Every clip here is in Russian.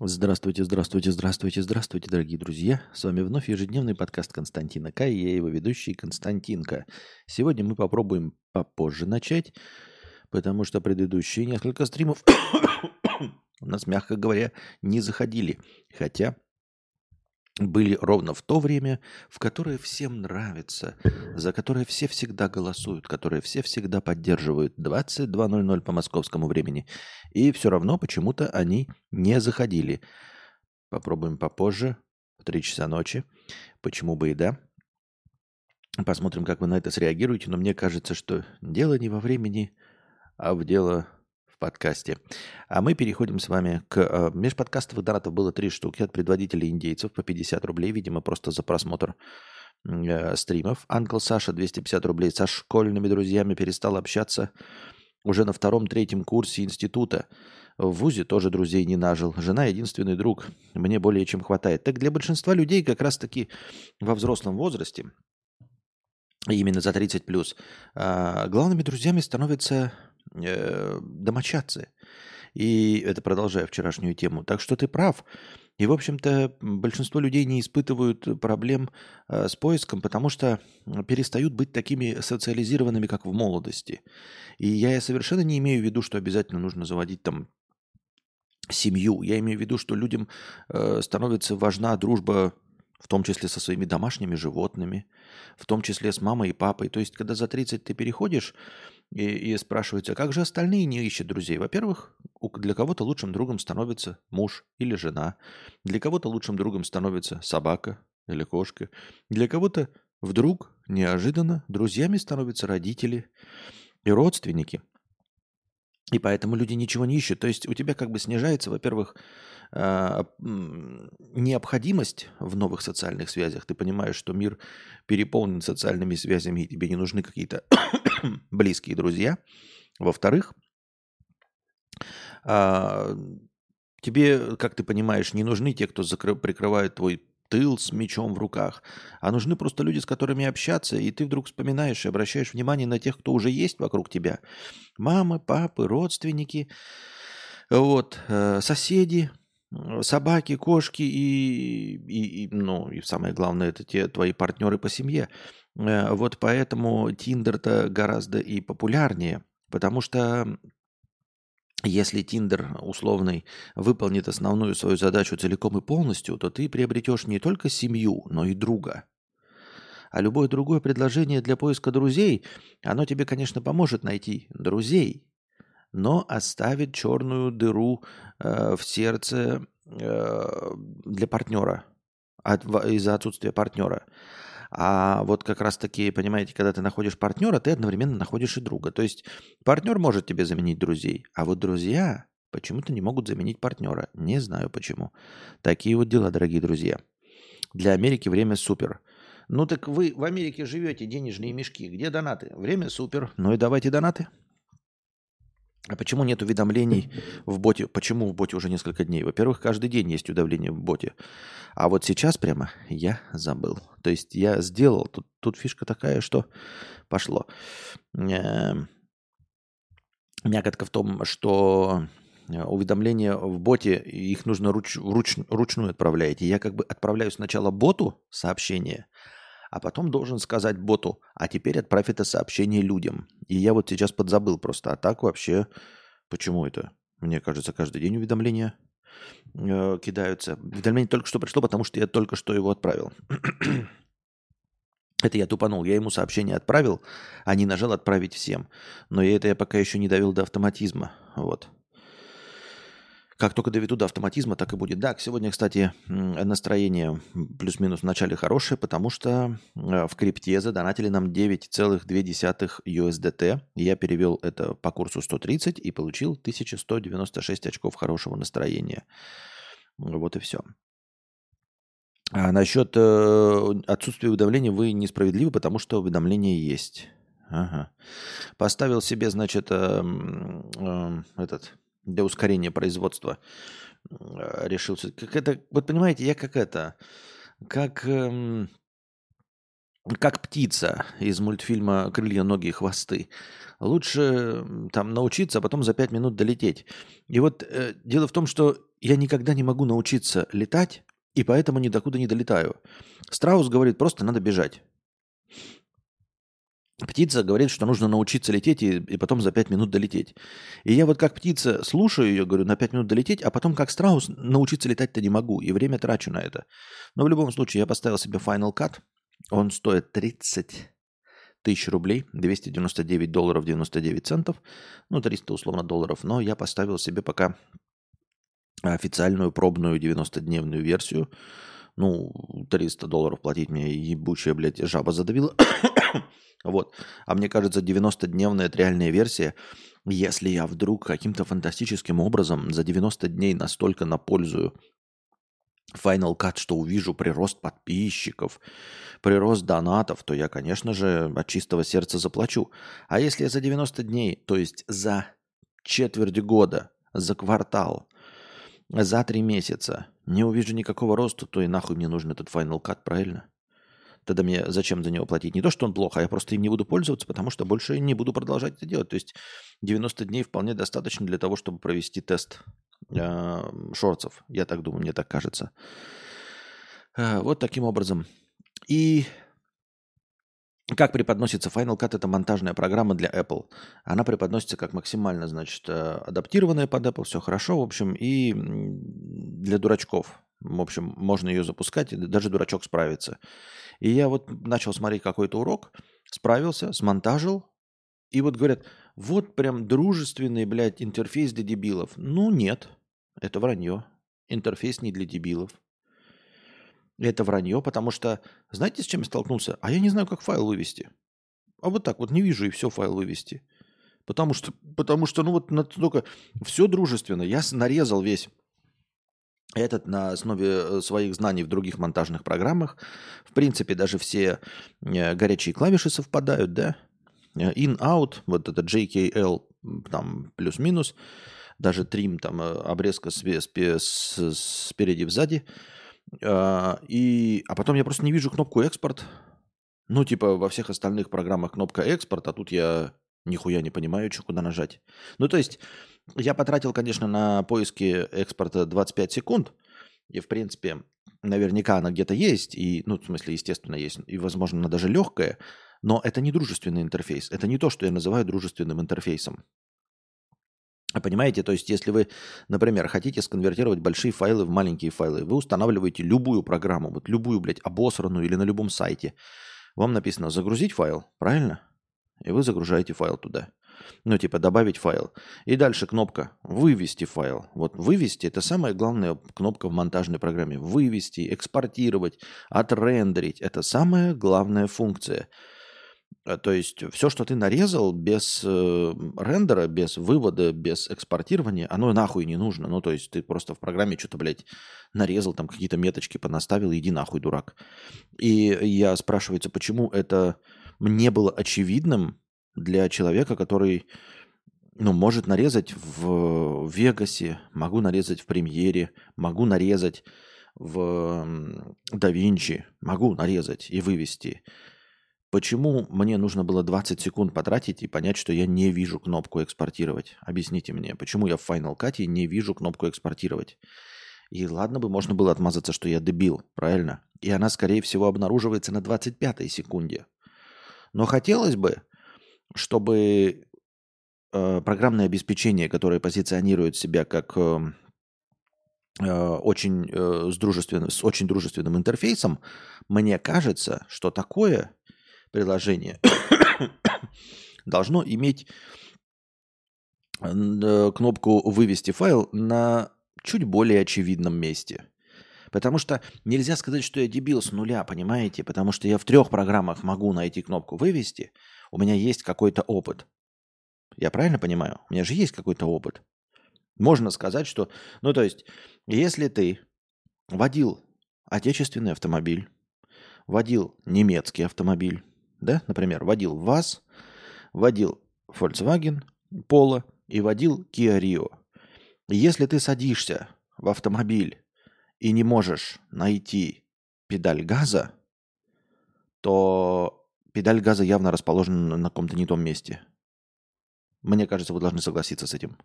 Здравствуйте, здравствуйте, здравствуйте, здравствуйте, дорогие друзья. С вами вновь ежедневный подкаст Константина К. И я его ведущий Константинка. Сегодня мы попробуем попозже начать, потому что предыдущие несколько стримов у нас, мягко говоря, не заходили. Хотя были ровно в то время, в которое всем нравится, за которое все всегда голосуют, которое все всегда поддерживают 22.00 по московскому времени. И все равно почему-то они не заходили. Попробуем попозже, в 3 часа ночи. Почему бы и да. Посмотрим, как вы на это среагируете. Но мне кажется, что дело не во времени, а в дело подкасте. А мы переходим с вами к... Э, межподкастовых донатов было три штуки от предводителей индейцев по 50 рублей, видимо, просто за просмотр э, стримов. Анкл Саша 250 рублей. Со школьными друзьями перестал общаться уже на втором-третьем курсе института. В ВУЗе тоже друзей не нажил. Жена единственный друг. Мне более чем хватает. Так для большинства людей как раз-таки во взрослом возрасте, именно за 30 плюс, э, главными друзьями становятся э, домочадцы. И это продолжая вчерашнюю тему. Так что ты прав. И, в общем-то, большинство людей не испытывают проблем э, с поиском, потому что перестают быть такими социализированными, как в молодости. И я совершенно не имею в виду, что обязательно нужно заводить там семью. Я имею в виду, что людям э, становится важна дружба в том числе со своими домашними животными, в том числе с мамой и папой. То есть, когда за 30 ты переходишь и, и спрашивается, как же остальные не ищут друзей? Во-первых, для кого-то лучшим другом становится муж или жена, для кого-то лучшим другом становится собака или кошка, для кого-то вдруг неожиданно друзьями становятся родители и родственники. И поэтому люди ничего не ищут. То есть у тебя как бы снижается, во-первых, а, необходимость в новых социальных связях. Ты понимаешь, что мир переполнен социальными связями, и тебе не нужны какие-то близкие друзья. Во-вторых, а, тебе, как ты понимаешь, не нужны те, кто прикрывает твой тыл с мечом в руках, а нужны просто люди, с которыми общаться, и ты вдруг вспоминаешь и обращаешь внимание на тех, кто уже есть вокруг тебя. Мамы, папы, родственники, вот, э, соседи, собаки, кошки и, и, и, ну, и самое главное, это те твои партнеры по семье. Э, вот поэтому Тиндер-то гораздо и популярнее, потому что если Тиндер условный выполнит основную свою задачу целиком и полностью, то ты приобретешь не только семью, но и друга. А любое другое предложение для поиска друзей, оно тебе, конечно, поможет найти друзей, но оставит черную дыру э, в сердце э, для партнера от, из-за отсутствия партнера. А вот как раз-таки, понимаете, когда ты находишь партнера, ты одновременно находишь и друга. То есть партнер может тебе заменить друзей, а вот друзья почему-то не могут заменить партнера. Не знаю почему. Такие вот дела, дорогие друзья. Для Америки время супер. Ну так вы в Америке живете, денежные мешки. Где донаты? Время супер. Ну и давайте донаты. А почему нет уведомлений в боте? Почему в боте уже несколько дней? Во-первых, каждый день есть уведомления в боте. А вот сейчас прямо я забыл. То есть я сделал. Тут, тут фишка такая, что пошло. Эм, мякотка в том, что э, уведомления в боте, их нужно руч, руч, ручную отправляете. Я как бы отправляю сначала боту сообщение, а потом должен сказать боту, а теперь отправь это сообщение людям. И я вот сейчас подзабыл просто. А так вообще, почему это? Мне кажется, каждый день уведомления э, кидаются. Уведомление только что пришло, потому что я только что его отправил. это я тупанул. Я ему сообщение отправил, а не нажал отправить всем. Но я это я пока еще не довел до автоматизма. Вот. Как только доведу до автоматизма, так и будет. Да, сегодня, кстати, настроение плюс-минус в начале хорошее, потому что э, в крипте задонатили нам 9,2 USDT. Я перевел это по курсу 130 и получил 1196 очков хорошего настроения. Вот и все. А насчет э, отсутствия уведомления вы несправедливы, потому что уведомление есть. Ага. Поставил себе, значит, э, э, этот для ускорения производства э, решился. Как это, вот понимаете, я как это, как, эм, как птица из мультфильма «Крылья, ноги и хвосты». Лучше там научиться, а потом за пять минут долететь. И вот э, дело в том, что я никогда не могу научиться летать, и поэтому ни докуда не долетаю. Страус говорит, просто надо бежать. Птица говорит, что нужно научиться лететь и, и потом за 5 минут долететь. И я вот как птица слушаю ее, говорю, на 5 минут долететь, а потом как страус научиться летать-то не могу. И время трачу на это. Но в любом случае я поставил себе Final Cut. Он стоит 30 тысяч рублей, 299 долларов 99 центов. Ну, 300 условно долларов. Но я поставил себе пока официальную пробную 90-дневную версию. Ну, 300 долларов платить мне ебучая, блядь, жаба задавила. Вот. А мне кажется, 90-дневная это реальная версия. Если я вдруг каким-то фантастическим образом за 90 дней настолько напользую Final Cut, что увижу прирост подписчиков, прирост донатов, то я, конечно же, от чистого сердца заплачу. А если я за 90 дней, то есть за четверть года, за квартал, за три месяца не увижу никакого роста, то и нахуй мне нужен этот Final Cut, правильно? Тогда мне зачем за него платить? Не то, что он плохо, а я просто им не буду пользоваться, потому что больше не буду продолжать это делать. То есть 90 дней вполне достаточно для того, чтобы провести тест э, шорцев. Я так думаю, мне так кажется. Э, вот таким образом. И как преподносится Final Cut? Это монтажная программа для Apple. Она преподносится как максимально, значит, э, адаптированная под Apple, все хорошо, в общем, и для дурачков. В общем, можно ее запускать, и даже дурачок справится. И я вот начал смотреть какой-то урок, справился, смонтажил, и вот говорят, вот прям дружественный, блядь, интерфейс для дебилов. Ну нет, это вранье. Интерфейс не для дебилов. Это вранье, потому что, знаете, с чем я столкнулся? А я не знаю, как файл вывести. А вот так вот не вижу и все файл вывести. Потому что, потому что, ну вот настолько все дружественно. Я нарезал весь этот на основе э, своих знаний в других монтажных программах. В принципе, даже все э, горячие клавиши совпадают, да? Э, in-out, вот это JKL, там плюс-минус, даже трим, там обрезка спереди сзади. И, а потом я просто не вижу кнопку экспорт. Ну, типа во всех остальных программах кнопка экспорт, а тут я нихуя не понимаю, что куда нажать. Ну, то есть я потратил, конечно, на поиски экспорта 25 секунд. И, в принципе, наверняка она где-то есть. И, ну, в смысле, естественно, есть. И, возможно, она даже легкая. Но это не дружественный интерфейс. Это не то, что я называю дружественным интерфейсом. Понимаете, то есть если вы, например, хотите сконвертировать большие файлы в маленькие файлы, вы устанавливаете любую программу, вот любую, блядь, обосранную или на любом сайте. Вам написано загрузить файл, правильно? И вы загружаете файл туда. Ну, типа добавить файл. И дальше кнопка «Вывести файл». Вот «Вывести» — это самая главная кнопка в монтажной программе. «Вывести», «Экспортировать», «Отрендерить» — это самая главная функция. А, то есть все, что ты нарезал без э, рендера, без вывода, без экспортирования, оно нахуй не нужно. Ну, то есть ты просто в программе что-то, блядь, нарезал, там какие-то меточки понаставил, иди нахуй, дурак. И я спрашивается, почему это мне было очевидным, для человека, который ну, может нарезать в Вегасе, могу нарезать в Премьере, могу нарезать в DaVinci, могу нарезать и вывести. Почему мне нужно было 20 секунд потратить и понять, что я не вижу кнопку экспортировать? Объясните мне, почему я в Final Cut не вижу кнопку экспортировать? И ладно бы можно было отмазаться, что я дебил, правильно? И она, скорее всего, обнаруживается на 25 секунде. Но хотелось бы, чтобы э, программное обеспечение, которое позиционирует себя как э, э, очень, э, с, дружественным, с очень дружественным интерфейсом, мне кажется, что такое приложение должно иметь э, кнопку «Вывести файл» на чуть более очевидном месте. Потому что нельзя сказать, что я дебил с нуля, понимаете? Потому что я в трех программах могу найти кнопку «Вывести», у меня есть какой-то опыт. Я правильно понимаю? У меня же есть какой-то опыт. Можно сказать, что... Ну, то есть, если ты водил отечественный автомобиль, водил немецкий автомобиль, да, например, водил ВАЗ, водил Volkswagen, Polo и водил Kia Rio. Если ты садишься в автомобиль и не можешь найти педаль газа, то педаль газа явно расположена на каком-то не том месте. Мне кажется, вы должны согласиться с этим.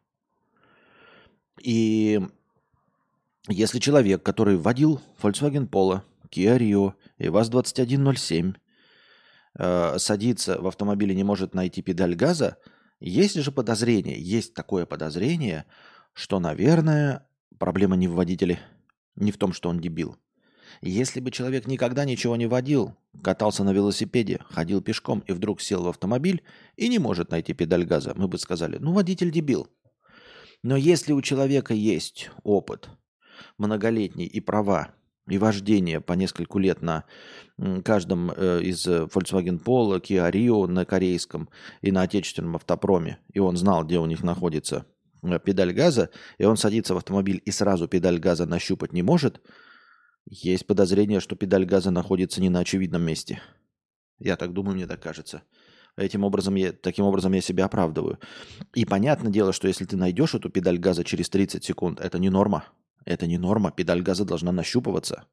И Если человек, который водил Volkswagen Polo, Kia Rio и ВАЗ-2107, э, садится в автомобиль и не может найти педаль газа, есть же подозрение, есть такое подозрение, что, наверное, проблема не в водителе, не в том, что он дебил. Если бы человек никогда ничего не водил, катался на велосипеде, ходил пешком и вдруг сел в автомобиль и не может найти педаль газа, мы бы сказали, ну водитель дебил. Но если у человека есть опыт многолетний и права, и вождение по нескольку лет на каждом э, из Volkswagen Polo, Kia Rio на корейском и на отечественном автопроме, и он знал, где у них находится э, педаль газа, и он садится в автомобиль и сразу педаль газа нащупать не может, есть подозрение, что педаль газа находится не на очевидном месте. Я так думаю, мне так кажется. Этим образом я, таким образом я себя оправдываю. И понятное дело, что если ты найдешь эту педаль газа через 30 секунд, это не норма. Это не норма. Педаль газа должна нащупываться.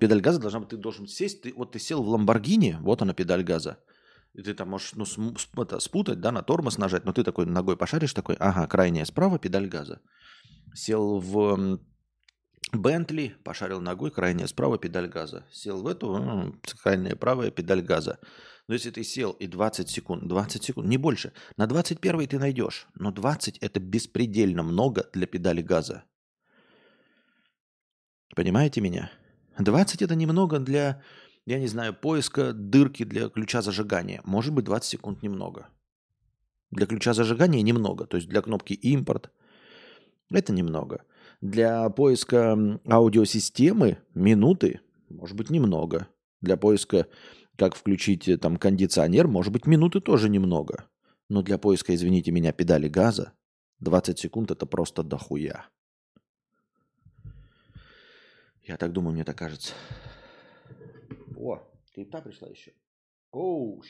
Педаль газа должна быть, ты должен сесть, ты, вот ты сел в Ламборгини, вот она педаль газа. И ты там можешь ну, см, это, спутать, да, на тормоз нажать, но ты такой ногой пошаришь, такой, ага, крайняя справа, педаль газа. Сел в Бентли, пошарил ногой, крайняя справа, педаль газа. Сел в эту, крайняя правая, педаль газа. Но если ты сел и 20 секунд, 20 секунд, не больше, на 21 ты найдешь, но 20 это беспредельно много для педали газа. Понимаете меня? 20 это немного для, я не знаю, поиска дырки для ключа зажигания. Может быть 20 секунд немного. Для ключа зажигания немного, то есть для кнопки импорт это немного. Для поиска аудиосистемы минуты, может быть, немного. Для поиска, как включить э, там кондиционер, может быть, минуты тоже немного. Но для поиска, извините меня, педали газа 20 секунд это просто дохуя. Я так думаю, мне так кажется. О, крипта пришла еще. Оуш.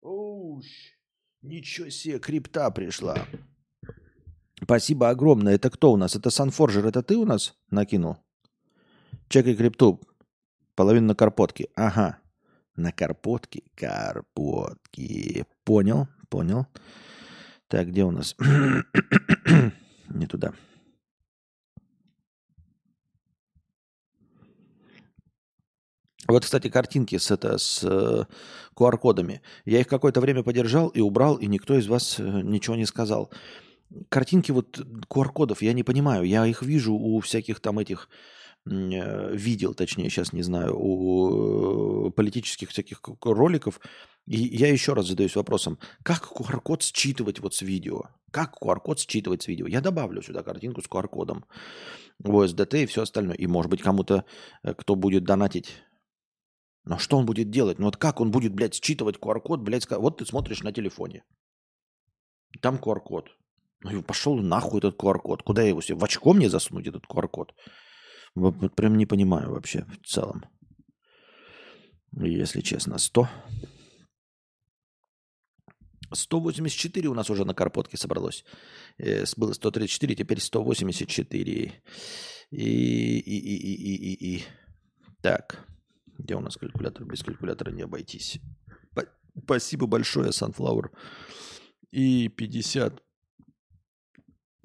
Оуш. Ничего себе, крипта пришла. Спасибо огромное. Это кто у нас? Это Санфоржер. Это ты у нас накинул? Чекай крипту. Половину на карпотке. Ага. На карпотке. Карпотки. Понял, понял. Так, где у нас? Не туда. Вот, кстати, картинки с, это, с э, QR-кодами. Я их какое-то время подержал и убрал, и никто из вас э, ничего не сказал картинки вот QR-кодов, я не понимаю. Я их вижу у всяких там этих, э, видел, точнее, сейчас не знаю, у э, политических всяких роликов. И я еще раз задаюсь вопросом, как QR-код считывать вот с видео? Как QR-код считывать с видео? Я добавлю сюда картинку с QR-кодом OSDT и все остальное. И, может быть, кому-то, э, кто будет донатить но что он будет делать? Ну вот как он будет, блядь, считывать QR-код, блядь, вот ты смотришь на телефоне. Там QR-код. Ну и пошел нахуй этот QR-код. Куда я его себе? В очко мне засунуть этот QR-код? Вот прям не понимаю вообще в целом. Если честно, 100. 184 у нас уже на карпотке собралось. Э, было 134, теперь 184. И, и, и, и, и, и, и. Так, где у нас калькулятор? Без калькулятора не обойтись. Спасибо большое, Sunflower. И 50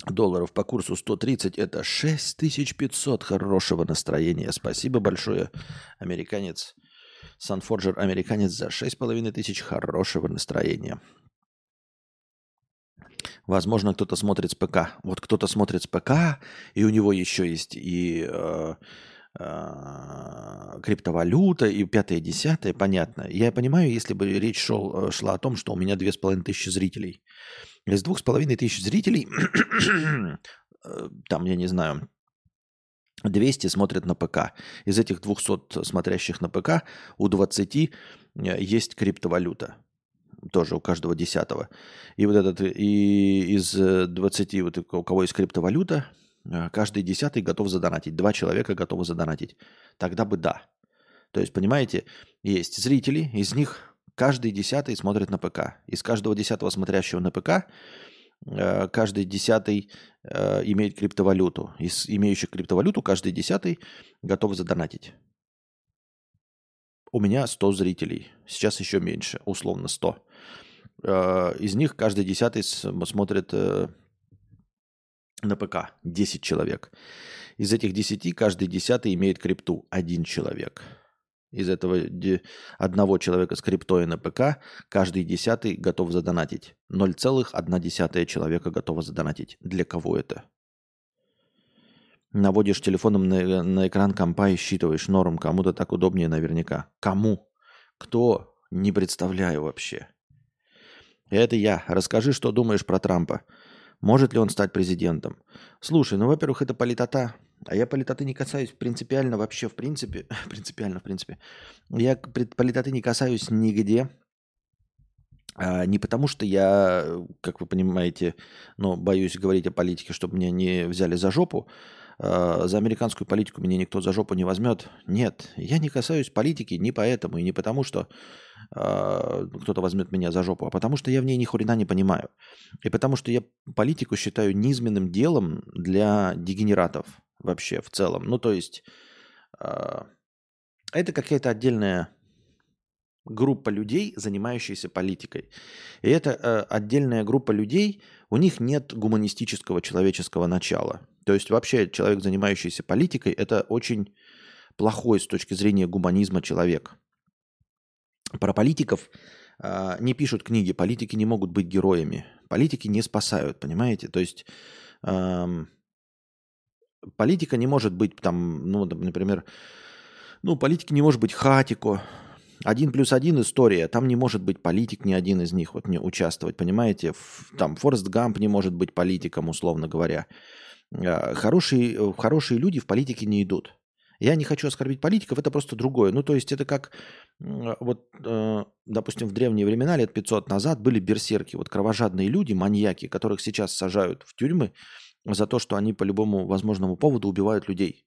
долларов по курсу 130 – это 6500 хорошего настроения. Спасибо большое, американец. Санфорджер американец за 6500 хорошего настроения. Возможно, кто-то смотрит с ПК. Вот кто-то смотрит с ПК, и у него еще есть и э, э, криптовалюта, и пятое, десятое, понятно. Я понимаю, если бы речь шел, э, шла о том, что у меня две с половиной тысячи зрителей – из двух с половиной тысяч зрителей, э, там, я не знаю, 200 смотрят на ПК. Из этих 200 смотрящих на ПК у 20 э, есть криптовалюта. Тоже у каждого десятого. И вот этот, и из 20, вот у кого есть криптовалюта, э, каждый десятый готов задонатить. Два человека готовы задонатить. Тогда бы да. То есть, понимаете, есть зрители, из них Каждый десятый смотрит на ПК. Из каждого десятого смотрящего на ПК э, каждый десятый э, имеет криптовалюту. Из имеющих криптовалюту каждый десятый готов задонатить. У меня 100 зрителей. Сейчас еще меньше, условно 100. Э, из них каждый десятый смотрит на ПК 10 человек. Из этих 10 каждый десятый имеет крипту. Один человек. Из этого одного человека с криптой на ПК каждый десятый готов задонатить. 0,1 человека готова задонатить. Для кого это? Наводишь телефоном на, на экран компа и считываешь норм. Кому-то так удобнее наверняка. Кому? Кто? Не представляю вообще. Это я. Расскажи, что думаешь про Трампа. Может ли он стать президентом? Слушай, ну, во-первых, это политота. А я политоты не касаюсь принципиально вообще, в принципе. принципиально, в принципе. Я политоты не касаюсь нигде. А, не потому, что я, как вы понимаете, ну, боюсь говорить о политике, чтобы меня не взяли за жопу. А, за американскую политику меня никто за жопу не возьмет. Нет, я не касаюсь политики не поэтому и не потому, что э, кто-то возьмет меня за жопу, а потому что я в ней ни хрена не понимаю. И потому что я политику считаю низменным делом для дегенератов вообще в целом. Ну, то есть э, это какая-то отдельная группа людей, занимающаяся политикой. И это э, отдельная группа людей, у них нет гуманистического человеческого начала. То есть вообще человек, занимающийся политикой, это очень плохой с точки зрения гуманизма человек. Про политиков э, не пишут книги, политики не могут быть героями, политики не спасают, понимаете? То есть э, политика не может быть там, ну, например, ну, политики не может быть хатико, один плюс один история, там не может быть политик ни один из них вот не участвовать, понимаете? Там Форест Гамп не может быть политиком, условно говоря. А, хорошие, э, хорошие люди в политике не идут. Я не хочу оскорбить политиков, это просто другое. Ну, то есть это как, вот, э, допустим, в древние времена, лет 500 назад, были берсерки, вот кровожадные люди, маньяки, которых сейчас сажают в тюрьмы за то, что они по любому возможному поводу убивают людей.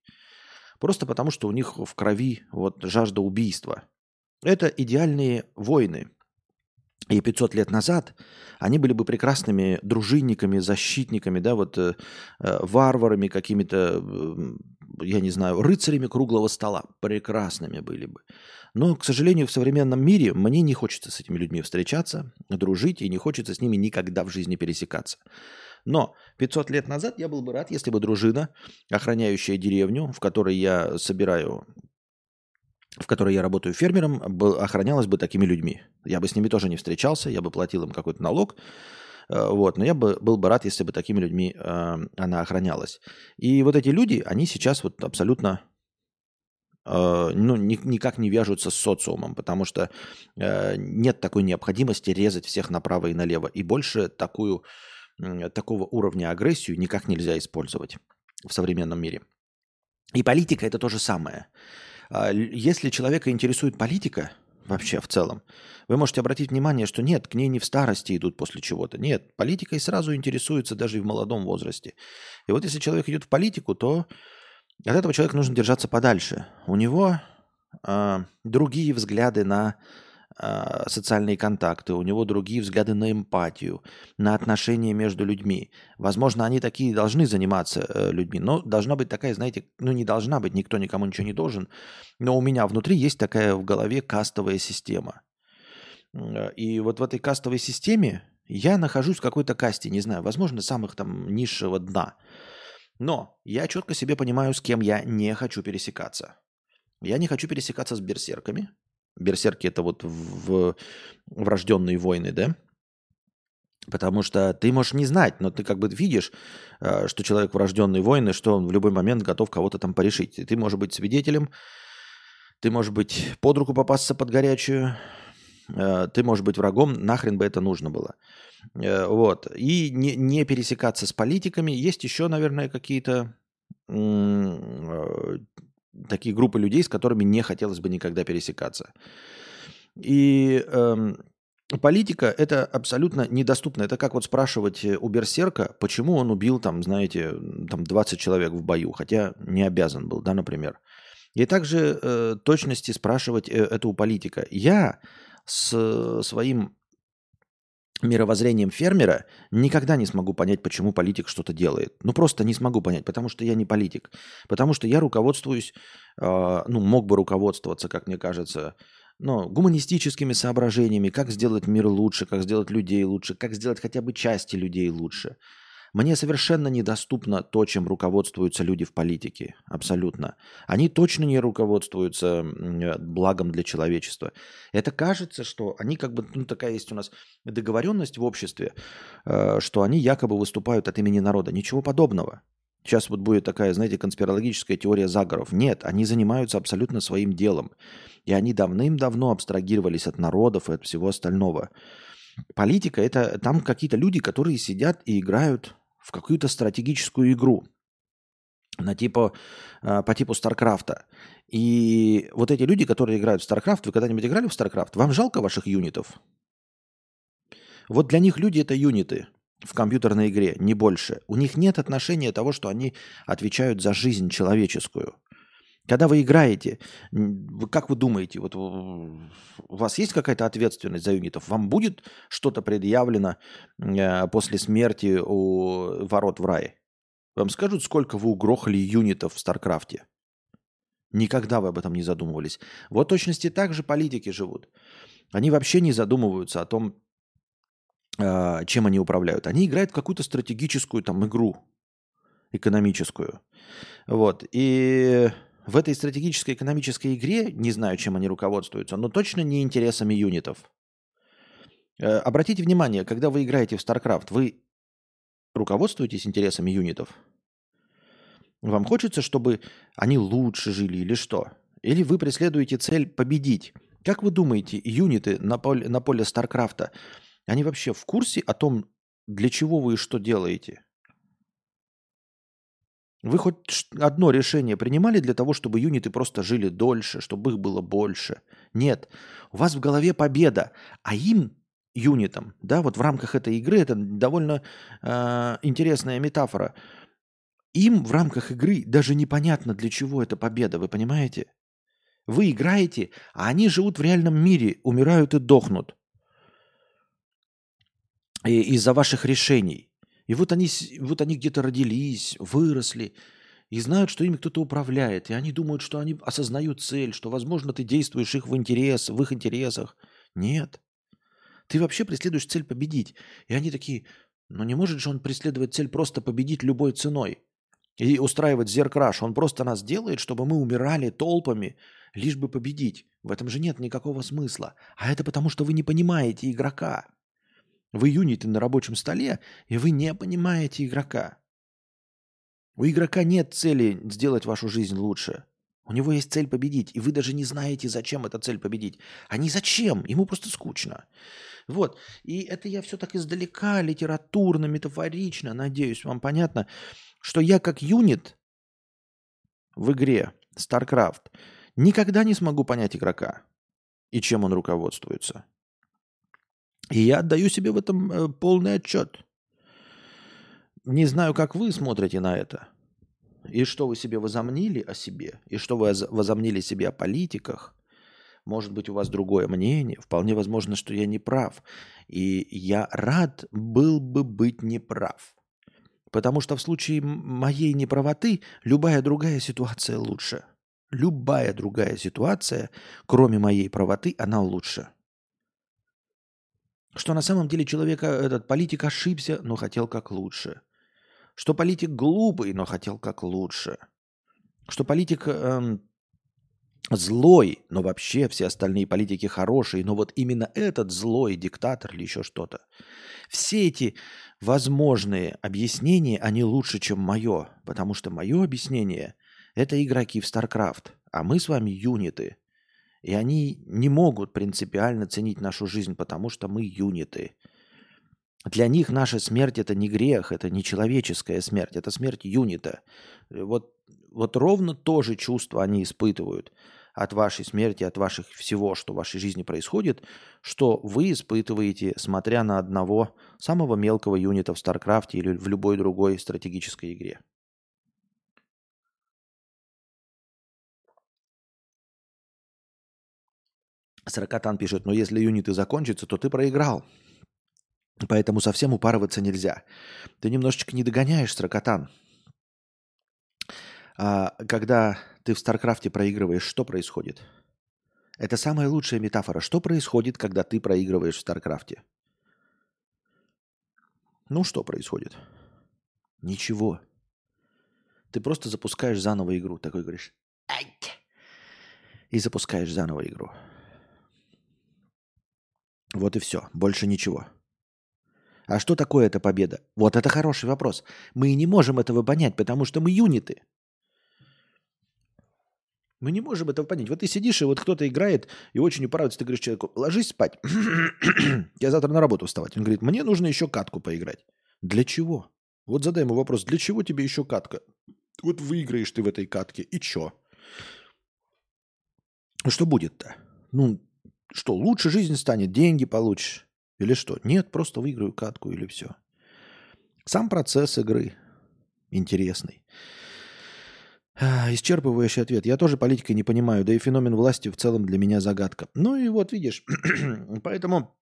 Просто потому, что у них в крови вот жажда убийства. Это идеальные войны. И 500 лет назад они были бы прекрасными дружинниками, защитниками, да, вот э, э, варварами, какими-то, э, я не знаю, рыцарями круглого стола. Прекрасными были бы. Но, к сожалению, в современном мире мне не хочется с этими людьми встречаться, дружить, и не хочется с ними никогда в жизни пересекаться. Но 500 лет назад я был бы рад, если бы дружина, охраняющая деревню, в которой я собираю в которой я работаю фермером, охранялась бы такими людьми. Я бы с ними тоже не встречался, я бы платил им какой-то налог, э, вот, но я бы был бы рад, если бы такими людьми э, она охранялась. И вот эти люди, они сейчас вот абсолютно э, ну, ни, никак не вяжутся с социумом, потому что э, нет такой необходимости резать всех направо и налево. И больше такую, такого уровня агрессию никак нельзя использовать в современном мире. И политика это то же самое. А, если человека интересует политика, вообще в целом, вы можете обратить внимание, что нет, к ней не в старости идут после чего-то. Нет, политикой сразу интересуется даже и в молодом возрасте. И вот если человек идет в политику, то от этого человека нужно держаться подальше. У него э, другие взгляды на социальные контакты, у него другие взгляды на эмпатию, на отношения между людьми. Возможно, они такие должны заниматься э, людьми, но должна быть такая, знаете, ну не должна быть, никто никому ничего не должен, но у меня внутри есть такая в голове кастовая система. И вот в этой кастовой системе я нахожусь в какой-то касте, не знаю, возможно, самых там низшего дна. Но я четко себе понимаю, с кем я не хочу пересекаться. Я не хочу пересекаться с берсерками, Берсерки это вот в врожденные войны, да? Потому что ты можешь не знать, но ты как бы видишь, э, что человек врожденный войны, что он в любой момент готов кого-то там порешить. И ты можешь быть свидетелем, ты можешь быть под руку попасться под горячую, э, ты можешь быть врагом, нахрен бы это нужно было. Э, вот. И не, не пересекаться с политиками. Есть еще, наверное, какие-то такие группы людей, с которыми не хотелось бы никогда пересекаться. И эм, политика – это абсолютно недоступно. Это как вот спрашивать у Берсерка, почему он убил, там, знаете, там 20 человек в бою, хотя не обязан был, да, например. И также э, точности спрашивать э, это у политика. Я с своим мировоззрением фермера никогда не смогу понять, почему политик что-то делает. Ну, просто не смогу понять, потому что я не политик. Потому что я руководствуюсь, э, ну, мог бы руководствоваться, как мне кажется, ну, гуманистическими соображениями, как сделать мир лучше, как сделать людей лучше, как сделать хотя бы части людей лучше. Мне совершенно недоступно то, чем руководствуются люди в политике. Абсолютно. Они точно не руководствуются благом для человечества. Это кажется, что они как бы, ну такая есть у нас договоренность в обществе, э, что они якобы выступают от имени народа. Ничего подобного. Сейчас вот будет такая, знаете, конспирологическая теория заговоров. Нет, они занимаются абсолютно своим делом. И они давным-давно абстрагировались от народов и от всего остального. Политика – это там какие-то люди, которые сидят и играют в какую-то стратегическую игру на типа, по типу Старкрафта. И вот эти люди, которые играют в Старкрафт, вы когда-нибудь играли в Старкрафт? Вам жалко ваших юнитов? Вот для них люди – это юниты в компьютерной игре, не больше. У них нет отношения того, что они отвечают за жизнь человеческую. Когда вы играете, как вы думаете, вот у вас есть какая-то ответственность за юнитов? Вам будет что-то предъявлено э, после смерти у ворот в рай? Вам скажут, сколько вы угрохали юнитов в Старкрафте? Никогда вы об этом не задумывались. Вот точности так же политики живут. Они вообще не задумываются о том, а, чем они управляют. Они играют в какую-то стратегическую там игру экономическую. Вот. И в этой стратегической экономической игре, не знаю, чем они руководствуются, но точно не интересами юнитов. Э, обратите внимание, когда вы играете в StarCraft, вы руководствуетесь интересами юнитов? Вам хочется, чтобы они лучше жили или что? Или вы преследуете цель победить? Как вы думаете, юниты на поле, на поле Старкрафта они вообще в курсе о том, для чего вы и что делаете? Вы хоть одно решение принимали для того, чтобы юниты просто жили дольше, чтобы их было больше? Нет. У вас в голове победа, а им, юнитам, да, вот в рамках этой игры, это довольно э, интересная метафора. Им в рамках игры даже непонятно, для чего эта победа, вы понимаете? Вы играете, а они живут в реальном мире, умирают и дохнут из-за ваших решений. И вот они, вот они где-то родились, выросли, и знают, что ими кто-то управляет. И они думают, что они осознают цель, что, возможно, ты действуешь их в, интерес, в их интересах. Нет. Ты вообще преследуешь цель победить. И они такие, ну не может же он преследовать цель просто победить любой ценой и устраивать зеркраш. Он просто нас делает, чтобы мы умирали толпами, лишь бы победить. В этом же нет никакого смысла. А это потому, что вы не понимаете игрока. Вы юниты на рабочем столе, и вы не понимаете игрока. У игрока нет цели сделать вашу жизнь лучше. У него есть цель победить, и вы даже не знаете, зачем эта цель победить. А не зачем, ему просто скучно. Вот, и это я все так издалека, литературно, метафорично, надеюсь, вам понятно, что я как юнит в игре StarCraft никогда не смогу понять игрока и чем он руководствуется. И я отдаю себе в этом э, полный отчет. Не знаю, как вы смотрите на это. И что вы себе возомнили о себе, и что вы возомнили себе о политиках. Может быть, у вас другое мнение. Вполне возможно, что я не прав. И я рад был бы быть неправ. Потому что в случае моей неправоты любая другая ситуация лучше. Любая другая ситуация, кроме моей правоты, она лучше. Что на самом деле человека, этот политик ошибся, но хотел как лучше. Что политик глупый, но хотел как лучше. Что политик эм, злой, но вообще все остальные политики хорошие, но вот именно этот злой диктатор или еще что-то. Все эти возможные объяснения, они лучше, чем мое, потому что мое объяснение – это игроки в StarCraft, а мы с вами юниты – и они не могут принципиально ценить нашу жизнь, потому что мы юниты. Для них наша смерть это не грех, это не человеческая смерть, это смерть юнита. Вот, вот ровно то же чувство они испытывают от вашей смерти, от ваших всего, что в вашей жизни происходит, что вы испытываете, смотря на одного самого мелкого юнита в Старкрафте или в любой другой стратегической игре. Сорокатан пишет, но если юниты закончатся, то ты проиграл. Поэтому совсем упарываться нельзя. Ты немножечко не догоняешь, Сорокатан. А когда ты в Старкрафте проигрываешь, что происходит? Это самая лучшая метафора. Что происходит, когда ты проигрываешь в Старкрафте? Ну, что происходит? Ничего. Ты просто запускаешь заново игру. Такой говоришь. «Ай!» И запускаешь заново игру. Вот и все. Больше ничего. А что такое эта победа? Вот это хороший вопрос. Мы не можем этого понять, потому что мы юниты. Мы не можем этого понять. Вот ты сидишь, и вот кто-то играет, и очень упарывается, ты говоришь человеку, ложись спать. Я завтра на работу вставать. Он говорит, мне нужно еще катку поиграть. Для чего? Вот задай ему вопрос, для чего тебе еще катка? Вот выиграешь ты в этой катке, и чё? Ну что будет-то? Ну, что, лучше жизнь станет, деньги получишь? Или что? Нет, просто выиграю катку или все. Сам процесс игры интересный. Исчерпывающий ответ. Я тоже политикой не понимаю, да и феномен власти в целом для меня загадка. Ну и вот видишь, поэтому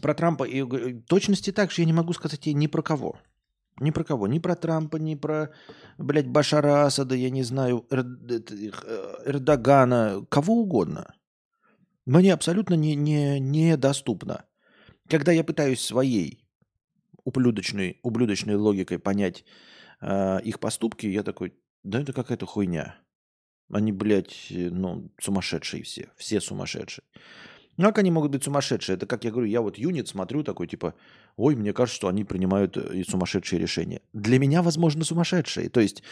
про Трампа и точности так же я не могу сказать ни про кого. Ни про кого. Ни про Трампа, ни про, блядь, Башара Асада, я не знаю, Эр... Э, Эрдогана, кого угодно. Мне абсолютно не, не, недоступно. Когда я пытаюсь своей ублюдочной, ублюдочной логикой понять э, их поступки, я такой, да это какая-то хуйня. Они, блядь, ну, сумасшедшие все. Все сумасшедшие. Ну, как они могут быть сумасшедшие? Это, как я говорю, я вот юнит смотрю такой, типа, ой, мне кажется, что они принимают э, и сумасшедшие решения. Для меня, возможно, сумасшедшие. То есть,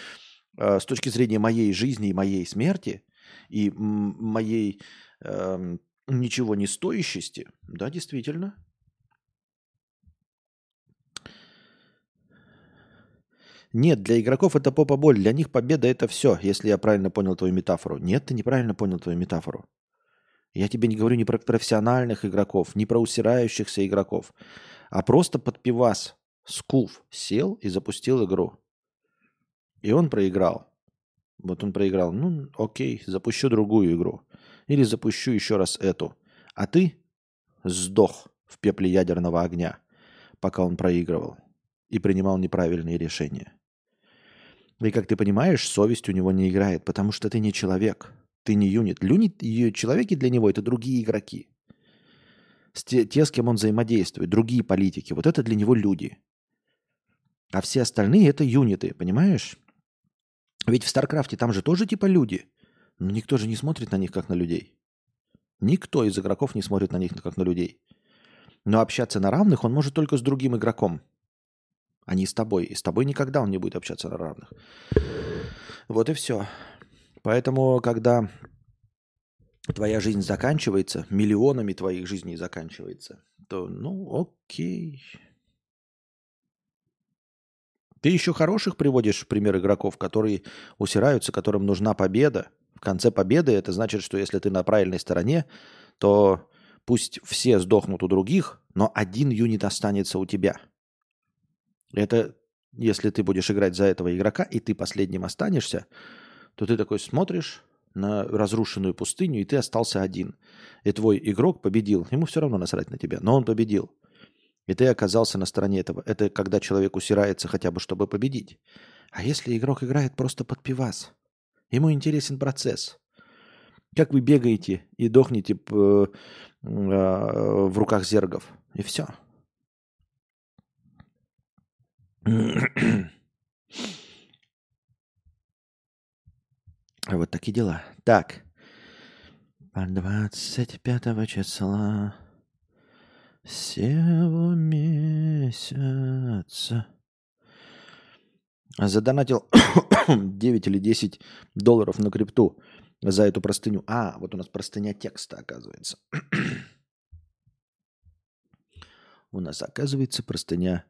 э, с точки зрения моей жизни и моей смерти, и моей э, ничего не стоящести, да, действительно, Нет, для игроков это попа боль. Для них победа это все, если я правильно понял твою метафору. Нет, ты неправильно понял твою метафору. Я тебе не говорю ни про профессиональных игроков, ни про усирающихся игроков, а просто под пивас Скуф сел и запустил игру. И он проиграл. Вот он проиграл. Ну, окей, запущу другую игру. Или запущу еще раз эту. А ты сдох в пепле ядерного огня, пока он проигрывал и принимал неправильные решения. И как ты понимаешь, совесть у него не играет, потому что ты не человек, ты не юнит. Юнит, человеки для него это другие игроки. Те, те, с кем он взаимодействует, другие политики. Вот это для него люди. А все остальные это юниты, понимаешь? Ведь в Старкрафте там же тоже типа люди. Никто же не смотрит на них как на людей. Никто из игроков не смотрит на них как на людей. Но общаться на равных он может только с другим игроком а не с тобой. И с тобой никогда он не будет общаться на равных. Вот и все. Поэтому, когда твоя жизнь заканчивается, миллионами твоих жизней заканчивается, то, ну, окей. Ты еще хороших приводишь пример игроков, которые усираются, которым нужна победа. В конце победы это значит, что если ты на правильной стороне, то пусть все сдохнут у других, но один юнит останется у тебя – это если ты будешь играть за этого игрока, и ты последним останешься, то ты такой смотришь на разрушенную пустыню, и ты остался один. И твой игрок победил. Ему все равно насрать на тебя, но он победил. И ты оказался на стороне этого. Это когда человек усирается хотя бы, чтобы победить. А если игрок играет просто под пивас? Ему интересен процесс. Как вы бегаете и дохнете э, в руках зергов. И все. Вот такие дела. Так. 25 числа сего месяца задонатил 9 или 10 долларов на крипту за эту простыню. А, вот у нас простыня текста, оказывается. у нас, оказывается, простыня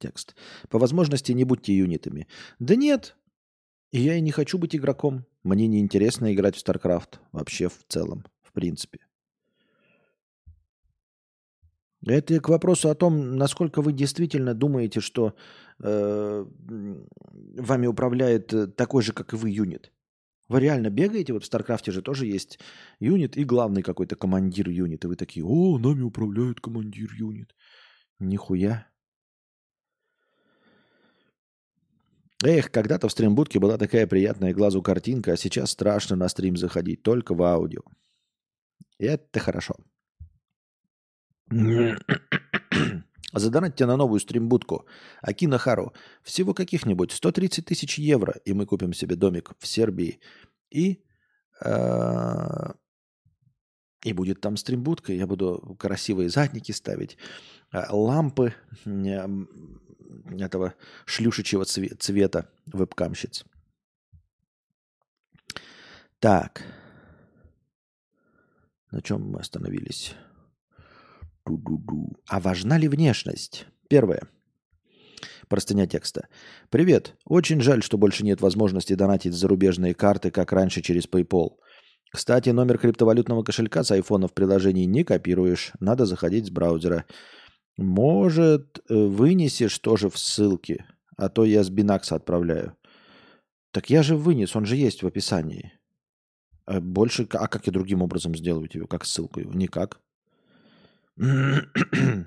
Текст. По возможности не будьте юнитами. Да нет. Я и не хочу быть игроком. Мне не интересно играть в StarCraft. Вообще в целом, в принципе. Это к вопросу о том, насколько вы действительно думаете, что э, вами управляет э, такой же, как и вы, юнит. Вы реально бегаете, вот в Старкрафте же тоже есть юнит и главный какой-то командир юнит. И вы такие, о, нами управляет командир юнит. Нихуя. Эх, когда-то в стримбудке была такая приятная глазу картинка, а сейчас страшно на стрим заходить, только в аудио. Это хорошо. Задонатьте на новую стримбудку. Акина Хару. Всего каких-нибудь 130 тысяч евро, и мы купим себе домик в Сербии. И, э, и будет там стримбудка. Я буду красивые задники ставить, э, лампы этого шлюшечьего цвета вебкамщиц. Так. На чем мы остановились? А важна ли внешность? Первое. Простыня текста. Привет. Очень жаль, что больше нет возможности донатить зарубежные карты, как раньше через PayPal. Кстати, номер криптовалютного кошелька с айфона в приложении не копируешь. Надо заходить с браузера. Может, э, вынесешь тоже в ссылке, а то я с Бинанса отправляю. Так я же вынес, он же есть в описании. А больше, а как я другим образом сделаю тебе, как ссылку его? Никак.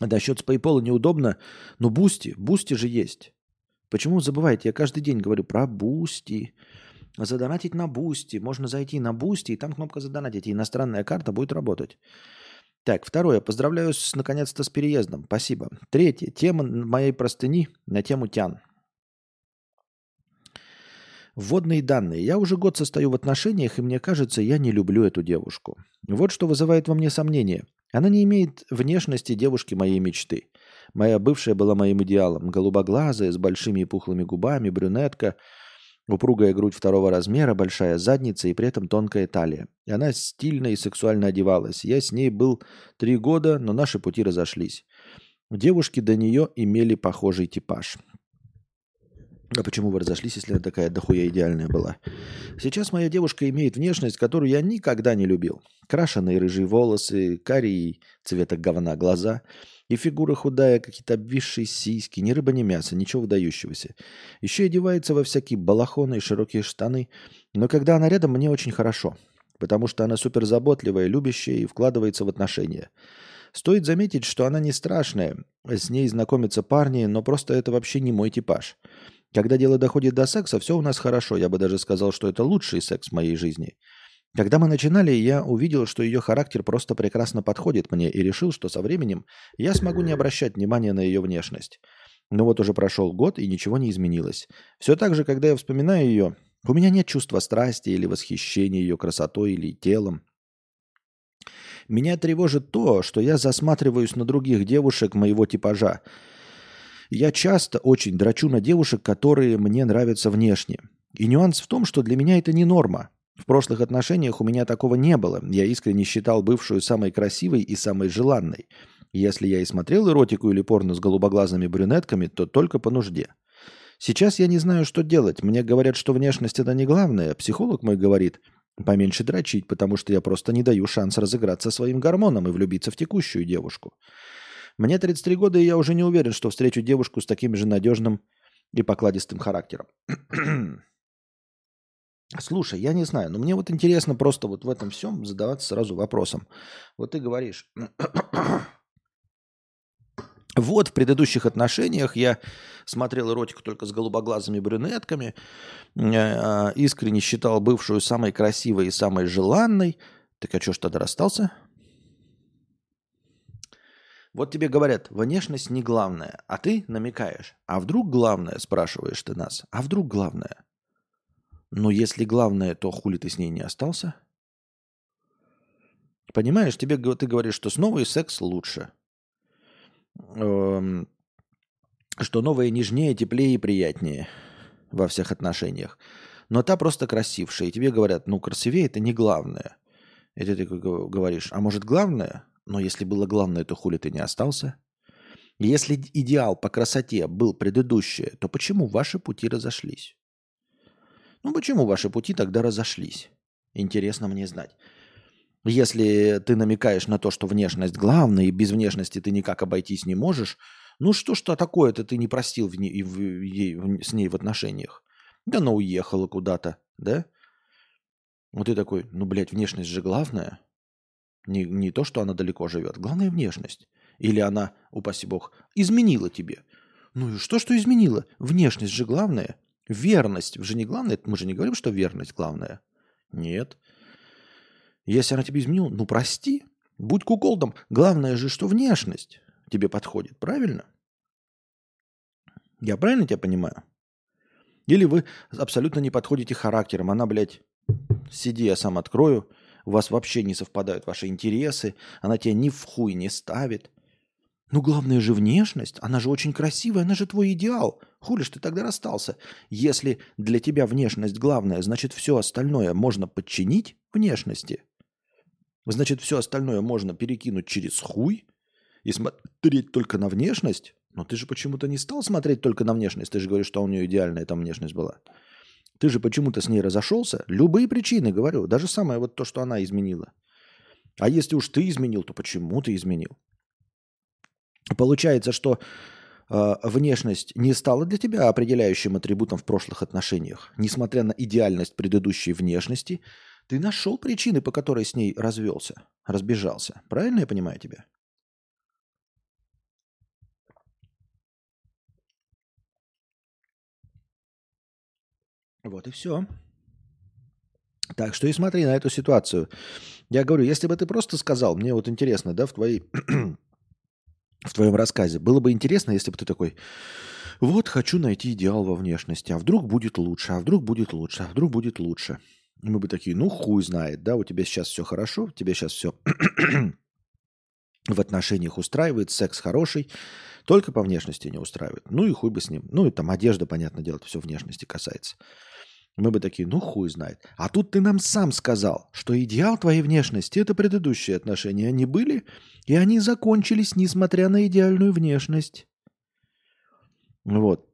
Да, счет с PayPal неудобно, но Бусти, Бусти же есть. Почему забываете? Я каждый день говорю про Бусти. Задонатить на Бусти. Можно зайти на Бусти, и там кнопка задонатить, и иностранная карта будет работать. Так, второе. Поздравляю с, наконец-то с переездом. Спасибо. Третье. Тема моей простыни на тему тян. Вводные данные. Я уже год состою в отношениях, и мне кажется, я не люблю эту девушку. Вот что вызывает во мне сомнение. Она не имеет внешности девушки моей мечты. Моя бывшая была моим идеалом. Голубоглазая, с большими и пухлыми губами, брюнетка, упругая грудь второго размера, большая задница и при этом тонкая талия. И она стильно и сексуально одевалась. Я с ней был три года, но наши пути разошлись. Девушки до нее имели похожий типаж. А почему вы разошлись, если она такая дохуя идеальная была? Сейчас моя девушка имеет внешность, которую я никогда не любил. Крашеные рыжие волосы, карие цвета говна глаза и фигура худая, какие-то обвисшие сиськи, ни рыба, ни мясо, ничего выдающегося. Еще одевается во всякие балахоны и широкие штаны. Но когда она рядом, мне очень хорошо, потому что она суперзаботливая, любящая и вкладывается в отношения. Стоит заметить, что она не страшная, с ней знакомятся парни, но просто это вообще не мой типаж. Когда дело доходит до секса, все у нас хорошо. Я бы даже сказал, что это лучший секс в моей жизни. Когда мы начинали, я увидел, что ее характер просто прекрасно подходит мне и решил, что со временем я смогу не обращать внимания на ее внешность. Но вот уже прошел год, и ничего не изменилось. Все так же, когда я вспоминаю ее, у меня нет чувства страсти или восхищения ее красотой или телом. Меня тревожит то, что я засматриваюсь на других девушек моего типажа, я часто очень драчу на девушек, которые мне нравятся внешне. И нюанс в том, что для меня это не норма. В прошлых отношениях у меня такого не было. Я искренне считал бывшую самой красивой и самой желанной. Если я и смотрел эротику или порно с голубоглазыми брюнетками, то только по нужде. Сейчас я не знаю, что делать. Мне говорят, что внешность это не главное. Психолог мой говорит, поменьше дрочить, потому что я просто не даю шанс разыграться своим гормоном и влюбиться в текущую девушку. Мне 33 года, и я уже не уверен, что встречу девушку с таким же надежным и покладистым характером. Слушай, я не знаю, но мне вот интересно просто вот в этом всем задаваться сразу вопросом. Вот ты говоришь, вот в предыдущих отношениях я смотрел эротику только с голубоглазыми брюнетками, э, искренне считал бывшую самой красивой и самой желанной. Так а что ж тогда расстался? Вот тебе говорят, внешность не главное, а ты намекаешь. А вдруг главное, спрашиваешь ты нас, а вдруг главное? Но если главное, то хули ты с ней не остался? Понимаешь, тебе ты говоришь, что с новой секс лучше. Эм, что новое нежнее, теплее и приятнее во всех отношениях. Но та просто красившая. И тебе говорят, ну красивее это не главное. И ты говоришь, а может главное? Но если было главное, то хули ты не остался? Если идеал по красоте был предыдущее, то почему ваши пути разошлись? Ну почему ваши пути тогда разошлись? Интересно мне знать. Если ты намекаешь на то, что внешность главная, и без внешности ты никак обойтись не можешь, ну что что такое-то ты не простил в ней, в, ей, в, с ней в отношениях? Да она уехала куда-то, да? Вот ты такой, ну, блядь, внешность же главная. Не, не то, что она далеко живет. Главное внешность. Или она, упаси бог, изменила тебе. Ну и что, что изменила? Внешность же главное. Верность же не главное. Мы же не говорим, что верность главная. Нет. Если она тебе изменила, ну прости. Будь куколдом. Главное же, что внешность. тебе подходит, правильно? Я правильно тебя понимаю? Или вы абсолютно не подходите характером. Она, блядь, сиди, я сам открою. У вас вообще не совпадают ваши интересы. Она тебя ни в хуй не ставит. Ну, главное же внешность. Она же очень красивая, она же твой идеал. Хули ж ты тогда расстался? Если для тебя внешность главная, значит, все остальное можно подчинить внешности. Значит, все остальное можно перекинуть через хуй и смотреть только на внешность. Но ты же почему-то не стал смотреть только на внешность. Ты же говоришь, что у нее идеальная там внешность была. Ты же почему-то с ней разошелся. Любые причины, говорю. Даже самое вот то, что она изменила. А если уж ты изменил, то почему ты изменил? Получается, что э, внешность не стала для тебя определяющим атрибутом в прошлых отношениях. Несмотря на идеальность предыдущей внешности, ты нашел причины, по которой с ней развелся, разбежался. Правильно я понимаю тебя? Вот и все. Так что и смотри на эту ситуацию. Я говорю, если бы ты просто сказал, мне вот интересно, да, в твоей в твоем рассказе. Было бы интересно, если бы ты такой, вот хочу найти идеал во внешности, а вдруг будет лучше, а вдруг будет лучше, а вдруг будет лучше. И мы бы такие, ну хуй знает, да, у тебя сейчас все хорошо, у тебя сейчас все в отношениях устраивает, секс хороший, только по внешности не устраивает. Ну и хуй бы с ним. Ну и там одежда, понятно дело, все внешности касается. Мы бы такие, ну хуй знает. А тут ты нам сам сказал, что идеал твоей внешности – это предыдущие отношения. Они были, и они закончились, несмотря на идеальную внешность. Вот.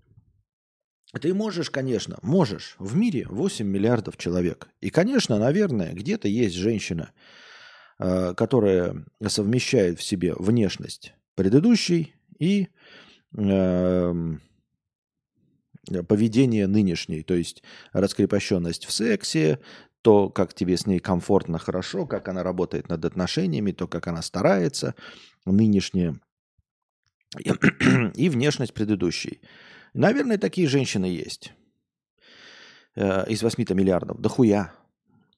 Ты можешь, конечно, можешь. В мире 8 миллиардов человек. И, конечно, наверное, где-то есть женщина, э, которая совмещает в себе внешность предыдущей и эм, поведение нынешней, то есть раскрепощенность в сексе, то, как тебе с ней комфортно, хорошо, как она работает над отношениями, то, как она старается, нынешняя, и внешность предыдущей. Наверное, такие женщины есть. Э, из 8 миллиардов. Да хуя.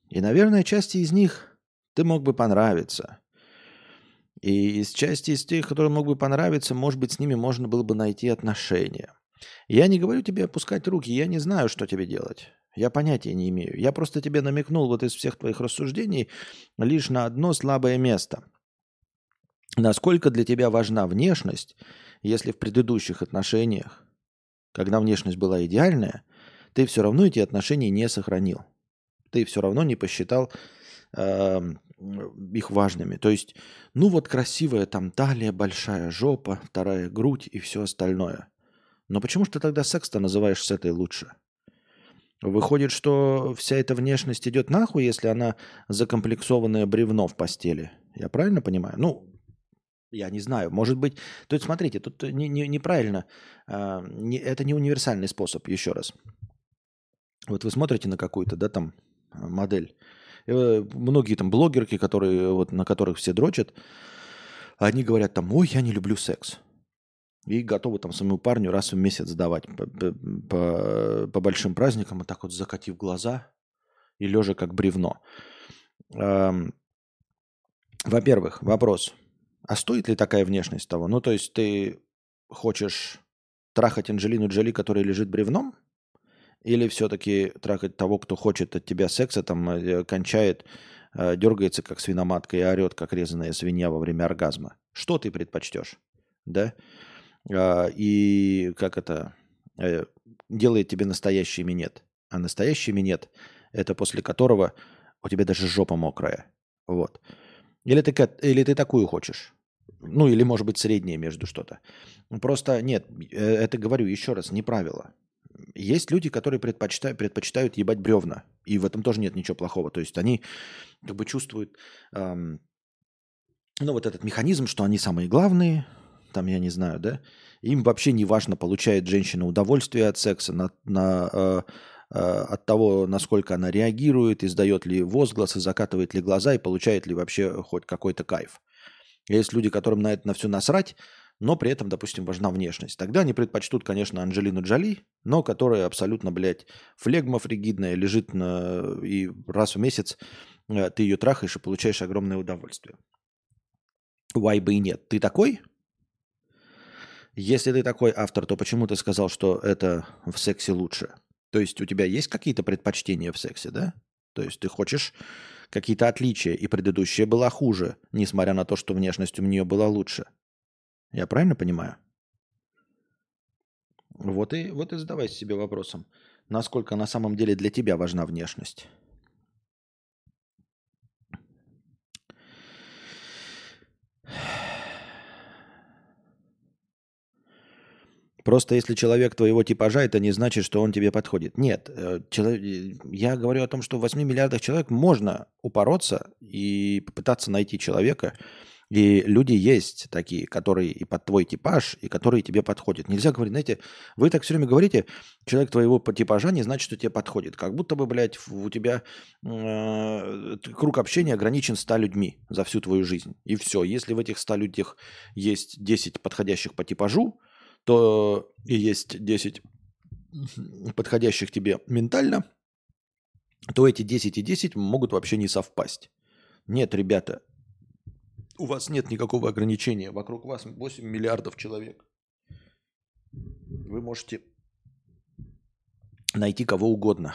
И, наверное, части из них ты мог бы понравиться. И из части из тех, которые мог бы понравиться, может быть, с ними можно было бы найти отношения. Я не говорю тебе опускать руки, я не знаю, что тебе делать. Я понятия не имею. Я просто тебе намекнул вот из всех твоих рассуждений лишь на одно слабое место. Насколько для тебя важна внешность, если в предыдущих отношениях, когда внешность была идеальная, ты все равно эти отношения не сохранил. Ты все равно не посчитал э, их важными. То есть, ну вот красивая там талия, большая жопа, вторая грудь и все остальное. Но почему же ты тогда секс-то называешь с этой лучше? Выходит, что вся эта внешность идет нахуй, если она закомплексованное бревно в постели. Я правильно понимаю? Ну, я не знаю. Может быть... То есть, смотрите, тут не, не, неправильно. А, не, это не универсальный способ, еще раз. Вот вы смотрите на какую-то, да, там, модель. Э, многие там блогерки, которые, вот, на которых все дрочат, они говорят там, ой, я не люблю секс и готовы там своему парню раз в месяц давать по, по, по большим праздникам, вот так вот закатив глаза и лежа как бревно. Во-первых, вопрос, а стоит ли такая внешность того? Ну, то есть ты хочешь трахать Анджелину Джоли, которая лежит бревном? Или все-таки трахать того, кто хочет от тебя секса, там э, кончает, э, дергается как свиноматка и орет, как резаная свинья во время оргазма? Что ты предпочтешь? Да? А, и как это э, делает тебе настоящий минет. А настоящий минет – это после которого у тебя даже жопа мокрая. Вот. Или ты, или ты такую хочешь? Ну, или, может быть, среднее между что-то. Просто нет, э, это говорю еще раз, не правило. Есть люди, которые предпочитают, предпочитают ебать бревна. И в этом тоже нет ничего плохого. То есть они как бы чувствуют, эм, ну, вот этот механизм, что они самые главные, там, я не знаю, да, им вообще не важно, получает женщина удовольствие от секса, на, на, э, э, от того, насколько она реагирует, издает ли возгласы, закатывает ли глаза и получает ли вообще хоть какой-то кайф. Есть люди, которым на это на все насрать, но при этом, допустим, важна внешность. Тогда они предпочтут, конечно, Анджелину Джоли, но которая абсолютно, блядь, флегма фригидная, лежит на... и раз в месяц э, ты ее трахаешь и получаешь огромное удовольствие. Why бы и нет. Ты такой? Если ты такой автор, то почему ты сказал, что это в сексе лучше? То есть у тебя есть какие-то предпочтения в сексе, да? То есть ты хочешь какие-то отличия, и предыдущая была хуже, несмотря на то, что внешность у нее была лучше. Я правильно понимаю? Вот и, вот и задавайся себе вопросом, насколько на самом деле для тебя важна внешность. Просто если человек твоего типажа, это не значит, что он тебе подходит. Нет, э, я говорю о том, что в 8 миллиардах человек можно упороться и попытаться найти человека. И люди есть такие, которые и под твой типаж, и которые тебе подходят. Нельзя говорить, знаете, вы так все время говорите, человек твоего типажа не значит, что тебе подходит. Как будто бы, блядь, у тебя э, круг общения ограничен 100 людьми за всю твою жизнь. И все. Если в этих 100 людях есть 10 подходящих по типажу, то и есть 10 подходящих тебе ментально, то эти 10 и 10 могут вообще не совпасть. Нет, ребята, у вас нет никакого ограничения. Вокруг вас 8 миллиардов человек. Вы можете найти кого угодно.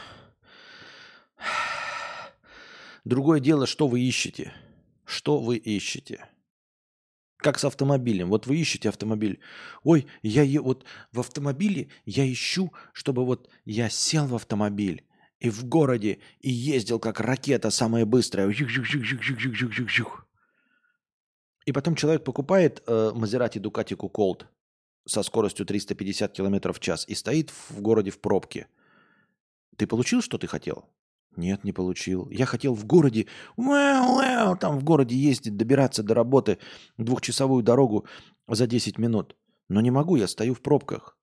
Другое дело, что вы ищете. Что вы ищете? Как с автомобилем. Вот вы ищете автомобиль. Ой, я е... вот в автомобиле я ищу, чтобы вот я сел в автомобиль и в городе и ездил как ракета самая быстрая. И потом человек покупает э, Maserati Ducati Colt со скоростью 350 км в час и стоит в городе в пробке. Ты получил, что ты хотел? Нет, не получил. Я хотел в городе, там в городе ездить, добираться до работы, двухчасовую дорогу за 10 минут. Но не могу, я стою в пробках.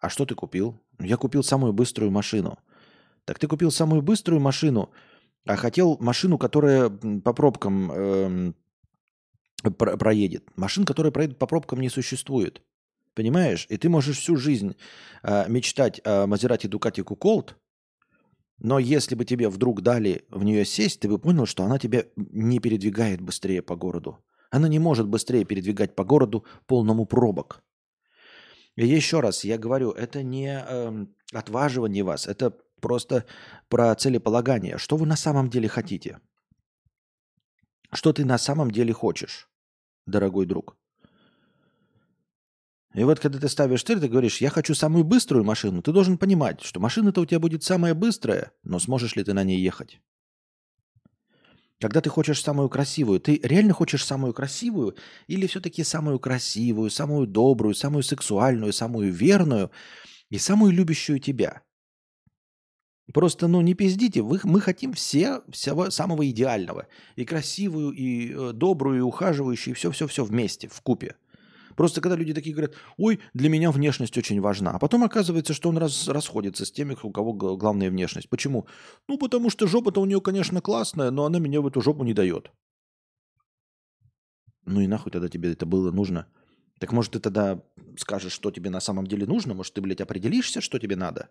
А что ты купил? Я купил самую быструю машину. Так ты купил самую быструю машину, а хотел машину, которая по пробкам э, про- проедет. Машин, которая проедет по пробкам, не существует. Понимаешь? И ты можешь всю жизнь э, мечтать о Мазерати Дукати Куколт, но если бы тебе вдруг дали в нее сесть, ты бы понял, что она тебя не передвигает быстрее по городу. Она не может быстрее передвигать по городу полному пробок. И еще раз, я говорю, это не э, отваживание вас, это просто про целеполагание. Что вы на самом деле хотите? Что ты на самом деле хочешь, дорогой друг? И вот когда ты ставишь цель, ты говоришь, я хочу самую быструю машину, ты должен понимать, что машина-то у тебя будет самая быстрая, но сможешь ли ты на ней ехать? Когда ты хочешь самую красивую, ты реально хочешь самую красивую или все-таки самую красивую, самую добрую, самую сексуальную, самую верную и самую любящую тебя? Просто, ну, не пиздите, вы, мы хотим все, всего самого идеального. И красивую, и э, добрую, и ухаживающую, и все-все-все вместе, в купе. Просто когда люди такие говорят, ой, для меня внешность очень важна, а потом оказывается, что он раз, расходится с теми, у кого главная внешность. Почему? Ну, потому что жопа-то у нее, конечно, классная, но она меня в эту жопу не дает. Ну и нахуй тогда тебе это было нужно? Так может ты тогда скажешь, что тебе на самом деле нужно? Может ты, блядь, определишься, что тебе надо?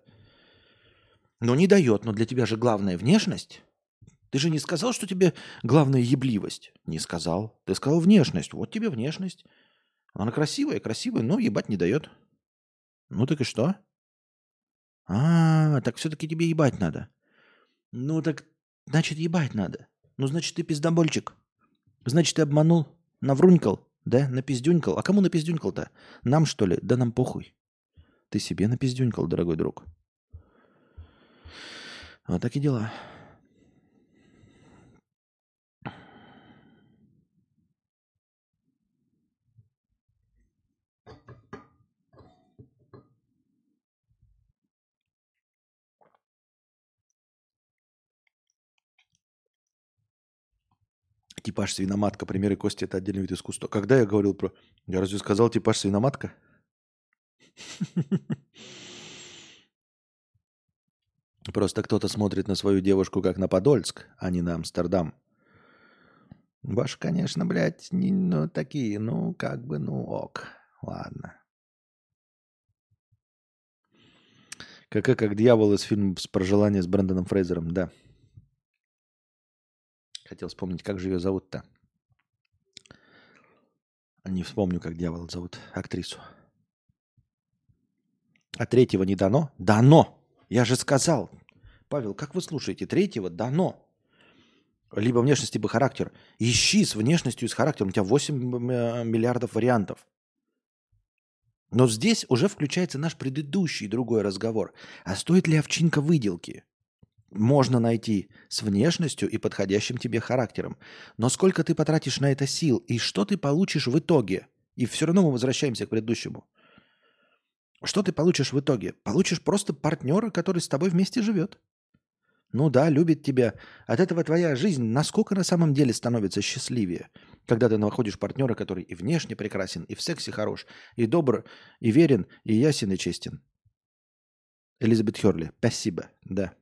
Но не дает. Но для тебя же главная внешность. Ты же не сказал, что тебе главная ебливость? Не сказал. Ты сказал внешность. Вот тебе внешность. Она красивая, красивая, но ебать не дает. Ну так и что? А, так все-таки тебе ебать надо. Ну так, значит, ебать надо. Ну, значит, ты пиздобольчик. Значит, ты обманул, наврунькал, да, напиздюнькал. А кому напиздюнькал-то? Нам, что ли? Да нам похуй. Ты себе напиздюнькал, дорогой друг. Вот так и дела. Типаж свиноматка, примеры кости – это отдельный вид искусства. Когда я говорил про... Я разве сказал типаж свиноматка? Просто кто-то смотрит на свою девушку как на Подольск, а не на Амстердам. Ваш, конечно, блядь, не, ну, такие, ну, как бы, ну, ок. Ладно. Как, как дьявол из фильма про желание с Брэндоном Фрейзером, да. Хотел вспомнить, как же ее зовут-то. Не вспомню, как дьявол зовут актрису. А третьего не дано? Дано! Я же сказал. Павел, как вы слушаете? Третьего дано. Либо внешность, либо характер. Ищи с внешностью и с характером. У тебя 8 миллиардов вариантов. Но здесь уже включается наш предыдущий другой разговор. А стоит ли овчинка выделки? Можно найти с внешностью и подходящим тебе характером. Но сколько ты потратишь на это сил и что ты получишь в итоге? И все равно мы возвращаемся к предыдущему. Что ты получишь в итоге? Получишь просто партнера, который с тобой вместе живет. Ну да, любит тебя. От этого твоя жизнь насколько на самом деле становится счастливее, когда ты находишь партнера, который и внешне прекрасен, и в сексе хорош, и добр, и верен, и ясен, и честен. Элизабет Херли, спасибо, да.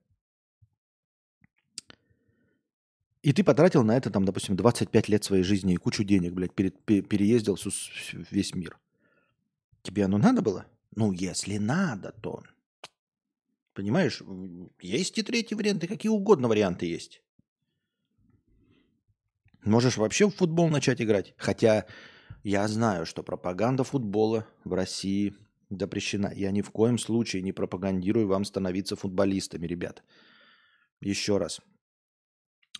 И ты потратил на это, там, допустим, 25 лет своей жизни и кучу денег, блядь, перед, переездил весь мир. Тебе оно надо было? Ну, если надо, то... Понимаешь, есть и третий вариант, и какие угодно варианты есть. Можешь вообще в футбол начать играть. Хотя я знаю, что пропаганда футбола в России запрещена. Я ни в коем случае не пропагандирую вам становиться футболистами, ребят. Еще раз.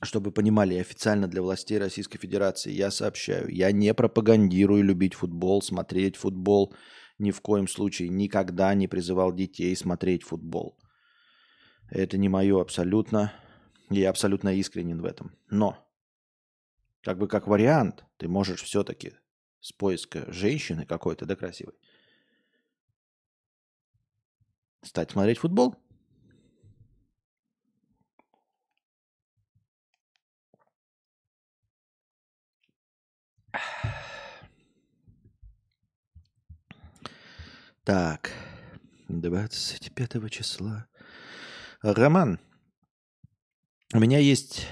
Чтобы понимали, официально для властей Российской Федерации я сообщаю, я не пропагандирую любить футбол, смотреть футбол, ни в коем случае никогда не призывал детей смотреть футбол. Это не мое абсолютно. Я абсолютно искренен в этом. Но, как бы как вариант, ты можешь все-таки с поиска женщины какой-то, да, красивой, стать смотреть футбол. Так, 25 числа. Роман, у меня есть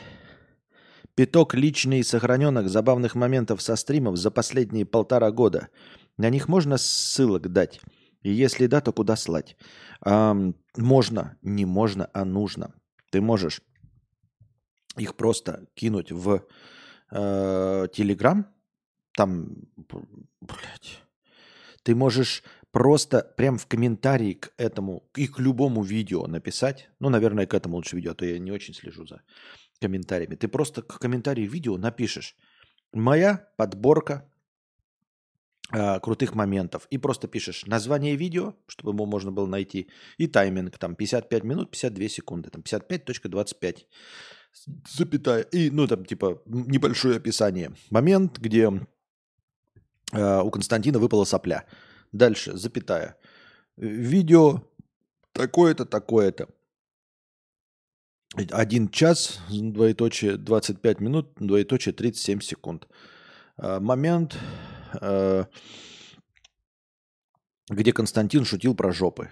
пяток личных сохраненных забавных моментов со стримов за последние полтора года. На них можно ссылок дать? И если да, то куда слать? А, можно, не можно, а нужно. Ты можешь их просто кинуть в э, Телеграм. Там, блядь, ты можешь просто прям в комментарии к этому и к любому видео написать, ну, наверное, к этому лучше видео, а то я не очень слежу за комментариями. Ты просто к комментарию видео напишешь. «Моя подборка э, крутых моментов» и просто пишешь название видео, чтобы его можно было найти, и тайминг, там, 55 минут, 52 секунды, там, 55.25 запятая, и, ну, там, типа, небольшое описание. Момент, где э, у Константина выпала сопля – Дальше, запятая. Видео такое-то, такое-то. Один час, двоеточие 25 минут, двоеточие 37 секунд. А, момент, а, где Константин шутил про жопы.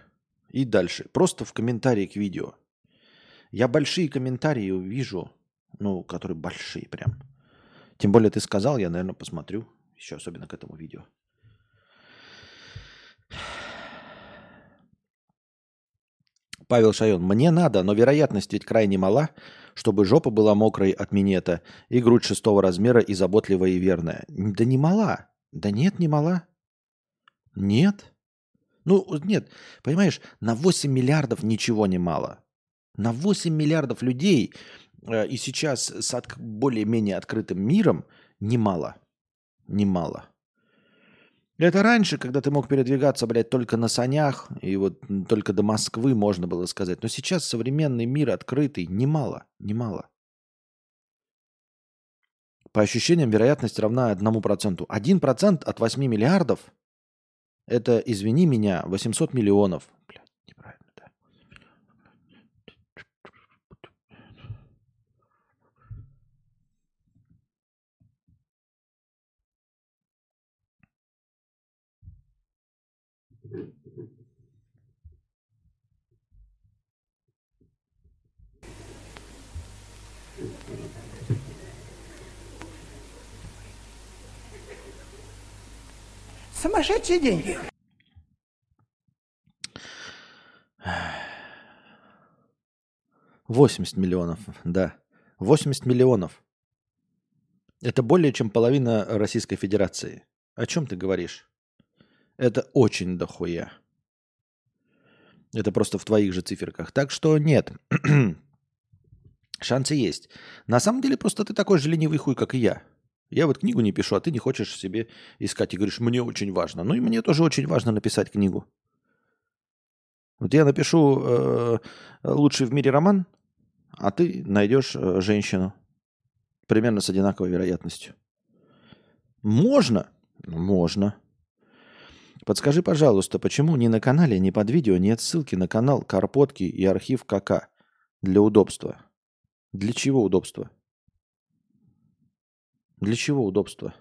И дальше. Просто в комментарии к видео. Я большие комментарии вижу, ну, которые большие прям. Тем более ты сказал, я, наверное, посмотрю еще особенно к этому видео. Павел Шайон. Мне надо, но вероятность ведь крайне мала, чтобы жопа была мокрой от минета, и грудь шестого размера и заботливая и верная. Да не мала. Да нет, не мала. Нет. Ну, нет. Понимаешь, на 8 миллиардов ничего не мало. На 8 миллиардов людей э, и сейчас с от, более-менее открытым миром немало. Немало. Это раньше, когда ты мог передвигаться, блядь, только на санях, и вот только до Москвы можно было сказать. Но сейчас современный мир открытый, немало, немало. По ощущениям, вероятность равна 1%. 1% от 8 миллиардов – это, извини меня, 800 миллионов. Блядь. Сумасшедшие деньги. Восемьдесят миллионов, да. 80 миллионов. Это более чем половина Российской Федерации. О чем ты говоришь? Это очень дохуя. Это просто в твоих же циферках. Так что нет. Шансы есть. На самом деле просто ты такой же ленивый хуй, как и я. Я вот книгу не пишу, а ты не хочешь себе искать и говоришь, мне очень важно. Ну и мне тоже очень важно написать книгу. Вот я напишу э, лучший в мире роман, а ты найдешь э, женщину. Примерно с одинаковой вероятностью. Можно? Можно. Подскажи, пожалуйста, почему ни на канале, ни под видео нет ссылки на канал Карпотки и архив КК для удобства? Для чего удобства? Для чего удобства?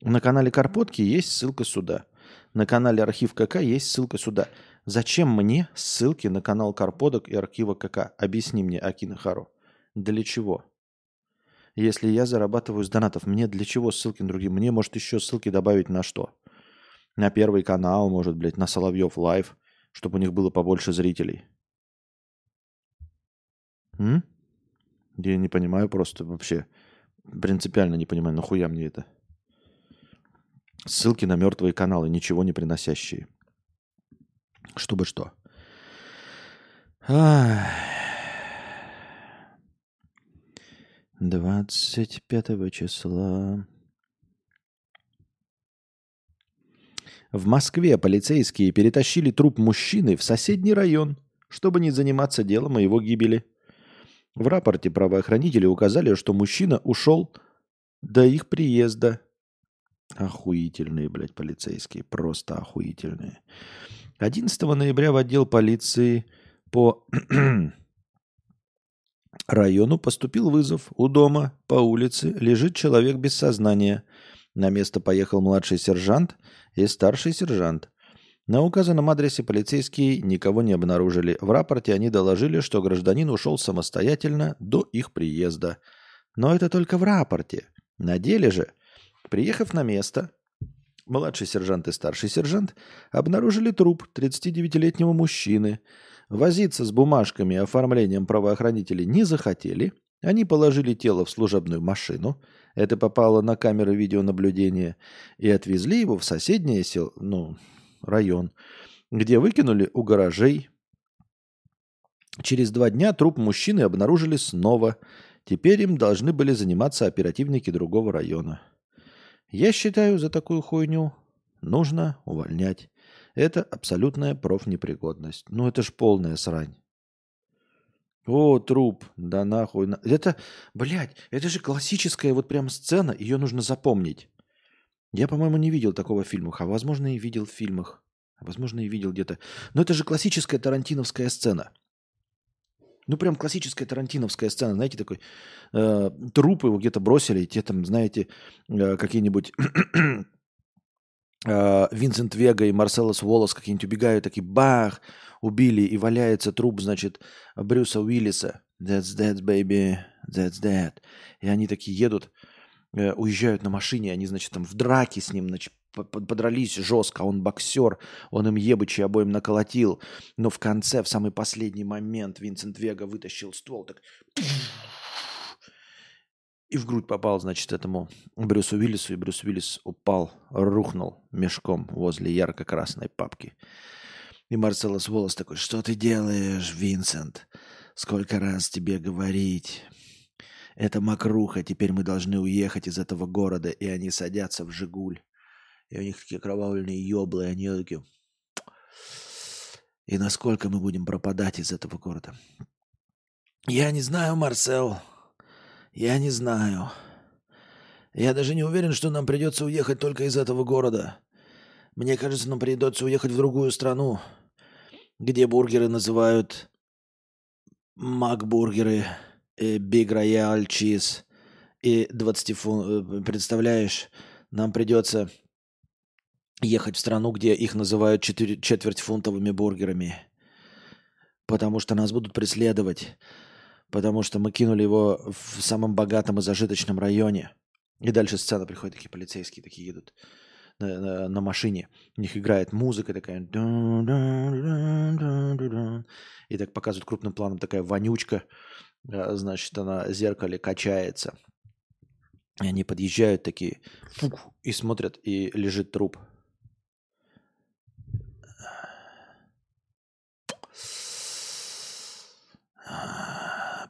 На канале Карпотки есть ссылка сюда. На канале Архив КК есть ссылка сюда. Зачем мне ссылки на канал Карподок и архива КК? Объясни мне, Акина Хару. Для чего? Если я зарабатываю с донатов, мне для чего ссылки на другие? Мне, может, еще ссылки добавить на что? На первый канал, может, блядь, на Соловьев Лайв, чтобы у них было побольше зрителей. М? Я не понимаю просто вообще. Принципиально не понимаю, нахуя мне это. Ссылки на мертвые каналы, ничего не приносящие. Чтобы что. Двадцать пятого числа. В Москве полицейские перетащили труп мужчины в соседний район, чтобы не заниматься делом о его гибели. В рапорте правоохранители указали, что мужчина ушел до их приезда. Охуительные, блядь, полицейские. Просто охуительные. 11 ноября в отдел полиции по району поступил вызов. У дома по улице лежит человек без сознания. На место поехал младший сержант и старший сержант. На указанном адресе полицейские никого не обнаружили. В рапорте они доложили, что гражданин ушел самостоятельно до их приезда. Но это только в рапорте. На деле же, приехав на место, младший сержант и старший сержант обнаружили труп 39-летнего мужчины. Возиться с бумажками и оформлением правоохранители не захотели. Они положили тело в служебную машину. Это попало на камеры видеонаблюдения. И отвезли его в соседнее село, ну, район, где выкинули у гаражей. Через два дня труп мужчины обнаружили снова. Теперь им должны были заниматься оперативники другого района. Я считаю, за такую хуйню нужно увольнять. Это абсолютная профнепригодность. Ну это ж полная срань. О, труп, да нахуй. Это, блядь, это же классическая вот прям сцена, ее нужно запомнить. Я, по-моему, не видел такого в фильмах, а возможно и видел в фильмах. Возможно и видел где-то. Но это же классическая тарантиновская сцена. Ну, прям классическая тарантиновская сцена, знаете, такой э, трупы его где-то бросили, те там, знаете, э, какие-нибудь э, Винсент Вега и Марселос Волос какие-нибудь убегают, такие бах, убили, и валяется труп, значит, Брюса Уиллиса. That's that, baby, that's that. И они такие едут, уезжают на машине, они, значит, там в драке с ним, значит, подрались жестко, он боксер, он им ебычи обоим наколотил, но в конце, в самый последний момент Винсент Вега вытащил ствол, так и в грудь попал, значит, этому Брюсу Уиллису, и Брюс Уиллис упал, рухнул мешком возле ярко-красной папки. И Марселос Волос такой, что ты делаешь, Винсент? Сколько раз тебе говорить? Это мокруха, теперь мы должны уехать из этого города. И они садятся в «Жигуль». И у них такие кровавленные еблы, и они такие... И насколько мы будем пропадать из этого города? Я не знаю, Марсел. Я не знаю. Я даже не уверен, что нам придется уехать только из этого города. Мне кажется, нам придется уехать в другую страну, где бургеры называют макбургеры. Big Royal Cheese и 20 фунтов. Представляешь, нам придется ехать в страну, где их называют 4, четвертьфунтовыми бургерами. Потому что нас будут преследовать. Потому что мы кинули его в самом богатом и зажиточном районе. И дальше сцена приходит, такие полицейские такие едут на, на, на машине. У них играет музыка такая. И так показывают крупным планом такая вонючка Э, Э, значит, она зеркале качается. И они подъезжают такие фук, и смотрят, и лежит труп.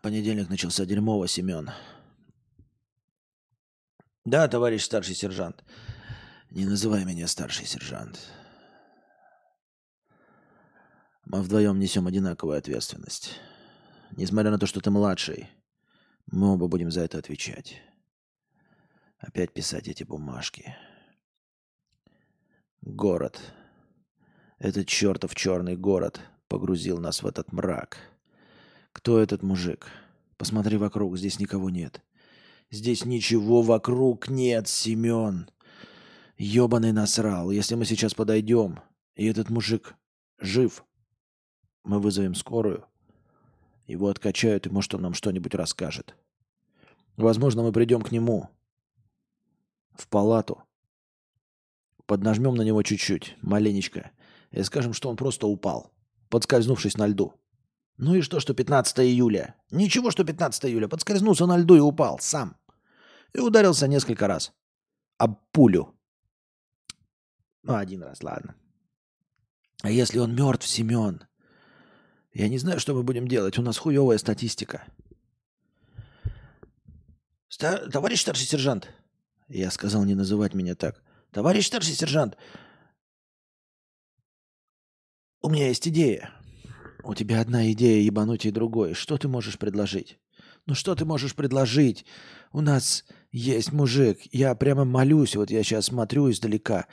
Понедельник начался дерьмово, Семен. Да, товарищ старший сержант. Не называй меня старший сержант. Мы вдвоем несем одинаковую ответственность. Несмотря на то, что ты младший, мы оба будем за это отвечать. Опять писать эти бумажки. Город. Этот чертов черный город погрузил нас в этот мрак. Кто этот мужик? Посмотри вокруг, здесь никого нет. Здесь ничего вокруг нет, Семен. Ёбаный насрал. Если мы сейчас подойдем, и этот мужик жив, мы вызовем скорую, его откачают, и может он нам что-нибудь расскажет. Возможно, мы придем к нему в палату, поднажмем на него чуть-чуть, маленечко, и скажем, что он просто упал, подскользнувшись на льду. Ну и что, что 15 июля? Ничего, что 15 июля. Подскользнулся на льду и упал сам. И ударился несколько раз. Об пулю. Ну, один раз, ладно. А если он мертв, Семен? Я не знаю, что мы будем делать. У нас хуевая статистика. Стар... Товарищ старший сержант. Я сказал не называть меня так. Товарищ старший сержант. У меня есть идея. У тебя одна идея ебануть и другой. Что ты можешь предложить? Ну что ты можешь предложить? У нас есть мужик. Я прямо молюсь, вот я сейчас смотрю издалека,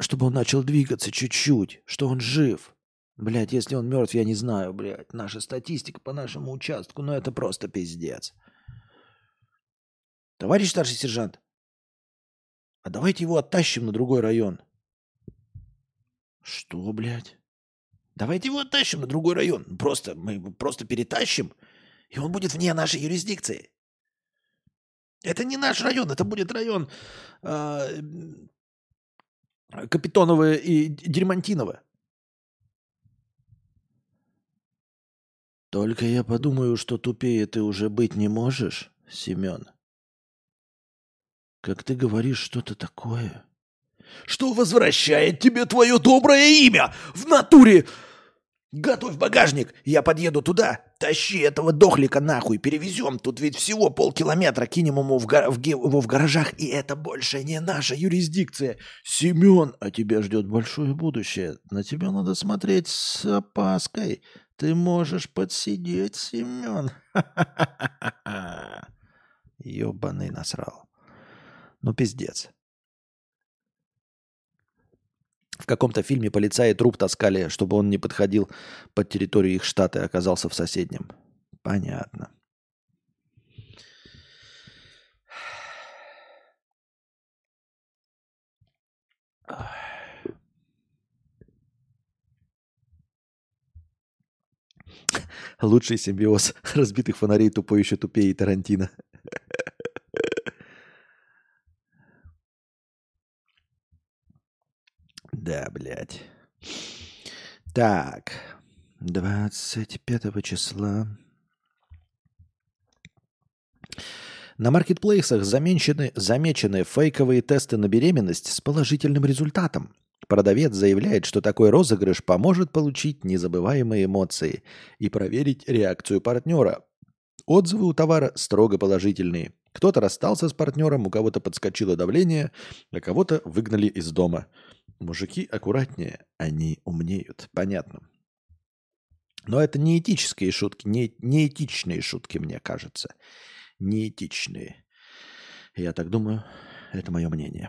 чтобы он начал двигаться чуть-чуть, что он жив. Блядь, если он мертв, я не знаю, блядь. Наша статистика по нашему участку, ну это просто пиздец. Товарищ старший сержант, а давайте его оттащим на другой район. Что, блядь? Давайте его оттащим на другой район. Просто мы его просто перетащим, и он будет вне нашей юрисдикции. Это не наш район, это будет район э, Капитонова и Дермантинова. Только я подумаю, что тупее ты уже быть не можешь, Семен. Как ты говоришь что-то такое, что возвращает тебе твое доброе имя в натуре. Готовь багажник, я подъеду туда. Тащи этого дохлика нахуй, перевезем. Тут ведь всего полкилометра, кинем ему в, в, его в гаражах, и это больше не наша юрисдикция. Семен, а тебя ждет большое будущее. На тебя надо смотреть с опаской. Ты можешь подсидеть, Семен. Ёбаный насрал. Ну, пиздец. В каком-то фильме полицаи труп таскали, чтобы он не подходил под территорию их штата и оказался в соседнем. Понятно. Лучший симбиоз разбитых фонарей тупой еще тупее Тарантино. Да, блядь. Так. 25 числа. На маркетплейсах замечены, замечены фейковые тесты на беременность с положительным результатом. Продавец заявляет, что такой розыгрыш поможет получить незабываемые эмоции и проверить реакцию партнера. Отзывы у товара строго положительные. Кто-то расстался с партнером, у кого-то подскочило давление, а кого-то выгнали из дома. Мужики аккуратнее, они умнеют. Понятно. Но это не этические шутки, не, не этичные шутки, мне кажется. Неэтичные. Я так думаю, это мое мнение.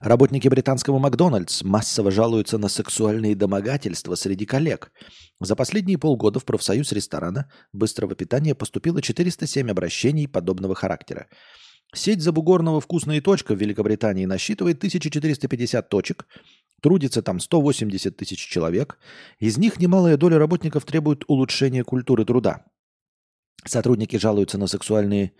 Работники британского Макдональдс массово жалуются на сексуальные домогательства среди коллег. За последние полгода в профсоюз ресторана быстрого питания поступило 407 обращений подобного характера. Сеть забугорного «Вкусная точка» в Великобритании насчитывает 1450 точек, трудится там 180 тысяч человек, из них немалая доля работников требует улучшения культуры труда. Сотрудники жалуются на сексуальные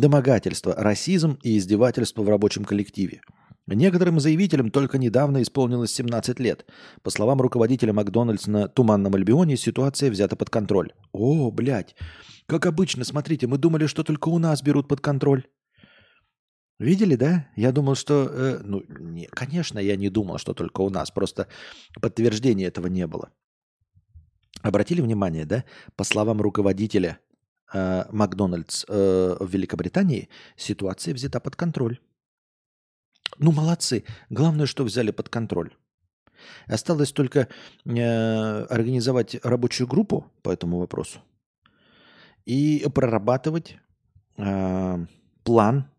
домогательства, расизм и издевательство в рабочем коллективе. Некоторым заявителям только недавно исполнилось 17 лет. По словам руководителя Макдональдс на Туманном Альбионе, ситуация взята под контроль. О, блядь. Как обычно, смотрите, мы думали, что только у нас берут под контроль. Видели, да? Я думал, что... э, ну, не, конечно, я не думал, что только у нас. Просто подтверждения этого не было. Обратили внимание, да? По словам руководителя Макдональдс э, в Великобритании, ситуация взята под контроль. Ну, молодцы. Главное, что взяли под контроль. Осталось только э, организовать рабочую группу по этому вопросу и прорабатывать э, план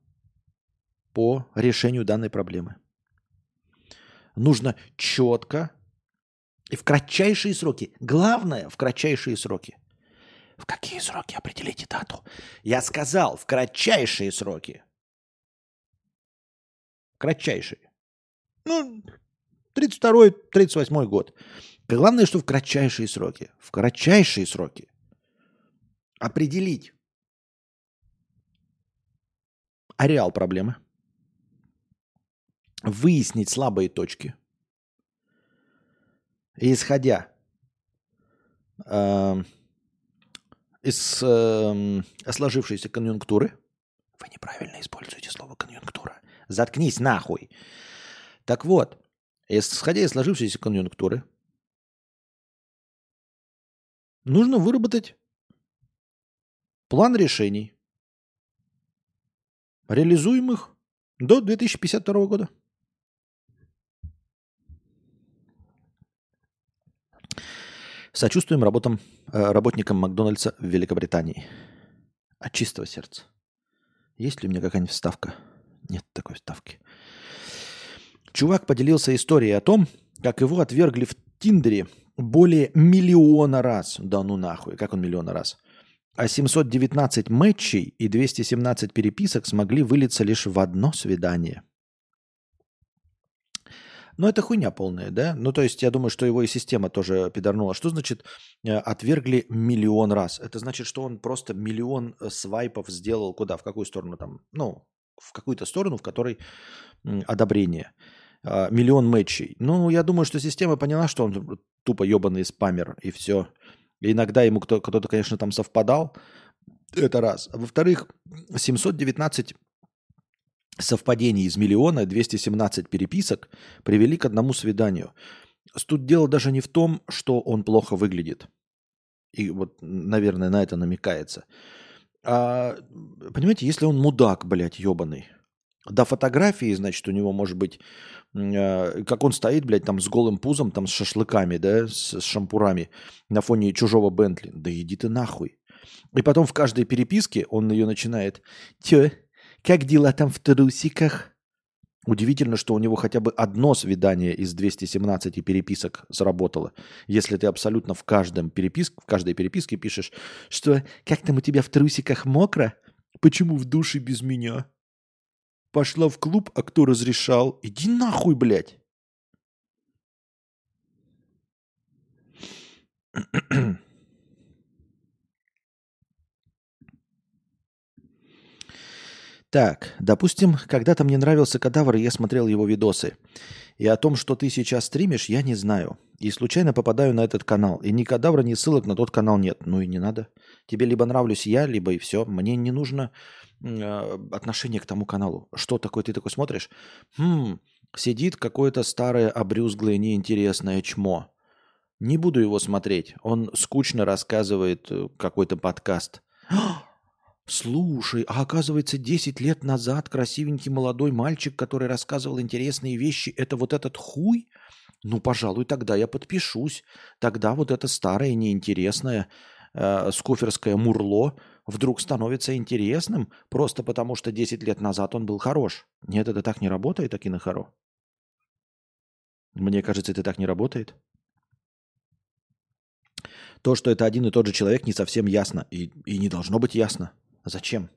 по решению данной проблемы. Нужно четко и в кратчайшие сроки. Главное, в кратчайшие сроки. В какие сроки определите дату? Я сказал, в кратчайшие сроки. Кратчайшие. Ну, 32-й, 38-й год. Главное, что в кратчайшие сроки. В кратчайшие сроки. Определить ареал проблемы. Выяснить слабые точки. Исходя э, из э, сложившейся конъюнктуры, вы неправильно используете слово конъюнктура. Заткнись нахуй. Так вот, Исходя из сложившейся конъюнктуры, нужно выработать план решений, реализуемых до 2052 года. Сочувствуем работам, э, работникам Макдональдса в Великобритании. От чистого сердца. Есть ли у меня какая-нибудь вставка? Нет такой вставки. Чувак поделился историей о том, как его отвергли в Тиндере более миллиона раз. Да ну нахуй, как он миллиона раз? А 719 матчей и 217 переписок смогли вылиться лишь в одно свидание. Но это хуйня полная, да? Ну, то есть, я думаю, что его и система тоже пидорнула. Что значит э, отвергли миллион раз? Это значит, что он просто миллион э, свайпов сделал куда? В какую сторону там? Ну, в какую-то сторону, в которой одобрение. А, миллион матчей. Ну, я думаю, что система поняла, что он тупо ебаный спамер, и все. Иногда ему кто- кто-то, конечно, там совпадал. Это раз. Во-вторых, 719 совпадений из миллиона, 217 переписок привели к одному свиданию. Тут дело даже не в том, что он плохо выглядит. И вот, наверное, на это намекается. А, понимаете, если он мудак, блядь, ебаный, до фотографии, значит, у него может быть, э, как он стоит, блядь, там с голым пузом, там с шашлыками, да, с, с шампурами на фоне чужого Бентли. Да иди ты нахуй. И потом в каждой переписке он ее начинает. Тё, как дела там в трусиках? Удивительно, что у него хотя бы одно свидание из 217 переписок заработало. Если ты абсолютно в, каждом переписке, в каждой переписке пишешь, что как там у тебя в трусиках мокро? Почему в душе без меня? Пошла в клуб, а кто разрешал? Иди нахуй, блядь. Так, допустим, когда-то мне нравился кадавр, и я смотрел его видосы. И о том, что ты сейчас стримишь, я не знаю. И случайно попадаю на этот канал. И ни кадавра, ни ссылок на тот канал нет. Ну и не надо. Тебе либо нравлюсь я, либо и все. Мне не нужно э, отношение к тому каналу. Что такое ты такой смотришь? Хм, сидит какое-то старое, обрюзглое, неинтересное чмо. Не буду его смотреть. Он скучно рассказывает э, какой-то подкаст. Слушай, а оказывается, 10 лет назад красивенький молодой мальчик, который рассказывал интересные вещи, это вот этот хуй? Ну, пожалуй, тогда я подпишусь. Тогда вот это старое, неинтересное э, скуферское мурло вдруг становится интересным, просто потому что 10 лет назад он был хорош. Нет, это так не работает, Акинахаро. Мне кажется, это так не работает. То, что это один и тот же человек, не совсем ясно. И, и не должно быть ясно. Зачем?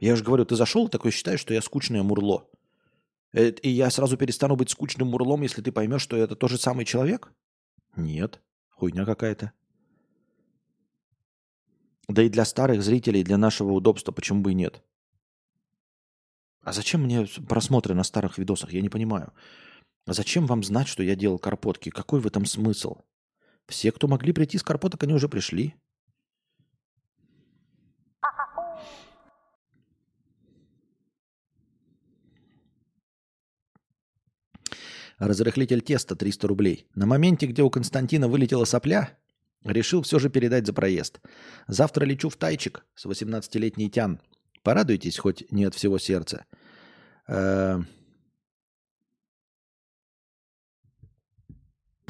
Я уже говорю, ты зашел и такой считаешь, что я скучное мурло. Э, и я сразу перестану быть скучным мурлом, если ты поймешь, что это тот же самый человек? Нет. Хуйня какая-то. Да и для старых зрителей, для нашего удобства, почему бы и нет? А зачем мне просмотры на старых видосах? Я не понимаю. А зачем вам знать, что я делал карпотки? Какой в этом смысл? Все, кто могли прийти с карпоток, они уже пришли. Разрыхлитель теста 300 рублей. На моменте, где у Константина вылетела сопля, решил все же передать за проезд. Завтра лечу в Тайчик с 18-летней Тян. Порадуйтесь хоть не от всего сердца. Э,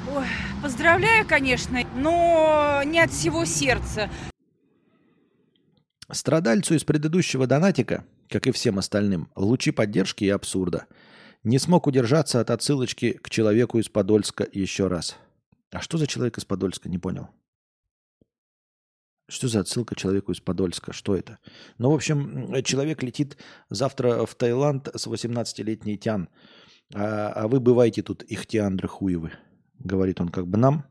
Ой, поздравляю, конечно, но не от всего сердца. Страдальцу из предыдущего донатика, как и всем остальным, лучи поддержки и абсурда. Не смог удержаться от отсылочки к человеку из Подольска еще раз. А что за человек из Подольска? Не понял. Что за отсылка человеку из Подольска? Что это? Ну, в общем, человек летит завтра в Таиланд с 18-летней Тян. А, а вы бываете тут ихтиандры хуевы. Говорит он как бы нам,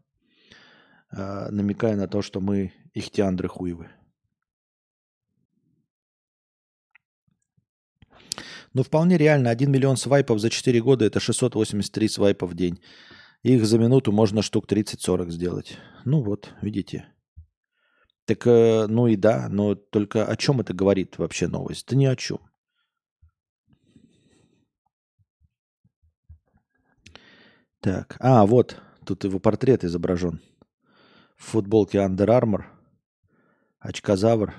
а, намекая на то, что мы ихтиандры хуевы. Ну, вполне реально. 1 миллион свайпов за 4 года – это 683 свайпа в день. Их за минуту можно штук 30-40 сделать. Ну вот, видите. Так, э, ну и да, но только о чем это говорит вообще новость? Да ни о чем. Так, а, вот, тут его портрет изображен. В футболке Under Armour, очкозавр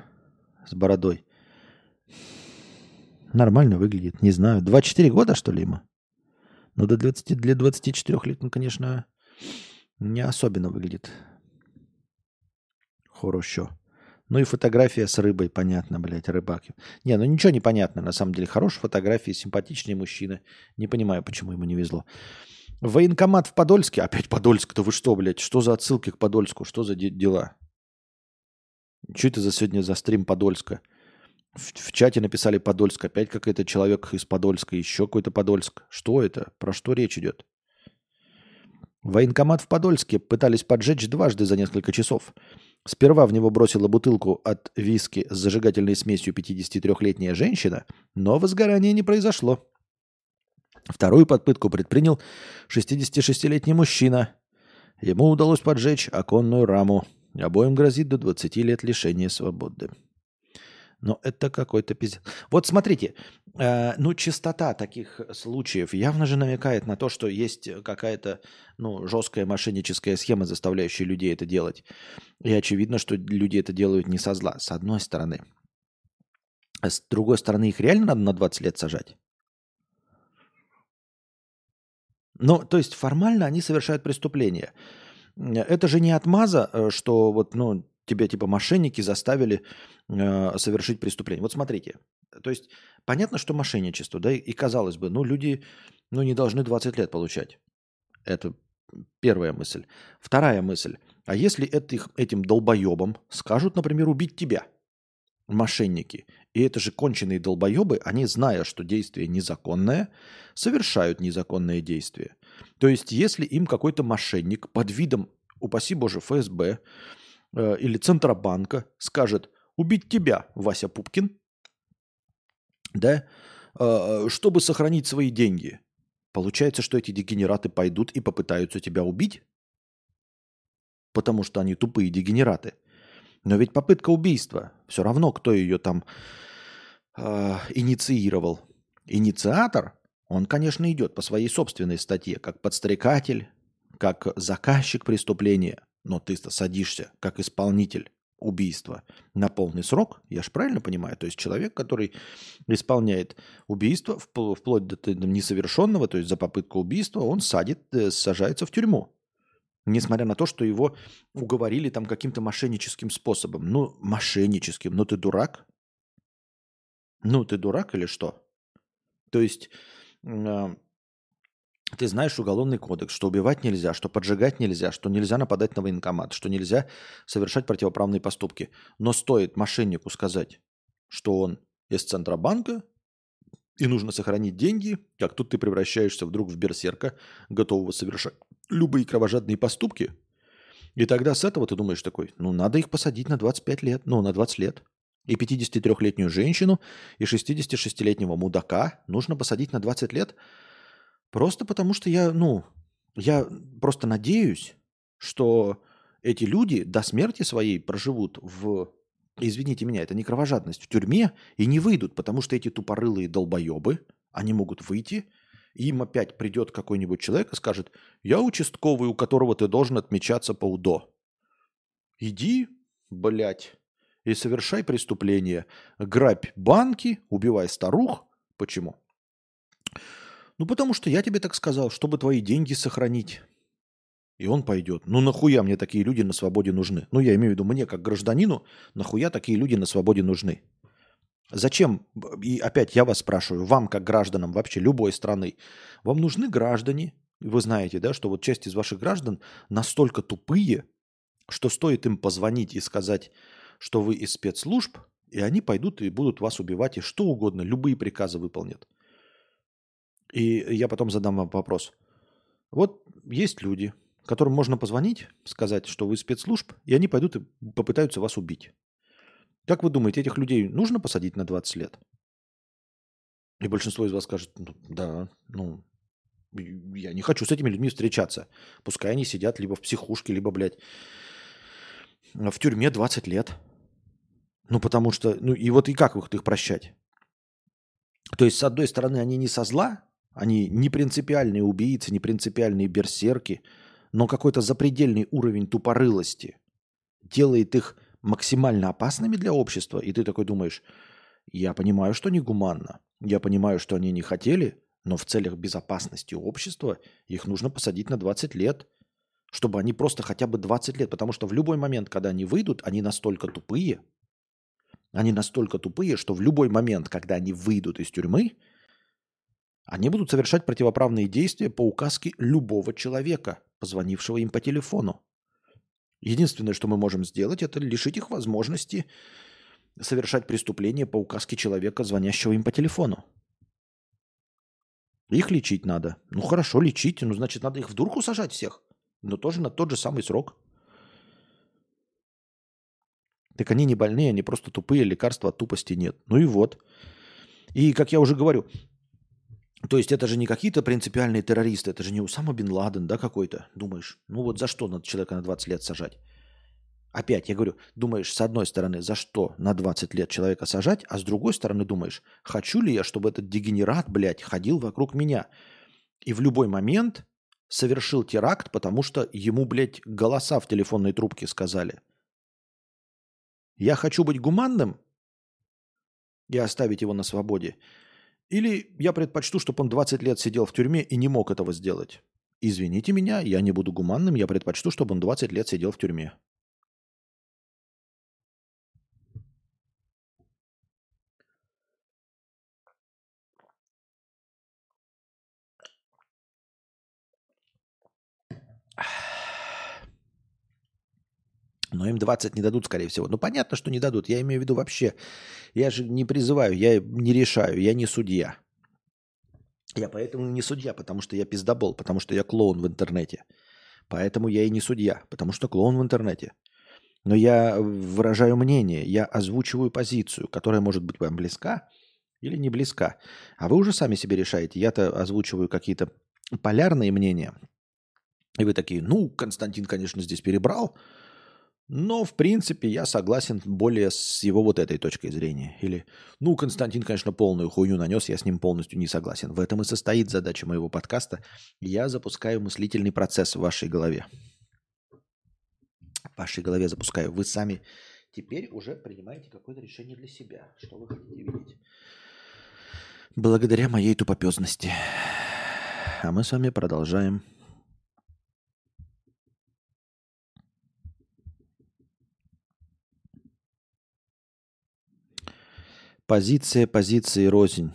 с бородой. Нормально выглядит, не знаю. 24 года, что ли, ему? Ну, до 20, для 24 лет, ну, конечно, не особенно выглядит хорошо. Ну и фотография с рыбой, понятно, блядь, рыбаки. Не, ну ничего не понятно, на самом деле. Хорошие фотографии, симпатичные мужчины. Не понимаю, почему ему не везло. Военкомат в Подольске. Опять Подольск-то вы что, блядь? Что за отсылки к Подольску? Что за де- дела? Что это за сегодня за стрим Подольска? В, в чате написали Подольск. Опять какой-то человек из Подольска. Еще какой-то Подольск. Что это? Про что речь идет? Военкомат в Подольске пытались поджечь дважды за несколько часов. Сперва в него бросила бутылку от виски с зажигательной смесью 53-летняя женщина, но возгорание не произошло. Вторую подпытку предпринял 66-летний мужчина. Ему удалось поджечь оконную раму. Обоим грозит до 20 лет лишения свободы. Но это какой-то пиздец. Вот смотрите, э, ну частота таких случаев явно же намекает на то, что есть какая-то ну, жесткая мошенническая схема, заставляющая людей это делать. И очевидно, что люди это делают не со зла, с одной стороны. А с другой стороны, их реально надо на 20 лет сажать? Ну, то есть формально они совершают преступление. Это же не отмаза, э, что вот, ну, тебя типа мошенники заставили э, совершить преступление. Вот смотрите, то есть понятно, что мошенничество, да, и казалось бы, ну, люди, ну, не должны 20 лет получать. Это первая мысль. Вторая мысль. А если этих, этим долбоебам скажут, например, убить тебя, мошенники, и это же конченые долбоебы, они, зная, что действие незаконное, совершают незаконное действие. То есть, если им какой-то мошенник под видом, упаси Боже, ФСБ э, или Центробанка скажет убить тебя, Вася Пупкин, да, э, чтобы сохранить свои деньги, получается, что эти дегенераты пойдут и попытаются тебя убить, потому что они тупые дегенераты – но ведь попытка убийства, все равно, кто ее там э, инициировал. Инициатор, он, конечно, идет по своей собственной статье, как подстрекатель, как заказчик преступления. Но ты-то садишься как исполнитель убийства на полный срок, я же правильно понимаю? То есть человек, который исполняет убийство вплоть до несовершенного, то есть за попытку убийства, он садит, э, сажается в тюрьму. Несмотря на то, что его уговорили там каким-то мошенническим способом. Ну, мошенническим. Ну, ты дурак? Ну, ты дурак или что? То есть э, ты знаешь уголовный кодекс, что убивать нельзя, что поджигать нельзя, что нельзя нападать на военкомат, что нельзя совершать противоправные поступки. Но стоит мошеннику сказать, что он из Центробанка, и нужно сохранить деньги, как тут ты превращаешься вдруг в берсерка, готового совершать любые кровожадные поступки. И тогда с этого ты думаешь такой, ну надо их посадить на 25 лет, ну на 20 лет. И 53-летнюю женщину, и 66-летнего мудака нужно посадить на 20 лет. Просто потому что я, ну, я просто надеюсь, что эти люди до смерти своей проживут в, извините меня, это не кровожадность, в тюрьме и не выйдут, потому что эти тупорылые долбоебы, они могут выйти им опять придет какой-нибудь человек и скажет, я участковый, у которого ты должен отмечаться по УДО. Иди, блядь, и совершай преступление. Грабь банки, убивай старух. Почему? Ну, потому что я тебе так сказал, чтобы твои деньги сохранить. И он пойдет. Ну, нахуя мне такие люди на свободе нужны? Ну, я имею в виду, мне как гражданину, нахуя такие люди на свободе нужны? Зачем, и опять я вас спрашиваю, вам как гражданам вообще любой страны, вам нужны граждане, вы знаете, да, что вот часть из ваших граждан настолько тупые, что стоит им позвонить и сказать, что вы из спецслужб, и они пойдут и будут вас убивать, и что угодно, любые приказы выполнят. И я потом задам вам вопрос. Вот есть люди, которым можно позвонить, сказать, что вы спецслужб, и они пойдут и попытаются вас убить. Как вы думаете, этих людей нужно посадить на 20 лет? И большинство из вас скажет, ну, да, ну, я не хочу с этими людьми встречаться. Пускай они сидят либо в психушке, либо, блядь, в тюрьме 20 лет. Ну, потому что, ну, и вот и как их, их прощать? То есть, с одной стороны, они не со зла, они не принципиальные убийцы, не принципиальные берсерки, но какой-то запредельный уровень тупорылости делает их максимально опасными для общества, и ты такой думаешь, я понимаю, что не гуманно, я понимаю, что они не хотели, но в целях безопасности общества их нужно посадить на 20 лет, чтобы они просто хотя бы 20 лет, потому что в любой момент, когда они выйдут, они настолько тупые, они настолько тупые, что в любой момент, когда они выйдут из тюрьмы, они будут совершать противоправные действия по указке любого человека, позвонившего им по телефону. Единственное, что мы можем сделать, это лишить их возможности совершать преступление по указке человека, звонящего им по телефону. Их лечить надо. Ну хорошо, лечите. Ну, значит, надо их в дурку сажать всех. Но тоже на тот же самый срок. Так они не больные, они просто тупые, лекарства от тупости нет. Ну и вот. И, как я уже говорю, то есть это же не какие-то принципиальные террористы, это же не Усама Бен Ладен, да, какой-то. Думаешь, ну вот за что надо человека на 20 лет сажать? Опять, я говорю, думаешь, с одной стороны, за что на 20 лет человека сажать, а с другой стороны думаешь, хочу ли я, чтобы этот дегенерат, блядь, ходил вокруг меня и в любой момент совершил теракт, потому что ему, блядь, голоса в телефонной трубке сказали. Я хочу быть гуманным и оставить его на свободе. Или я предпочту, чтобы он 20 лет сидел в тюрьме и не мог этого сделать. Извините меня, я не буду гуманным, я предпочту, чтобы он 20 лет сидел в тюрьме. Но им 20 не дадут, скорее всего. Ну, понятно, что не дадут. Я имею в виду вообще. Я же не призываю, я не решаю, я не судья. Я поэтому не судья, потому что я пиздобол, потому что я клоун в интернете. Поэтому я и не судья, потому что клоун в интернете. Но я выражаю мнение, я озвучиваю позицию, которая может быть вам близка или не близка. А вы уже сами себе решаете. Я-то озвучиваю какие-то полярные мнения. И вы такие, ну, Константин, конечно, здесь перебрал, но, в принципе, я согласен более с его вот этой точкой зрения. Или, ну, Константин, конечно, полную хуйню нанес, я с ним полностью не согласен. В этом и состоит задача моего подкаста. Я запускаю мыслительный процесс в вашей голове. В вашей голове запускаю. Вы сами теперь уже принимаете какое-то решение для себя. Что вы хотите видеть? Благодаря моей тупопезности. А мы с вами продолжаем Позиция позиции рознь.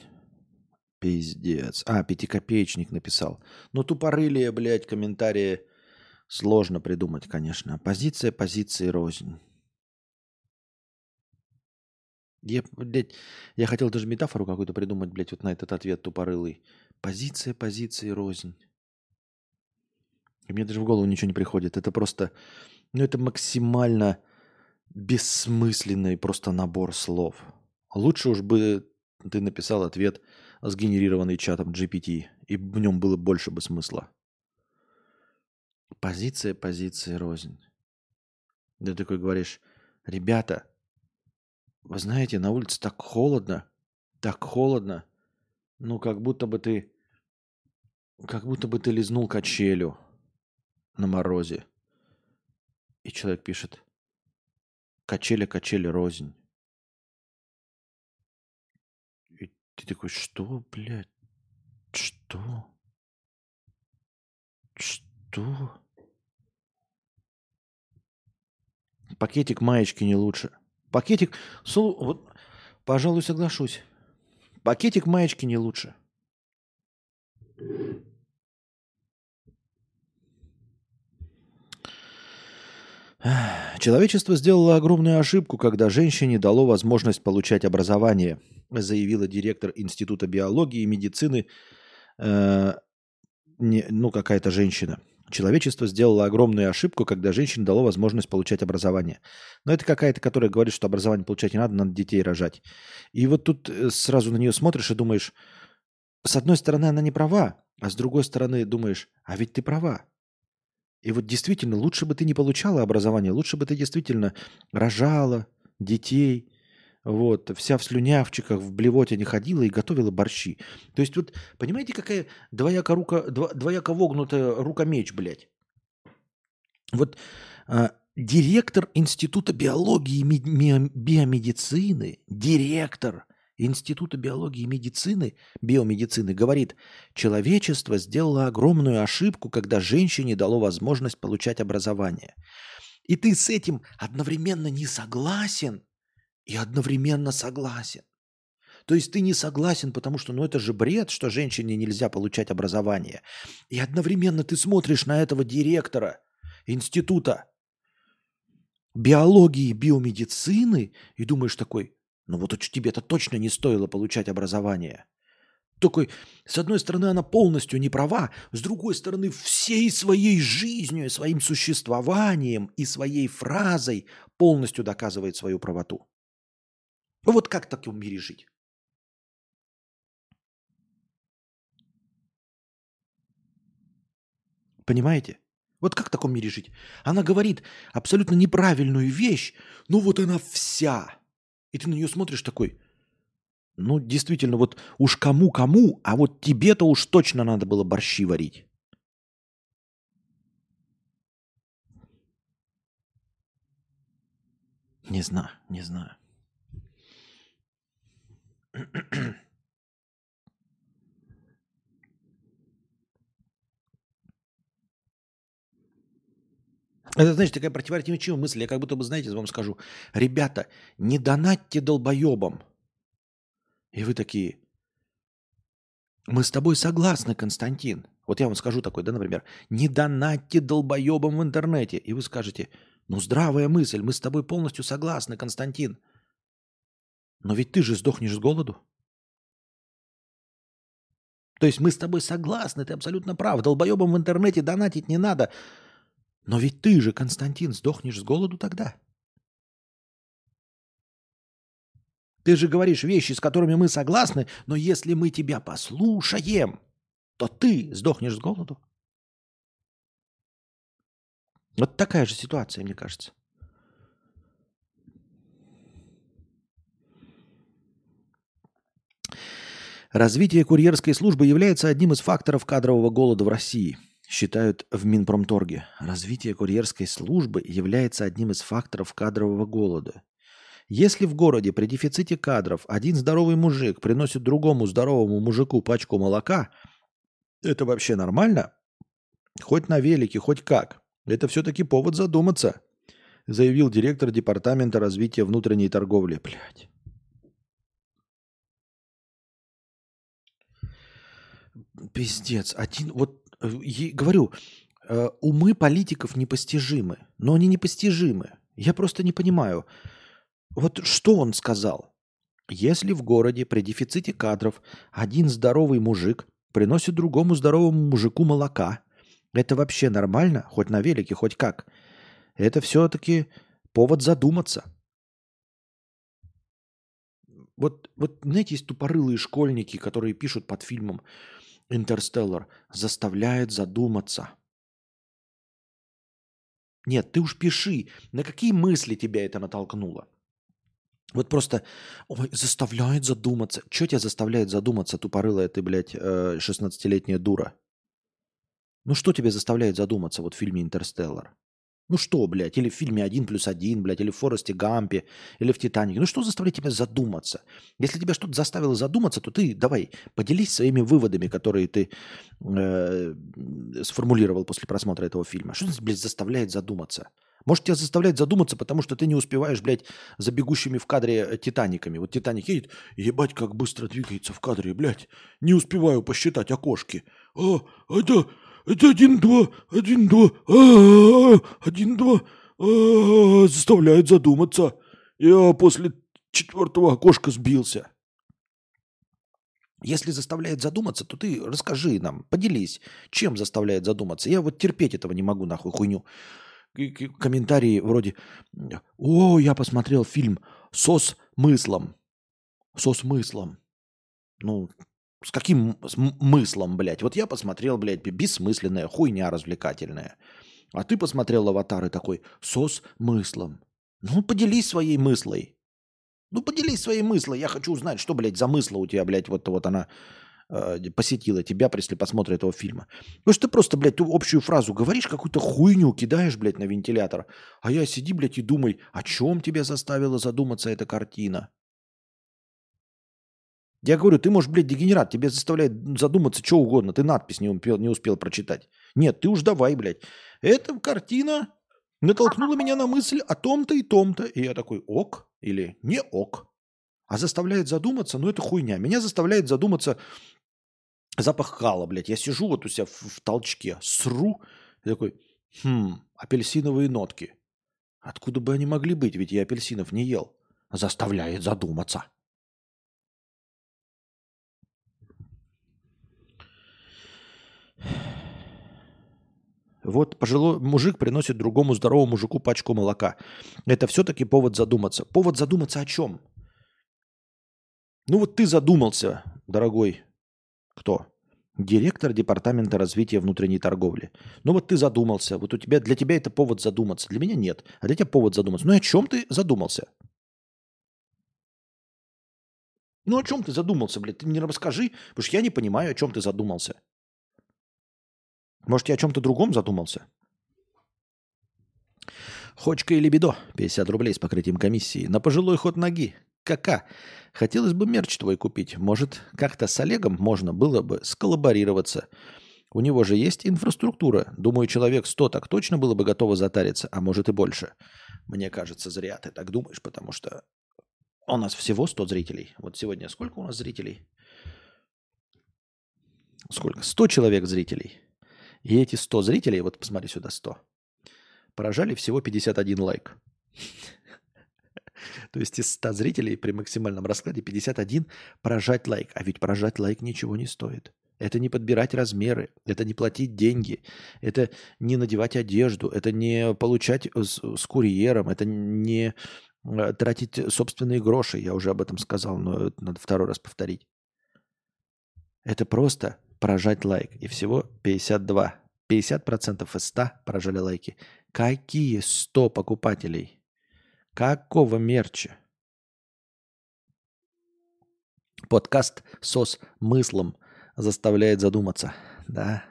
Пиздец. А, пятикопеечник написал. Ну, тупорылие, блядь, комментарии сложно придумать, конечно. Позиция позиции рознь. Я, блядь, я хотел даже метафору какую-то придумать, блядь, вот на этот ответ тупорылый. Позиция позиции рознь. И мне даже в голову ничего не приходит. Это просто, ну, это максимально бессмысленный просто набор слов. Лучше уж бы ты написал ответ, сгенерированный чатом GPT, и в нем было больше бы смысла. Позиция, позиция, рознь. Ты такой говоришь, ребята, вы знаете, на улице так холодно, так холодно, ну как будто бы ты как будто бы ты лизнул качелю на морозе. И человек пишет, качеля, качеля, рознь. Ты такой, что, блядь? Что? Что? Пакетик маечки не лучше. Пакетик, вот, пожалуй, соглашусь. Пакетик маечки не лучше. Человечество сделало огромную ошибку, когда женщине дало возможность получать образование, заявила директор Института биологии и медицины, э, не, ну какая-то женщина. Человечество сделало огромную ошибку, когда женщине дало возможность получать образование. Но это какая-то, которая говорит, что образование получать не надо, надо детей рожать. И вот тут э, сразу на нее смотришь и думаешь, с одной стороны, она не права, а с другой стороны думаешь, а ведь ты права. И вот действительно, лучше бы ты не получала образование, лучше бы ты действительно рожала детей, вот, вся в слюнявчиках, в блевоте не ходила и готовила борщи. То есть вот, понимаете, какая двояко, рука, двояко вогнутая рука-меч, блядь. Вот а, директор Института биологии и биомедицины, директор Института биологии и медицины, биомедицины говорит, человечество сделало огромную ошибку, когда женщине дало возможность получать образование. И ты с этим одновременно не согласен и одновременно согласен. То есть ты не согласен, потому что ну это же бред, что женщине нельзя получать образование. И одновременно ты смотришь на этого директора института биологии и биомедицины и думаешь такой, ну вот тебе-то точно не стоило получать образование. Такой, с одной стороны, она полностью не права, с другой стороны, всей своей жизнью, своим существованием и своей фразой полностью доказывает свою правоту. Вот как в таком мире жить? Понимаете? Вот как в таком мире жить? Она говорит абсолютно неправильную вещь, но вот она вся – и ты на нее смотришь такой, ну, действительно, вот уж кому-кому, а вот тебе-то уж точно надо было борщи варить. Не знаю, не знаю. Это, знаете, такая противоречивая мысль. Я как будто бы, знаете, вам скажу. Ребята, не донатьте долбоебам. И вы такие, мы с тобой согласны, Константин. Вот я вам скажу такой, да, например, не донатьте долбоебам в интернете. И вы скажете, ну здравая мысль, мы с тобой полностью согласны, Константин. Но ведь ты же сдохнешь с голоду. То есть мы с тобой согласны, ты абсолютно прав. Долбоебам в интернете донатить не надо. Но ведь ты же, Константин, сдохнешь с голоду тогда. Ты же говоришь вещи, с которыми мы согласны, но если мы тебя послушаем, то ты сдохнешь с голоду. Вот такая же ситуация, мне кажется. Развитие курьерской службы является одним из факторов кадрового голода в России – считают в Минпромторге. Развитие курьерской службы является одним из факторов кадрового голода. Если в городе при дефиците кадров один здоровый мужик приносит другому здоровому мужику пачку молока, это вообще нормально? Хоть на велике, хоть как. Это все-таки повод задуматься, заявил директор Департамента развития внутренней торговли. Блядь. Пиздец. Один, вот говорю, э, умы политиков непостижимы, но они непостижимы. Я просто не понимаю. Вот что он сказал? Если в городе при дефиците кадров один здоровый мужик приносит другому здоровому мужику молока, это вообще нормально? Хоть на велике, хоть как? Это все-таки повод задуматься. Вот, вот, знаете, есть тупорылые школьники, которые пишут под фильмом Интерстеллар заставляет задуматься. Нет, ты уж пиши, на какие мысли тебя это натолкнуло. Вот просто, ой, заставляет задуматься. Что тебя заставляет задуматься, тупорылая ты, блядь, 16-летняя э, дура? Ну что тебя заставляет задуматься вот в фильме «Интерстеллар»? Ну что, блядь, или в фильме «Один плюс один», блядь, или в «Форесте Гампе», или в «Титанике». Ну что заставляет тебя задуматься? Если тебя что-то заставило задуматься, то ты давай поделись своими выводами, которые ты э, сформулировал после просмотра этого фильма. Что, блядь, заставляет задуматься? Может, тебя заставляет задуматься, потому что ты не успеваешь, блядь, за бегущими в кадре э, Титаниками. Вот Титаник едет, ебать, как быстро двигается в кадре, блядь. Не успеваю посчитать окошки. А, это это один-два, один-два, один-два, а, заставляет задуматься. Я после четвертого окошка сбился. Если заставляет задуматься, то ты расскажи нам, поделись, чем заставляет задуматься. Я вот терпеть этого не могу, нахуй, хуйню. Комментарии вроде «О, я посмотрел фильм со смыслом». Со смыслом. Ну, с каким смыслом, блядь? Вот я посмотрел, блядь, бессмысленная хуйня развлекательная. А ты посмотрел «Аватар» и такой со смыслом. Ну, поделись своей мыслой. Ну, поделись своей мыслой. Я хочу узнать, что, блядь, за мысла у тебя, блядь, вот, вот она э, посетила тебя, если посмотришь этого фильма. Потому что ты просто, блядь, ту общую фразу говоришь, какую-то хуйню кидаешь, блядь, на вентилятор. А я сиди, блядь, и думай, о чем тебя заставила задуматься эта картина? Я говорю, ты, можешь, блядь, дегенерат, тебе заставляет задуматься что угодно, ты надпись не успел, не успел прочитать. Нет, ты уж давай, блядь. Эта картина натолкнула меня на мысль о том-то и том-то. И я такой, ок или не ок. А заставляет задуматься, ну это хуйня. Меня заставляет задуматься запах хала, блядь. Я сижу вот у себя в, в толчке, сру, и такой, хм, апельсиновые нотки. Откуда бы они могли быть, ведь я апельсинов не ел. Заставляет задуматься. Вот пожилой мужик приносит другому здоровому мужику пачку молока. Это все-таки повод задуматься. Повод задуматься о чем? Ну вот ты задумался, дорогой кто? Директор департамента развития внутренней торговли. Ну вот ты задумался. Вот у тебя для тебя это повод задуматься. Для меня нет. А для тебя повод задуматься. Ну о чем ты задумался? Ну о чем ты задумался, блядь? Ты мне расскажи, потому что я не понимаю, о чем ты задумался. Может, я о чем-то другом задумался? Хочка или бедо? 50 рублей с покрытием комиссии. На пожилой ход ноги. Кака. Хотелось бы мерч твой купить. Может, как-то с Олегом можно было бы сколлаборироваться. У него же есть инфраструктура. Думаю, человек 100 так точно было бы готово затариться, а может и больше. Мне кажется, зря ты так думаешь, потому что у нас всего 100 зрителей. Вот сегодня сколько у нас зрителей? Сколько? 100 человек зрителей. И эти 100 зрителей, вот посмотри сюда, 100, поражали всего 51 лайк. То есть из 100 зрителей при максимальном раскладе 51 поражать лайк. А ведь поражать лайк ничего не стоит. Это не подбирать размеры, это не платить деньги, это не надевать одежду, это не получать с, с курьером, это не э, тратить собственные гроши. Я уже об этом сказал, но надо второй раз повторить. Это просто прожать лайк. И всего 52. 50% из 100 прожали лайки. Какие 100 покупателей? Какого мерча? Подкаст со смыслом заставляет задуматься. Да.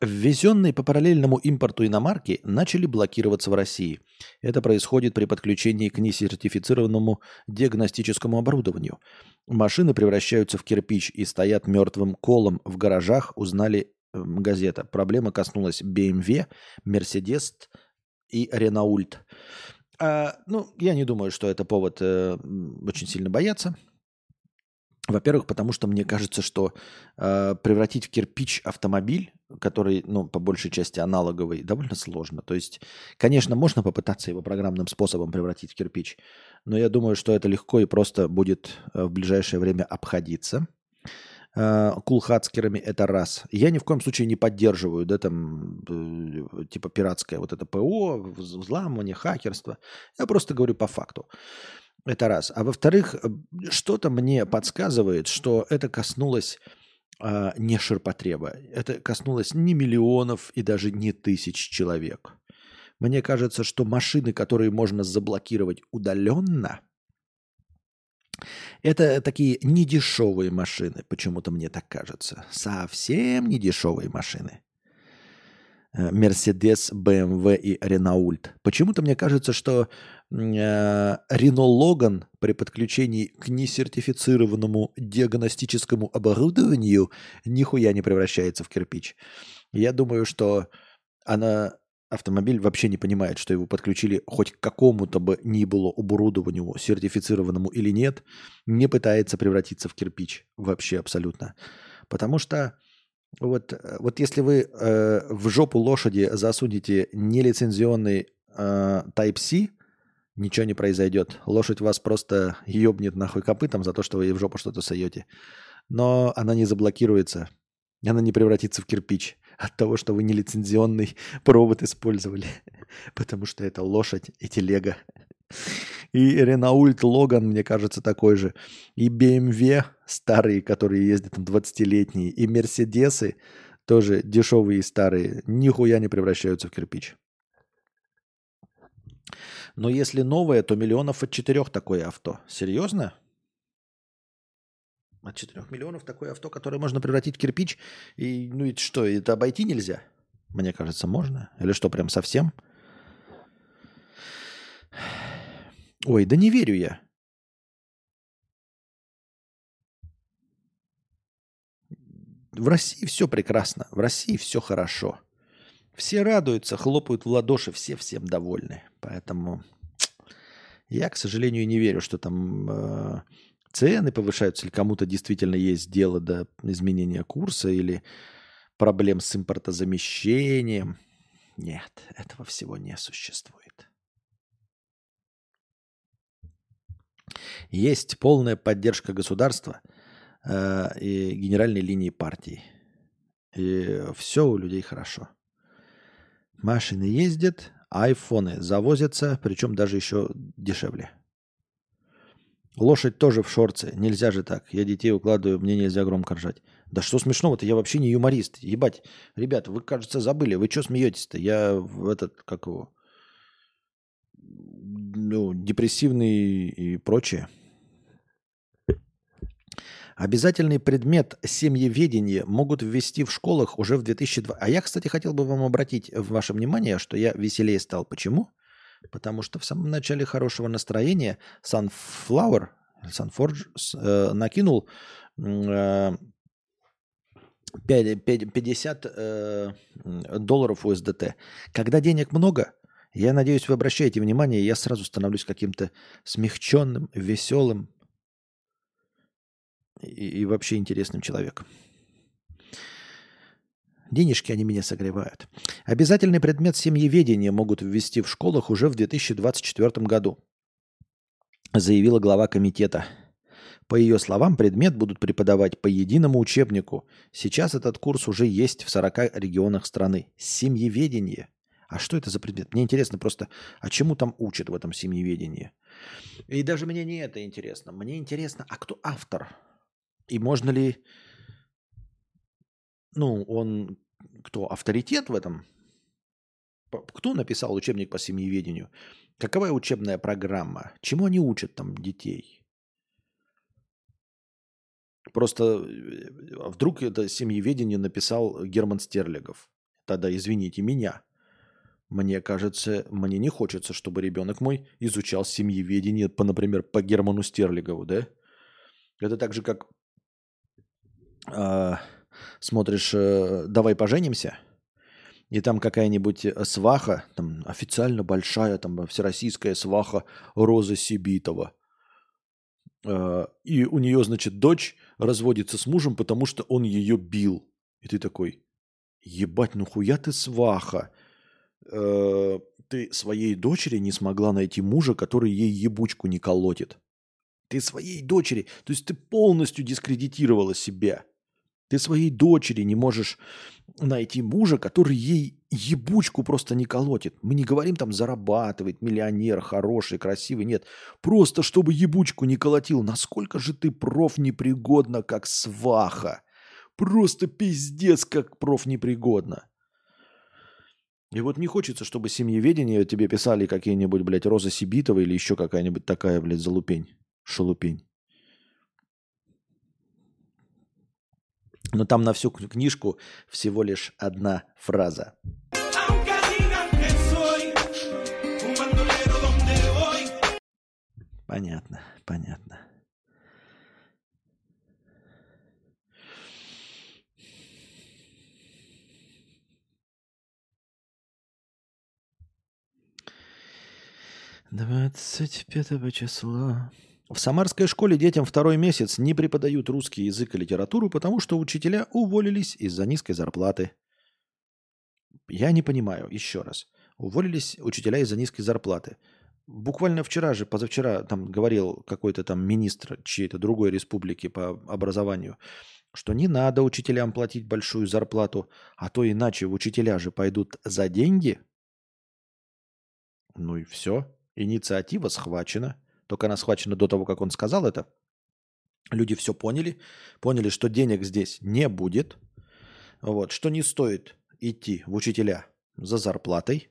Ввезенные по параллельному импорту иномарки начали блокироваться в России. Это происходит при подключении к несертифицированному диагностическому оборудованию. Машины превращаются в кирпич и стоят мертвым колом в гаражах, узнали э, газета. Проблема коснулась BMW, Mercedes и Renault. А, ну, я не думаю, что это повод э, очень сильно бояться. Во-первых, потому что мне кажется, что э, превратить в кирпич автомобиль, который, ну, по большей части аналоговый, довольно сложно. То есть, конечно, можно попытаться его программным способом превратить в кирпич, но я думаю, что это легко и просто будет э, в ближайшее время обходиться. Э, кулхацкерами это раз. Я ни в коем случае не поддерживаю, да, там, э, типа пиратское вот это ПО, взламывание, хакерство. Я просто говорю по факту. Это раз. А во-вторых, э, что-то мне подсказывает, что это коснулось а, не ширпотреба. Это коснулось не миллионов и даже не тысяч человек. Мне кажется, что машины, которые можно заблокировать удаленно, Это такие недешевые машины, почему-то мне так кажется. Совсем недешевые машины. Мерседес, БМВ и Ренаульт. Почему-то мне кажется, что Рено Логан при подключении к несертифицированному диагностическому оборудованию нихуя не превращается в кирпич. Я думаю, что она автомобиль вообще не понимает, что его подключили хоть к какому-то бы ни было оборудованию, сертифицированному или нет, не пытается превратиться в кирпич вообще абсолютно. Потому что вот, вот если вы э, в жопу лошади засунете нелицензионный э, Type-C, ничего не произойдет. Лошадь вас просто ебнет нахуй копытом за то, что вы ей в жопу что-то суете. Но она не заблокируется, она не превратится в кирпич от того, что вы нелицензионный провод использовали. Потому что это лошадь и телега. И Ренаульт Логан, мне кажется, такой же. И BMW старые, которые ездят там 20-летние. И Мерседесы тоже дешевые и старые. Нихуя не превращаются в кирпич. Но если новое, то миллионов от четырех такое авто. Серьезно? От 4 миллионов такое авто, которое можно превратить в кирпич. И, ну и что, это обойти нельзя? Мне кажется, можно. Или что, прям совсем? Ой, да не верю я. В России все прекрасно. В России все хорошо. Все радуются, хлопают в ладоши, все всем довольны. Поэтому я, к сожалению, не верю, что там э, цены повышаются, или кому-то действительно есть дело до изменения курса, или проблем с импортозамещением. Нет, этого всего не существует. Есть полная поддержка государства э, и генеральной линии партии. И все у людей хорошо. Машины ездят, айфоны завозятся, причем даже еще дешевле. Лошадь тоже в шорце. Нельзя же так. Я детей укладываю, мне нельзя громко ржать. Да что смешного-то? Я вообще не юморист. Ебать. Ребята, вы, кажется, забыли. Вы что смеетесь-то? Я в этот, как его, ну, депрессивный и прочее. Обязательный предмет семьеведения могут ввести в школах уже в 2002. А я, кстати, хотел бы вам обратить ваше внимание, что я веселее стал. Почему? Потому что в самом начале хорошего настроения Sunflower, Sunforge э, накинул э, 50 э, долларов USDT. Когда денег много, я надеюсь, вы обращаете внимание, я сразу становлюсь каким-то смягченным, веселым и, и вообще интересным человеком. Денежки они меня согревают. Обязательный предмет семьеведения могут ввести в школах уже в 2024 году, заявила глава комитета. По ее словам, предмет будут преподавать по единому учебнику. Сейчас этот курс уже есть в 40 регионах страны. Семьеведение. А что это за предмет? Мне интересно просто, а чему там учат в этом семьеведении? И даже мне не это интересно. Мне интересно, а кто автор? И можно ли ну, он кто, авторитет в этом? Кто написал учебник по семьеведению? Какова учебная программа? Чему они учат там детей? Просто э, вдруг это семьеведение написал Герман Стерлигов. Тогда извините меня. Мне кажется, мне не хочется, чтобы ребенок мой изучал семьеведение, по, например, по Герману Стерлигову, да? Это так же, как э, смотришь э, «Давай поженимся», и там какая-нибудь э, сваха, там официально большая, там всероссийская сваха Роза Сибитова. Э, и у нее, значит, дочь разводится с мужем, потому что он ее бил. И ты такой, ебать, ну хуя ты сваха. Ты своей дочери не смогла найти мужа, который ей ебучку не колотит. Ты своей дочери, то есть ты полностью дискредитировала себя – ты своей дочери не можешь найти мужа, который ей ебучку просто не колотит. Мы не говорим там зарабатывать, миллионер, хороший, красивый. Нет. Просто чтобы ебучку не колотил. Насколько же ты проф непригодна, как сваха. Просто пиздец, как проф непригодна. И вот не хочется, чтобы семьеведение тебе писали какие-нибудь, блядь, Роза Сибитова или еще какая-нибудь такая, блядь, залупень, шалупень. Но там на всю книжку всего лишь одна фраза. Понятно, понятно. Двадцать пятого числа. В самарской школе детям второй месяц не преподают русский язык и литературу, потому что учителя уволились из-за низкой зарплаты. Я не понимаю, еще раз. Уволились учителя из-за низкой зарплаты. Буквально вчера же, позавчера, там говорил какой-то там министр чьей-то другой республики по образованию, что не надо учителям платить большую зарплату, а то иначе учителя же пойдут за деньги. Ну и все. Инициатива схвачена. Только она схвачена до того, как он сказал это. Люди все поняли. Поняли, что денег здесь не будет. Вот, что не стоит идти в учителя за зарплатой.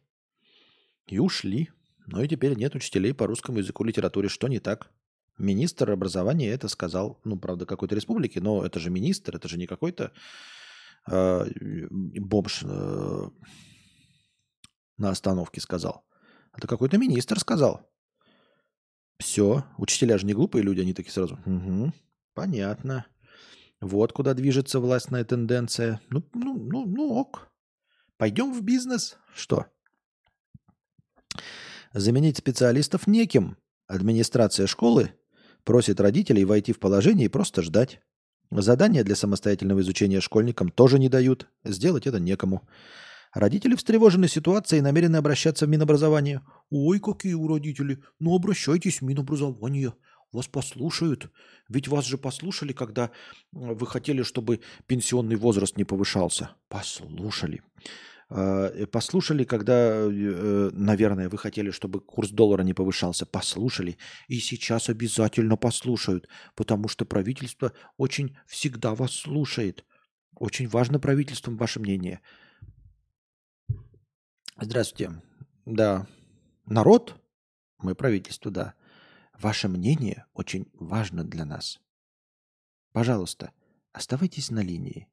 И ушли. Ну и теперь нет учителей по русскому языку литературе. Что не так? Министр образования это сказал. Ну, правда, какой-то республики, но это же министр, это же не какой-то э, бомж э, на остановке сказал. Это какой-то министр сказал. Все, учителя же не глупые люди, они такие сразу. Угу, понятно. Вот куда движется властная тенденция. Ну, ну, ну, ну ок. Пойдем в бизнес. Что? Заменить специалистов неким. Администрация школы просит родителей войти в положение и просто ждать. Задания для самостоятельного изучения школьникам тоже не дают. Сделать это некому. Родители встревожены ситуацией и намерены обращаться в Минобразование. «Ой, какие у родители! Ну, обращайтесь в Минобразование. Вас послушают. Ведь вас же послушали, когда вы хотели, чтобы пенсионный возраст не повышался. Послушали. А, э, послушали, когда, э, наверное, вы хотели, чтобы курс доллара не повышался. Послушали. И сейчас обязательно послушают, потому что правительство очень всегда вас слушает. Очень важно правительством ваше мнение. Здравствуйте. Да. Народ? Мы правительство, да. Ваше мнение очень важно для нас. Пожалуйста, оставайтесь на линии.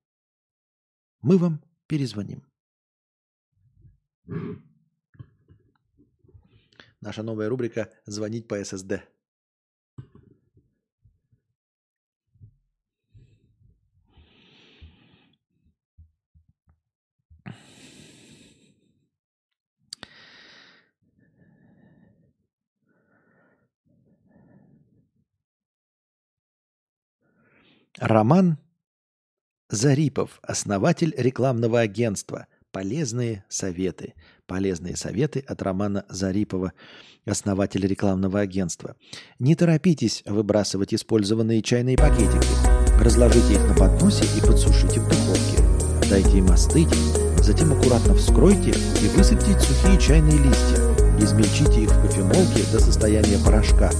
Мы вам перезвоним. Наша новая рубрика «Звонить по ССД». Роман Зарипов, основатель рекламного агентства «Полезные советы». Полезные советы от Романа Зарипова, основателя рекламного агентства. Не торопитесь выбрасывать использованные чайные пакетики. Разложите их на подносе и подсушите в духовке. Дайте им остыть, затем аккуратно вскройте и высыпьте сухие чайные листья. Измельчите их в кофемолке до состояния порошка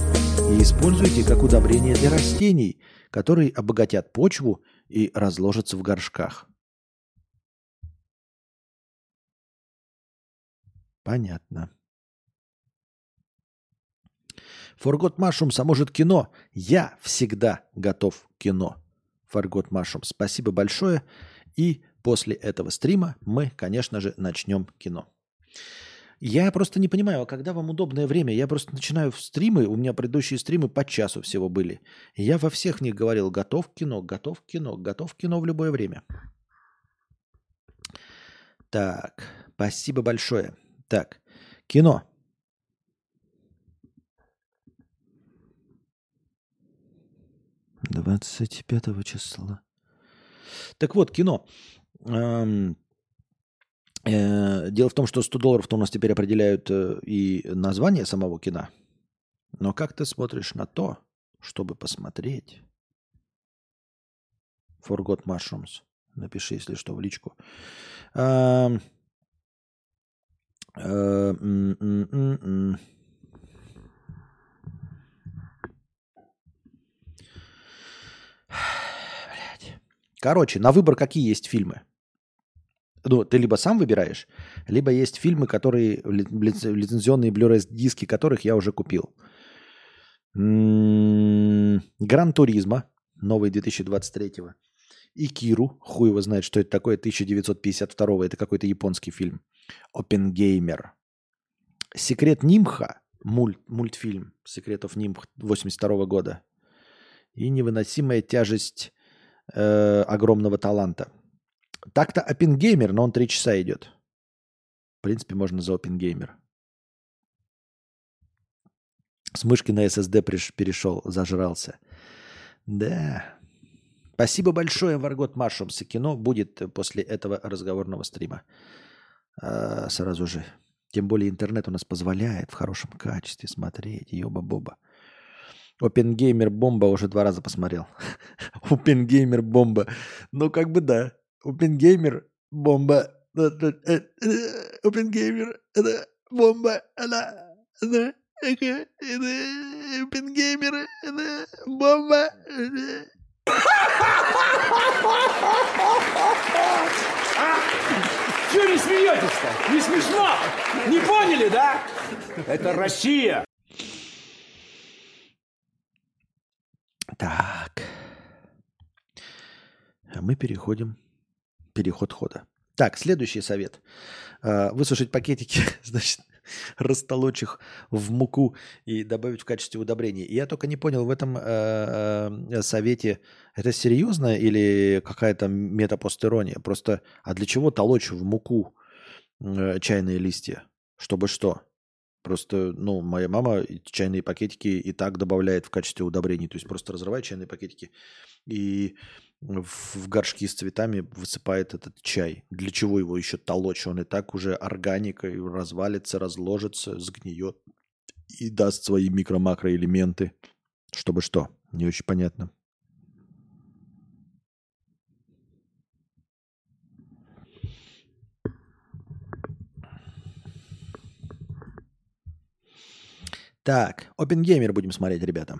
и используйте как удобрение для растений – которые обогатят почву и разложатся в горшках. Понятно. Форгот Машумс, а может кино? Я всегда готов к кино. Форгот Машум, спасибо большое. И после этого стрима мы, конечно же, начнем кино. Я просто не понимаю, а когда вам удобное время? Я просто начинаю в стримы, у меня предыдущие стримы по часу всего были. Я во всех них говорил, готов кино, готов кино, готов кино в любое время. Так, спасибо большое. Так, кино. Двадцать пятого числа. Так вот, кино. Эм, дело в том, что 100 долларов-то у нас теперь определяют э, и название самого кино. Но как ты смотришь на то, чтобы посмотреть Forgot Mushrooms? Напиши, если что, в личку. А, Короче, на выбор какие есть фильмы? Ну, ты либо сам выбираешь, либо есть фильмы, которые, лицензионные Blu-ray диски которых я уже купил. Гран Туризма, новый 2023-го. И Киру, хуй его знает, что это такое, 1952 это какой-то японский фильм. Опенгеймер. Секрет Нимха, мульт, мультфильм Секретов Нимх 82 года. И невыносимая тяжесть э, огромного таланта. Так-то Опенгеймер, но он три часа идет. В принципе, можно за Опенгеймер. С мышки на SSD перешел, зажрался. Да. Спасибо большое, Варгот Машумса. Кино будет после этого разговорного стрима. А, сразу же. Тем более интернет у нас позволяет в хорошем качестве смотреть. Ёба-боба. Опенгеймер Бомба уже два раза посмотрел. Опенгеймер Бомба. Ну, как бы да. Опенгеймер Бомба. Опенгеймер Бомба. Она, она, Опенгеймер, бомба. Чего не смеетесь-то? Не смешно? Не поняли, да? Это Россия. Так. А мы переходим. Переход хода. Так, следующий совет. А, высушить пакетики, значит, растолочь их в муку и добавить в качестве удобрений. Я только не понял, в этом э, э, совете это серьезно или какая-то метапостерония? Просто, а для чего толочь в муку э, чайные листья? Чтобы что? Просто, ну, моя мама чайные пакетики и так добавляет в качестве удобрений. То есть просто разрывает чайные пакетики и в горшки с цветами высыпает этот чай. Для чего его еще толочь? Он и так уже органикой развалится, разложится, сгниет и даст свои микро-макроэлементы. Чтобы что? Не очень понятно. Так, OpenGamer будем смотреть, ребята.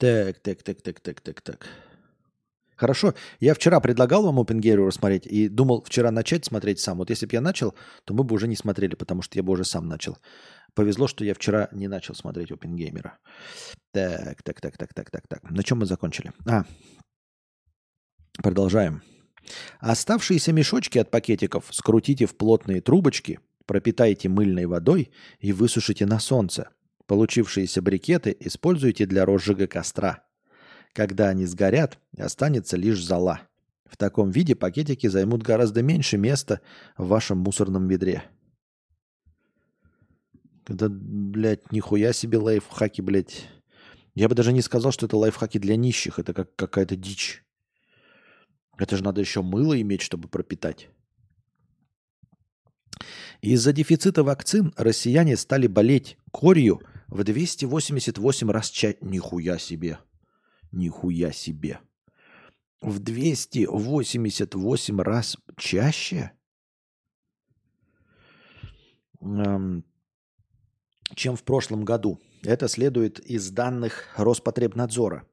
Так, так, так, так, так, так, так. Хорошо. Я вчера предлагал вам OpenGamer рассмотреть и думал вчера начать смотреть сам. Вот если бы я начал, то мы бы уже не смотрели, потому что я бы уже сам начал. Повезло, что я вчера не начал смотреть OpenGamer. Так, так, так, так, так, так, так. На чем мы закончили? А, продолжаем. Оставшиеся мешочки от пакетиков скрутите в плотные трубочки, пропитайте мыльной водой и высушите на солнце. Получившиеся брикеты используйте для розжига костра. Когда они сгорят, останется лишь зола. В таком виде пакетики займут гораздо меньше места в вашем мусорном ведре. Да, блядь, нихуя себе лайфхаки, блядь. Я бы даже не сказал, что это лайфхаки для нищих. Это как какая-то дичь. Это же надо еще мыло иметь, чтобы пропитать. Из-за дефицита вакцин россияне стали болеть корью в 288 раз чаще. Нихуя себе. Нихуя себе. В 288 раз чаще, чем в прошлом году. Это следует из данных Роспотребнадзора.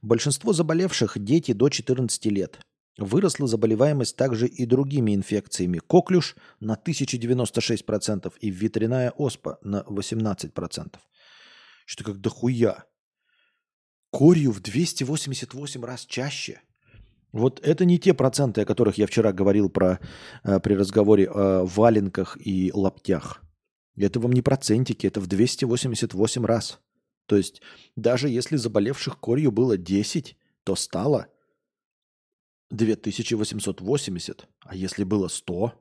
Большинство заболевших – дети до 14 лет. Выросла заболеваемость также и другими инфекциями. Коклюш на 1096% и ветряная оспа на 18% что как дохуя. Корью в 288 раз чаще. Вот это не те проценты, о которых я вчера говорил про, э, при разговоре о валенках и лаптях. Это вам не процентики, это в 288 раз. То есть даже если заболевших корью было 10, то стало 2880. А если было 100,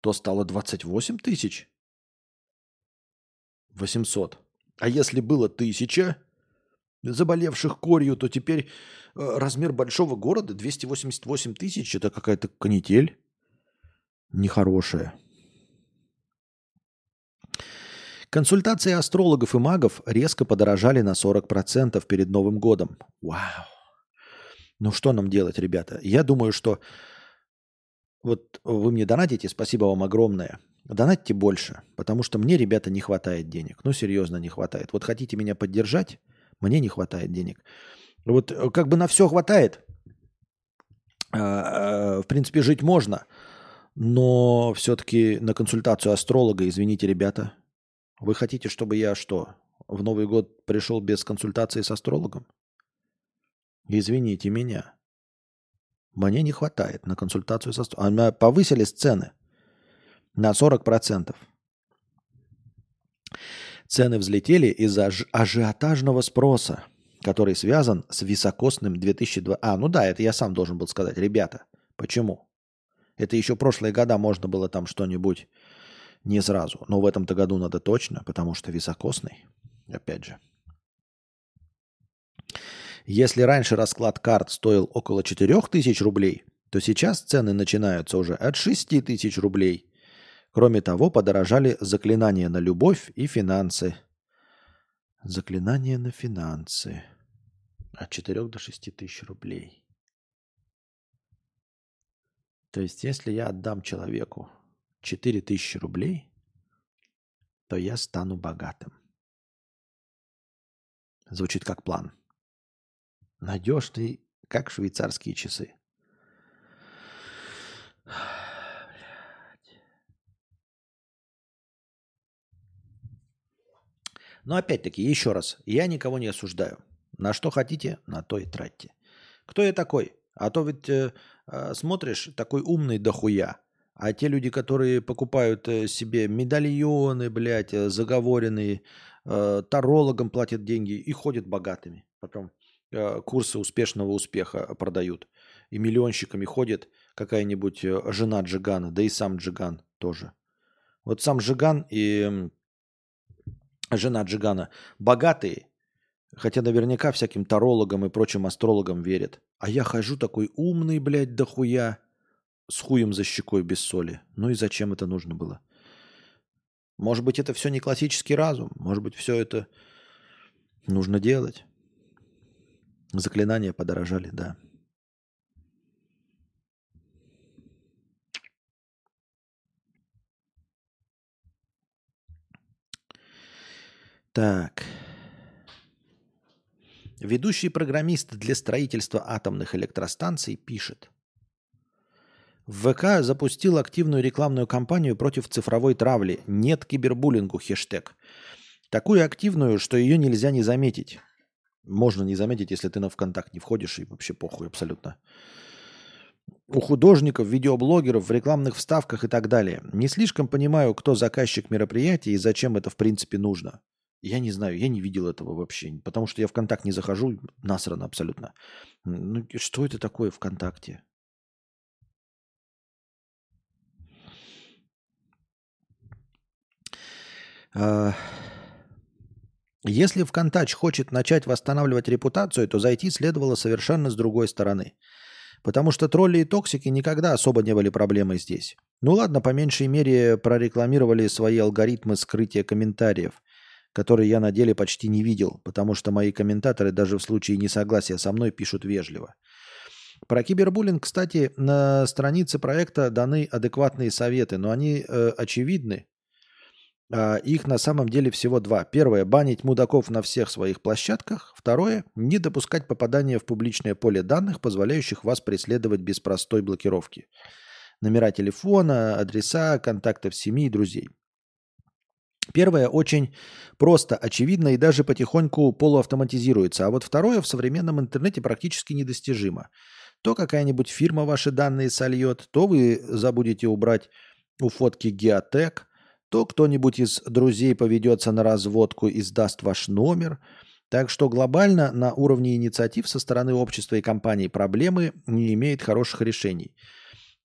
то стало 28 тысяч 800. А если было тысяча заболевших корью, то теперь э, размер большого города 288 тысяч – это какая-то канитель нехорошая. Консультации астрологов и магов резко подорожали на 40% перед Новым годом. Вау. Ну что нам делать, ребята? Я думаю, что вот вы мне донатите, спасибо вам огромное. Донатьте больше, потому что мне, ребята, не хватает денег. Ну, серьезно, не хватает. Вот хотите меня поддержать, мне не хватает денег. Вот э, как бы на все хватает. А, в принципе, жить можно. Но все-таки на консультацию астролога, извините, ребята, вы хотите, чтобы я что, в Новый год пришел без консультации с астрологом? Извините меня. Мне не хватает на консультацию со... А повысились цены на 40%. Цены взлетели из-за ажиотажного спроса, который связан с високосным 2002... А, ну да, это я сам должен был сказать. Ребята, почему? Это еще прошлые года можно было там что-нибудь не сразу. Но в этом-то году надо точно, потому что високосный, опять же. Если раньше расклад карт стоил около 4000 рублей, то сейчас цены начинаются уже от 6000 рублей. Кроме того, подорожали заклинания на любовь и финансы. Заклинания на финансы. От 4 до 6 тысяч рублей. То есть, если я отдам человеку 4 тысячи рублей, то я стану богатым. Звучит как план. Надежный, как швейцарские часы. Но опять-таки, еще раз, я никого не осуждаю. На что хотите, на то и тратьте. Кто я такой? А то ведь э, э, смотришь, такой умный дохуя. А те люди, которые покупают э, себе медальоны, блядь, э, заговоренные, э, тарологам платят деньги и ходят богатыми. Потом Э, курсы успешного успеха продают. И миллионщиками ходит какая-нибудь э, жена Джигана, да и сам Джиган тоже. Вот сам Джиган и жена Джигана богатые, хотя наверняка всяким тарологам и прочим астрологам верят. А я хожу такой умный, блядь, дохуя, с хуем за щекой без соли. Ну и зачем это нужно было? Может быть, это все не классический разум, может быть, все это нужно делать. Заклинания подорожали, да. Так. Ведущий программист для строительства атомных электростанций пишет. ВК запустил активную рекламную кампанию против цифровой травли «Нет кибербуллингу» хэштег. Такую активную, что ее нельзя не заметить. Можно не заметить, если ты на ВКонтакт не входишь, и вообще похуй абсолютно. У художников, видеоблогеров, в рекламных вставках и так далее. Не слишком понимаю, кто заказчик мероприятия и зачем это в принципе нужно. Я не знаю, я не видел этого вообще, потому что я ВКонтакт не захожу, насрано абсолютно. Ну, что это такое ВКонтакте? Uh... Если ВКонтач хочет начать восстанавливать репутацию, то зайти следовало совершенно с другой стороны. Потому что тролли и токсики никогда особо не были проблемой здесь. Ну ладно, по меньшей мере прорекламировали свои алгоритмы скрытия комментариев, которые я на деле почти не видел, потому что мои комментаторы даже в случае несогласия со мной пишут вежливо. Про кибербуллинг, кстати, на странице проекта даны адекватные советы, но они э, очевидны а, их на самом деле всего два. Первое – банить мудаков на всех своих площадках. Второе – не допускать попадания в публичное поле данных, позволяющих вас преследовать без простой блокировки. Номера телефона, адреса, контактов семьи и друзей. Первое очень просто, очевидно и даже потихоньку полуавтоматизируется. А вот второе в современном интернете практически недостижимо. То какая-нибудь фирма ваши данные сольет, то вы забудете убрать у фотки геотек – то кто-нибудь из друзей поведется на разводку и сдаст ваш номер. Так что глобально на уровне инициатив со стороны общества и компаний проблемы не имеет хороших решений.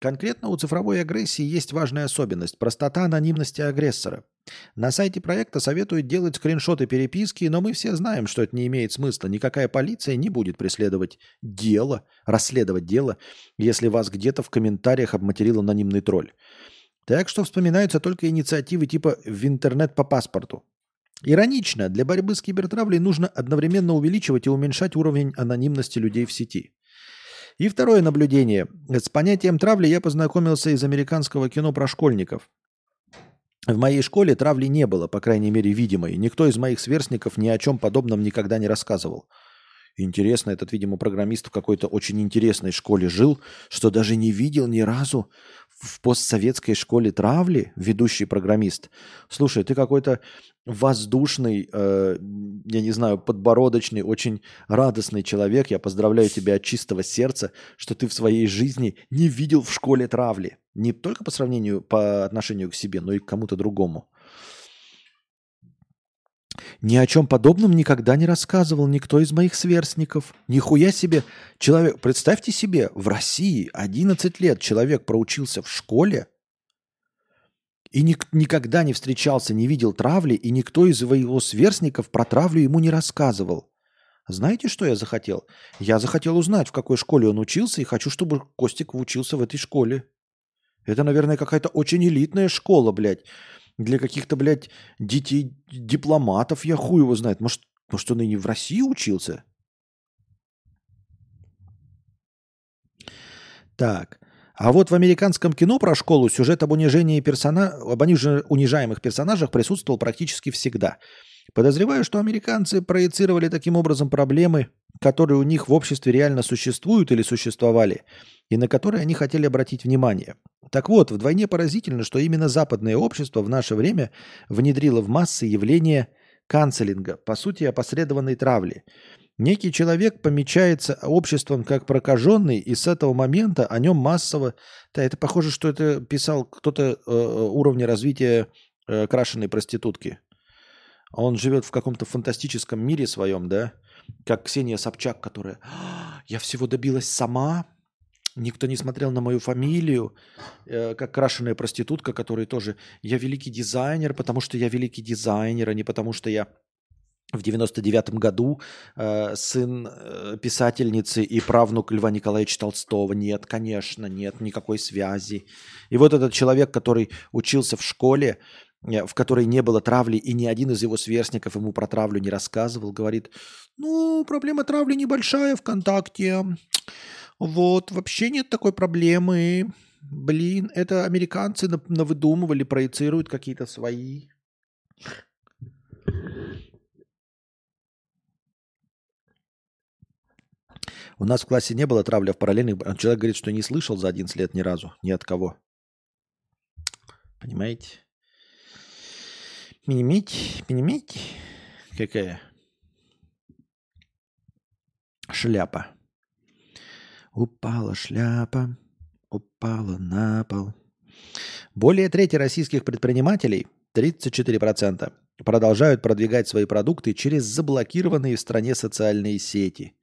Конкретно у цифровой агрессии есть важная особенность – простота анонимности агрессора. На сайте проекта советуют делать скриншоты переписки, но мы все знаем, что это не имеет смысла. Никакая полиция не будет преследовать дело, расследовать дело, если вас где-то в комментариях обматерил анонимный тролль. Так что вспоминаются только инициативы типа «в интернет по паспорту». Иронично, для борьбы с кибертравлей нужно одновременно увеличивать и уменьшать уровень анонимности людей в сети. И второе наблюдение. С понятием травли я познакомился из американского кино про школьников. В моей школе травли не было, по крайней мере, видимой. Никто из моих сверстников ни о чем подобном никогда не рассказывал. Интересно, этот, видимо, программист в какой-то очень интересной школе жил, что даже не видел ни разу в постсоветской школе травли, ведущий программист. Слушай, ты какой-то воздушный, э, я не знаю, подбородочный, очень радостный человек. Я поздравляю тебя от чистого сердца, что ты в своей жизни не видел в школе травли. Не только по сравнению, по отношению к себе, но и к кому-то другому. Ни о чем подобном никогда не рассказывал никто из моих сверстников. Нихуя себе человек... Представьте себе, в России 11 лет человек проучился в школе и ни, никогда не встречался, не видел травли, и никто из его сверстников про травлю ему не рассказывал. Знаете, что я захотел? Я захотел узнать, в какой школе он учился, и хочу, чтобы Костик учился в этой школе. Это, наверное, какая-то очень элитная школа, блядь для каких-то, блядь, детей дипломатов, я хуй его знает. Может, может он и не в России учился? Так. А вот в американском кино про школу сюжет об унижении персона... об унижаемых персонажах присутствовал практически всегда. Подозреваю, что американцы проецировали таким образом проблемы, которые у них в обществе реально существуют или существовали, и на которые они хотели обратить внимание. Так вот, вдвойне поразительно, что именно западное общество в наше время внедрило в массы явление канцелинга, по сути опосредованной травли. Некий человек помечается обществом как прокаженный, и с этого момента о нем массово... Да, это похоже, что это писал кто-то э, э уровня развития э, крашеной проститутки. Он живет в каком-то фантастическом мире своем, да? Как Ксения Собчак, которая... «А, Я всего добилась сама, Никто не смотрел на мою фамилию, э, как крашеная проститутка, которая тоже... Я великий дизайнер, потому что я великий дизайнер, а не потому что я в 99 году э, сын э, писательницы и правнук Льва Николаевича Толстого. Нет, конечно, нет никакой связи. И вот этот человек, который учился в школе, в которой не было травли, и ни один из его сверстников ему про травлю не рассказывал, говорит, ну, проблема травли небольшая ВКонтакте. Вот, вообще нет такой проблемы. Блин, это американцы навыдумывали, проецируют какие-то свои. У нас в классе не было травля в параллельных. Человек говорит, что не слышал за 11 лет ни разу, ни от кого. Понимаете? Понимаете? Понимаете? Какая шляпа. Упала шляпа, упала на пол. Более трети российских предпринимателей, 34%, продолжают продвигать свои продукты через заблокированные в стране социальные сети.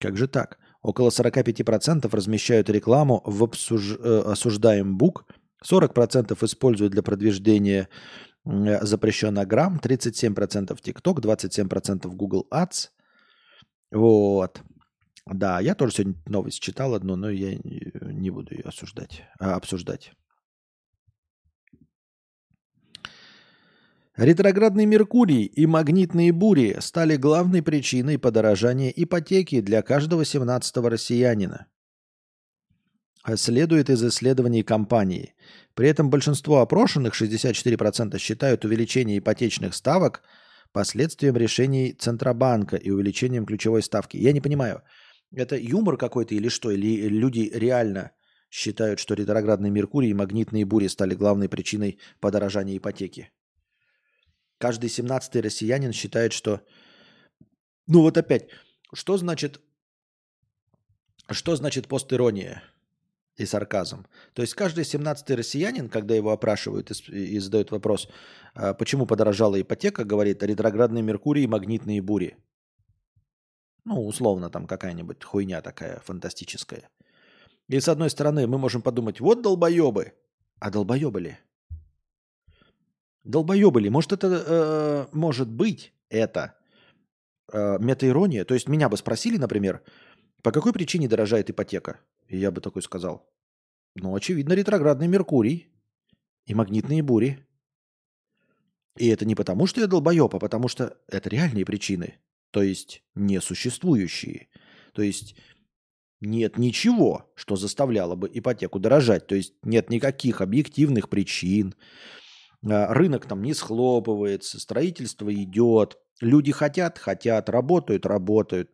Как же так? Около 45% размещают рекламу в обсуж... Э, осуждаем бук, 40% используют для продвижения запрещенный грамм, 37% TikTok, 27% Google Ads. Вот. Да, я тоже сегодня новость читал одну, но я не буду ее осуждать, а обсуждать. Ретроградный Меркурий и магнитные бури стали главной причиной подорожания ипотеки для каждого 17-го россиянина. Следует из исследований компании. При этом большинство опрошенных, 64%, считают увеличение ипотечных ставок последствием решений Центробанка и увеличением ключевой ставки. Я не понимаю – это юмор какой-то или что? Или люди реально считают, что ретроградный Меркурий и магнитные бури стали главной причиной подорожания ипотеки? Каждый семнадцатый россиянин считает, что... Ну вот опять, что значит, что значит постирония и сарказм? То есть каждый семнадцатый россиянин, когда его опрашивают и, и задают вопрос, а почему подорожала ипотека, говорит ретроградный Меркурий и магнитные бури. Ну, условно, там какая-нибудь хуйня такая фантастическая. И с одной стороны, мы можем подумать, вот долбоебы. А долбоебы ли? Долбоебы ли? Может, это э, может быть это э, метаирония? То есть меня бы спросили, например, по какой причине дорожает ипотека? И я бы такой сказал, ну, очевидно, ретроградный Меркурий и магнитные бури. И это не потому, что я долбоеб, а потому что это реальные причины то есть несуществующие. То есть нет ничего, что заставляло бы ипотеку дорожать. То есть нет никаких объективных причин. А, рынок там не схлопывается, строительство идет, Люди хотят, хотят, работают, работают.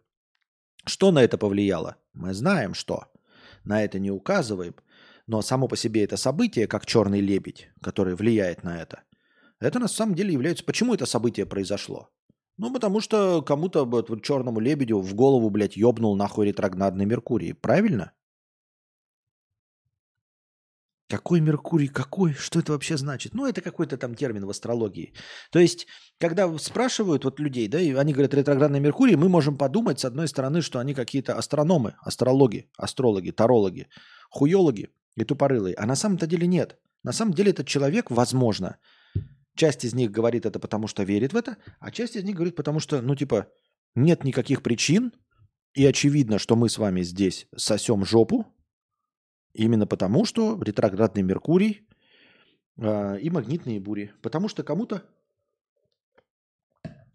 Что на это повлияло? Мы знаем, что. На это не указываем. Но само по себе это событие, как черный лебедь, который влияет на это, это на самом деле является... Почему это событие произошло? Ну, потому что кому-то, вот, черному лебедю в голову, блядь, ёбнул нахуй ретроградный Меркурий. Правильно? Какой Меркурий, какой? Что это вообще значит? Ну, это какой-то там термин в астрологии. То есть, когда спрашивают вот людей, да, и они говорят ретроградный Меркурий, мы можем подумать, с одной стороны, что они какие-то астрономы, астрологи, астрологи, тарологи, хуёлоги и тупорылые. А на самом-то деле нет. На самом деле этот человек, возможно, часть из них говорит это потому, что верит в это, а часть из них говорит потому, что, ну, типа, нет никаких причин, и очевидно, что мы с вами здесь сосем жопу, Именно потому, что ретроградный Меркурий э, и магнитные бури. Потому что кому-то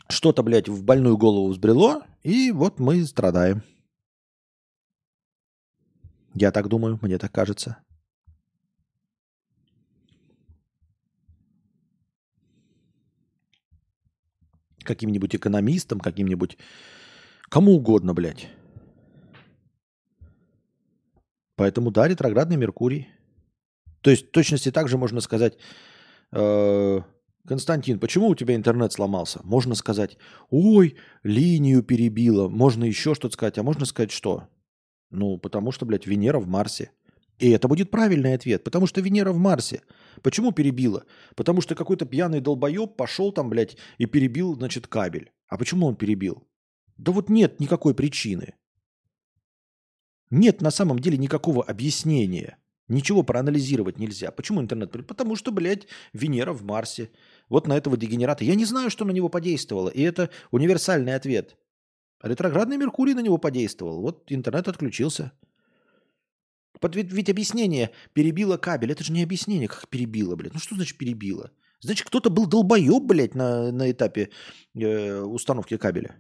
что-то, блядь, в больную голову взбрело, и вот мы страдаем. Я так думаю, мне так кажется. Каким-нибудь экономистом, каким-нибудь... Кому угодно, блядь. Поэтому да, ретроградный Меркурий. То есть в точности также можно сказать, э, Константин, почему у тебя интернет сломался? Можно сказать, ой, линию перебило. Можно еще что-то сказать. А можно сказать что? Ну, потому что, блядь, Венера в Марсе. И это будет правильный ответ, потому что Венера в Марсе. Почему перебила? Потому что какой-то пьяный долбоеб пошел там, блядь, и перебил, значит, кабель. А почему он перебил? Да вот нет никакой причины. Нет на самом деле никакого объяснения. Ничего проанализировать нельзя. Почему интернет? Потому что, блядь, Венера в Марсе. Вот на этого дегенерата. Я не знаю, что на него подействовало. И это универсальный ответ. Ретроградный Меркурий на него подействовал. Вот интернет отключился. Ведь, ведь объяснение перебило кабель. Это же не объяснение, как перебило, блядь. Ну что значит перебило? Значит, кто-то был долбоеб, блядь, на, на этапе э, установки кабеля.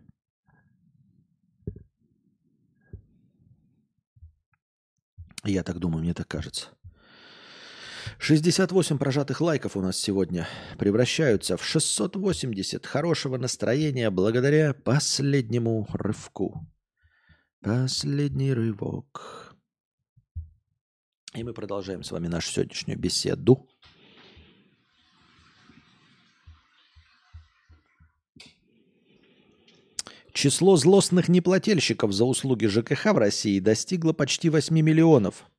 Я так думаю, мне так кажется. 68 прожатых лайков у нас сегодня превращаются в 680 хорошего настроения благодаря последнему рывку. Последний рывок. И мы продолжаем с вами нашу сегодняшнюю беседу. Число злостных неплательщиков за услуги ЖКХ в России достигло почти 8 миллионов.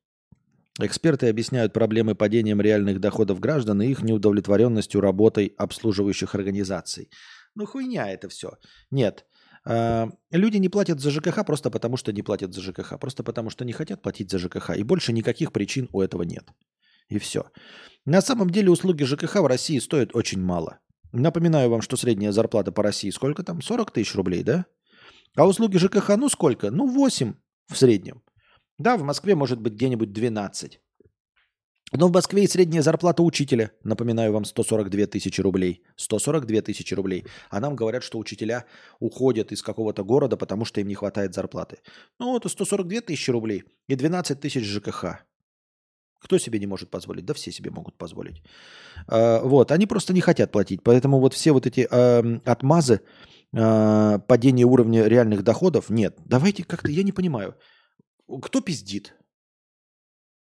Эксперты объясняют проблемы падением реальных доходов граждан и их неудовлетворенностью работой обслуживающих организаций. Ну хуйня это все. Нет. А, люди не платят за ЖКХ просто потому, что не платят за ЖКХ. Просто потому, что не хотят платить за ЖКХ. И больше никаких причин у этого нет. И все. На самом деле услуги ЖКХ в России стоят очень мало. Напоминаю вам, что средняя зарплата по России сколько там? 40 тысяч рублей, да? А услуги ЖКХ, ну сколько? Ну 8 в среднем. Да, в Москве может быть где-нибудь 12. Но в Москве и средняя зарплата учителя, напоминаю вам, 142 тысячи рублей. 142 тысячи рублей. А нам говорят, что учителя уходят из какого-то города, потому что им не хватает зарплаты. Ну вот 142 тысячи рублей и 12 тысяч ЖКХ. Кто себе не может позволить? Да все себе могут позволить. А, вот, они просто не хотят платить. Поэтому вот все вот эти э, отмазы, э, падение уровня реальных доходов, нет. Давайте как-то, я не понимаю. Кто пиздит?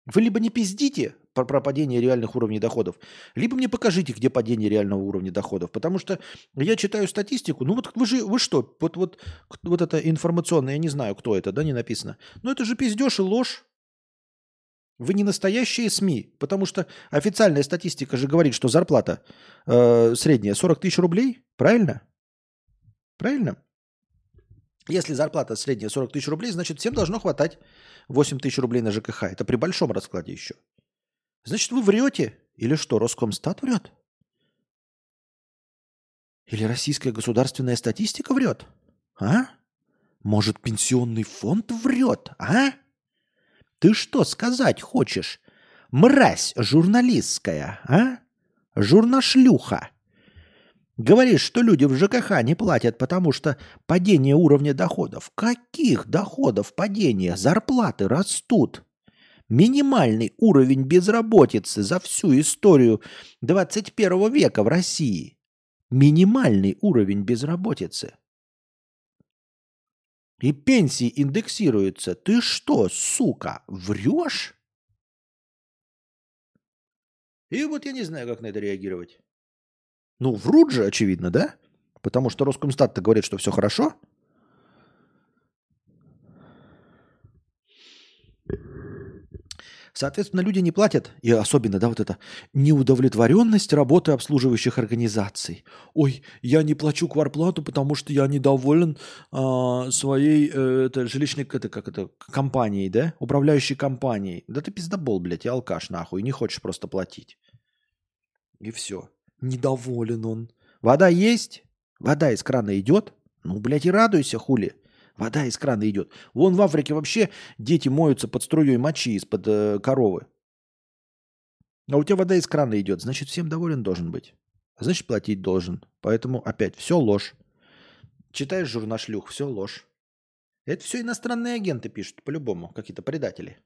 Вы либо не пиздите про, про падение реальных уровней доходов, либо мне покажите, где падение реального уровня доходов. Потому что я читаю статистику, ну вот вы же, вы что, вот, вот, вот это информационное, я не знаю, кто это, да, не написано. Но это же пиздеж и ложь. Вы не настоящие СМИ, потому что официальная статистика же говорит, что зарплата э, средняя 40 тысяч рублей, правильно? Правильно? Если зарплата средняя 40 тысяч рублей, значит всем должно хватать 8 тысяч рублей на ЖКХ. Это при большом раскладе еще. Значит, вы врете? Или что, Роскомстат врет? Или российская государственная статистика врет? А? Может, пенсионный фонд врет? А? Ты что сказать хочешь? Мразь журналистская, а? Журнашлюха. Говоришь, что люди в ЖКХ не платят, потому что падение уровня доходов. Каких доходов падения? Зарплаты растут. Минимальный уровень безработицы за всю историю 21 века в России минимальный уровень безработицы. И пенсии индексируются. Ты что, сука, врешь? И вот я не знаю, как на это реагировать. Ну, врут же, очевидно, да? Потому что Роскомстат-то говорит, что все хорошо. Соответственно, люди не платят, и особенно, да, вот это неудовлетворенность работы обслуживающих организаций. Ой, я не плачу кварплату, потому что я недоволен а, своей э, это, жилищной это, как это, компанией, да, управляющей компанией. Да ты пиздобол, блядь, и алкаш нахуй, не хочешь просто платить. И все. Недоволен он. Вода есть? Вода из крана идет? Ну, блядь, и радуйся, хули. Вода из крана идет. Вон в Африке вообще дети моются под струей мочи из-под э, коровы. А у тебя вода из крана идет, значит, всем доволен должен быть. Значит, платить должен. Поэтому опять все ложь. Читаешь журнашлюх, все ложь. Это все иностранные агенты пишут, по-любому, какие-то предатели.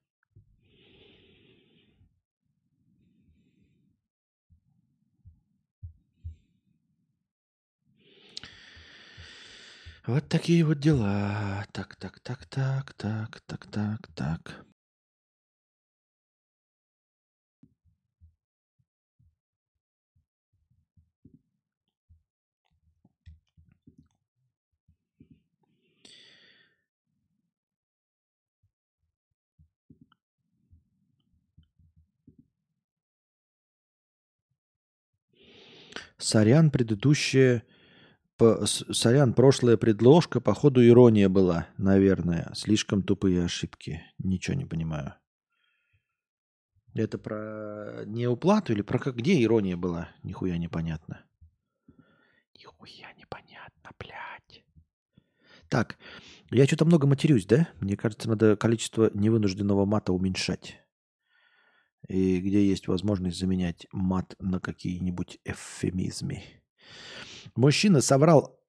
Вот такие вот дела. Так, так, так, так, так, так, так, так. Сорян, предыдущее по, сорян, прошлая предложка, походу, ирония была, наверное. Слишком тупые ошибки. Ничего не понимаю. Это про неуплату или про как? Где ирония была? Нихуя непонятно. Нихуя непонятно, блядь. Так, я что-то много матерюсь, да? Мне кажется, надо количество невынужденного мата уменьшать. И где есть возможность заменять мат на какие-нибудь эвфемизмы. Мужчина соврал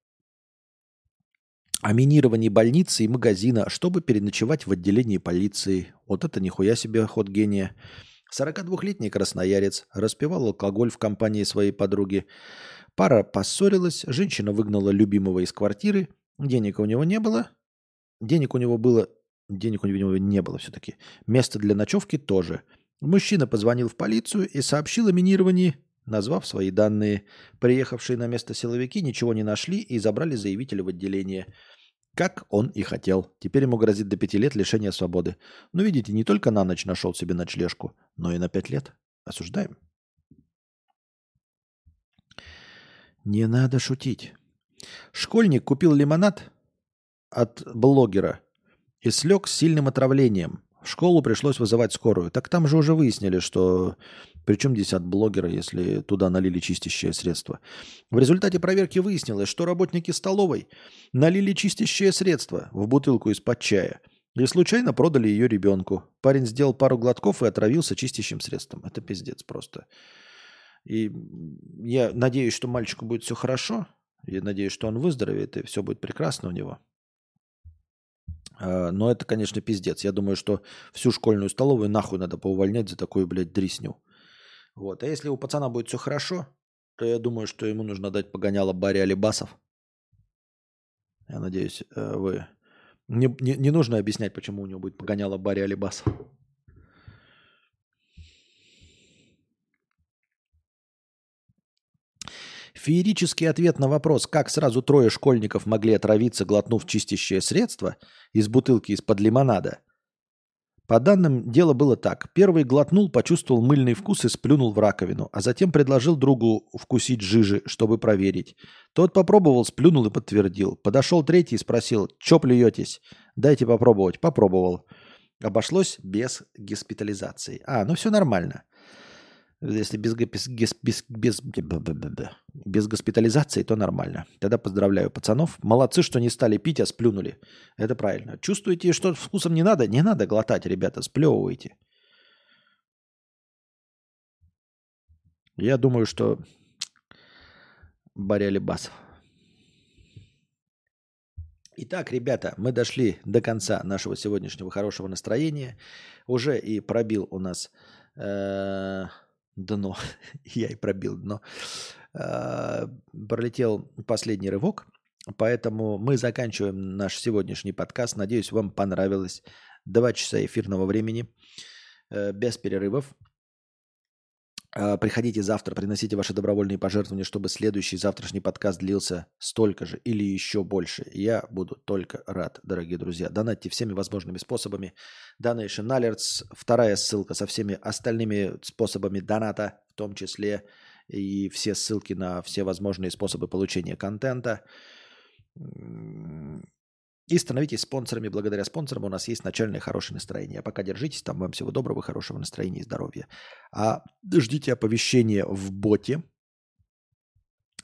о минировании больницы и магазина, чтобы переночевать в отделении полиции. Вот это нихуя себе ход гения. 42-летний красноярец распивал алкоголь в компании своей подруги. Пара поссорилась, женщина выгнала любимого из квартиры. Денег у него не было. Денег у него было... Денег у него не было все-таки. Место для ночевки тоже. Мужчина позвонил в полицию и сообщил о минировании Назвав свои данные, приехавшие на место силовики ничего не нашли и забрали заявителя в отделение. Как он и хотел. Теперь ему грозит до пяти лет лишения свободы. Но видите, не только на ночь нашел себе ночлежку, но и на пять лет. Осуждаем. Не надо шутить. Школьник купил лимонад от блогера и слег с сильным отравлением. В школу пришлось вызывать скорую. Так там же уже выяснили, что причем здесь от блогера, если туда налили чистящее средство. В результате проверки выяснилось, что работники столовой налили чистящее средство в бутылку из-под чая и случайно продали ее ребенку. Парень сделал пару глотков и отравился чистящим средством. Это пиздец просто. И я надеюсь, что мальчику будет все хорошо. Я надеюсь, что он выздоровеет, и все будет прекрасно у него. А, но это, конечно, пиздец. Я думаю, что всю школьную столовую нахуй надо поувольнять за такую, блядь, дрисню. Вот. А если у пацана будет все хорошо, то я думаю, что ему нужно дать погоняло Барри Алибасов. Я надеюсь, э, вы... Не, не, не нужно объяснять, почему у него будет погоняло Барри Алибасов. Феерический ответ на вопрос, как сразу трое школьников могли отравиться, глотнув чистящее средство из бутылки из-под лимонада – по данным, дело было так. Первый глотнул, почувствовал мыльный вкус и сплюнул в раковину, а затем предложил другу вкусить жижи, чтобы проверить. Тот попробовал, сплюнул и подтвердил. Подошел третий и спросил, «Чё плюетесь? Дайте попробовать». Попробовал. Обошлось без госпитализации. А, ну все нормально. Если без, без, без, без, без, госпитализации, то нормально. Тогда поздравляю пацанов. Молодцы, что не стали пить, а сплюнули. Это правильно. Чувствуете, что вкусом не надо? Не надо глотать, ребята, сплевывайте. Я думаю, что Боря Басов. Итак, ребята, мы дошли до конца нашего сегодняшнего хорошего настроения. Уже и пробил у нас... Э- дно. Я и пробил дно. А, пролетел последний рывок. Поэтому мы заканчиваем наш сегодняшний подкаст. Надеюсь, вам понравилось. Два часа эфирного времени э, без перерывов. А, приходите завтра, приносите ваши добровольные пожертвования, чтобы следующий завтрашний подкаст длился столько же или еще больше. Я буду только рад, дорогие друзья. Донатьте всеми возможными способами. Donation Alerts, вторая ссылка со всеми остальными способами доната, в том числе и все ссылки на все возможные способы получения контента. И становитесь спонсорами. Благодаря спонсорам у нас есть начальное хорошее настроение. А пока держитесь там. Вам всего доброго, хорошего настроения и здоровья. А ждите оповещения в боте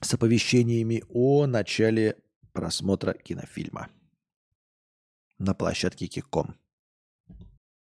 с оповещениями о начале просмотра кинофильма на площадке Киком.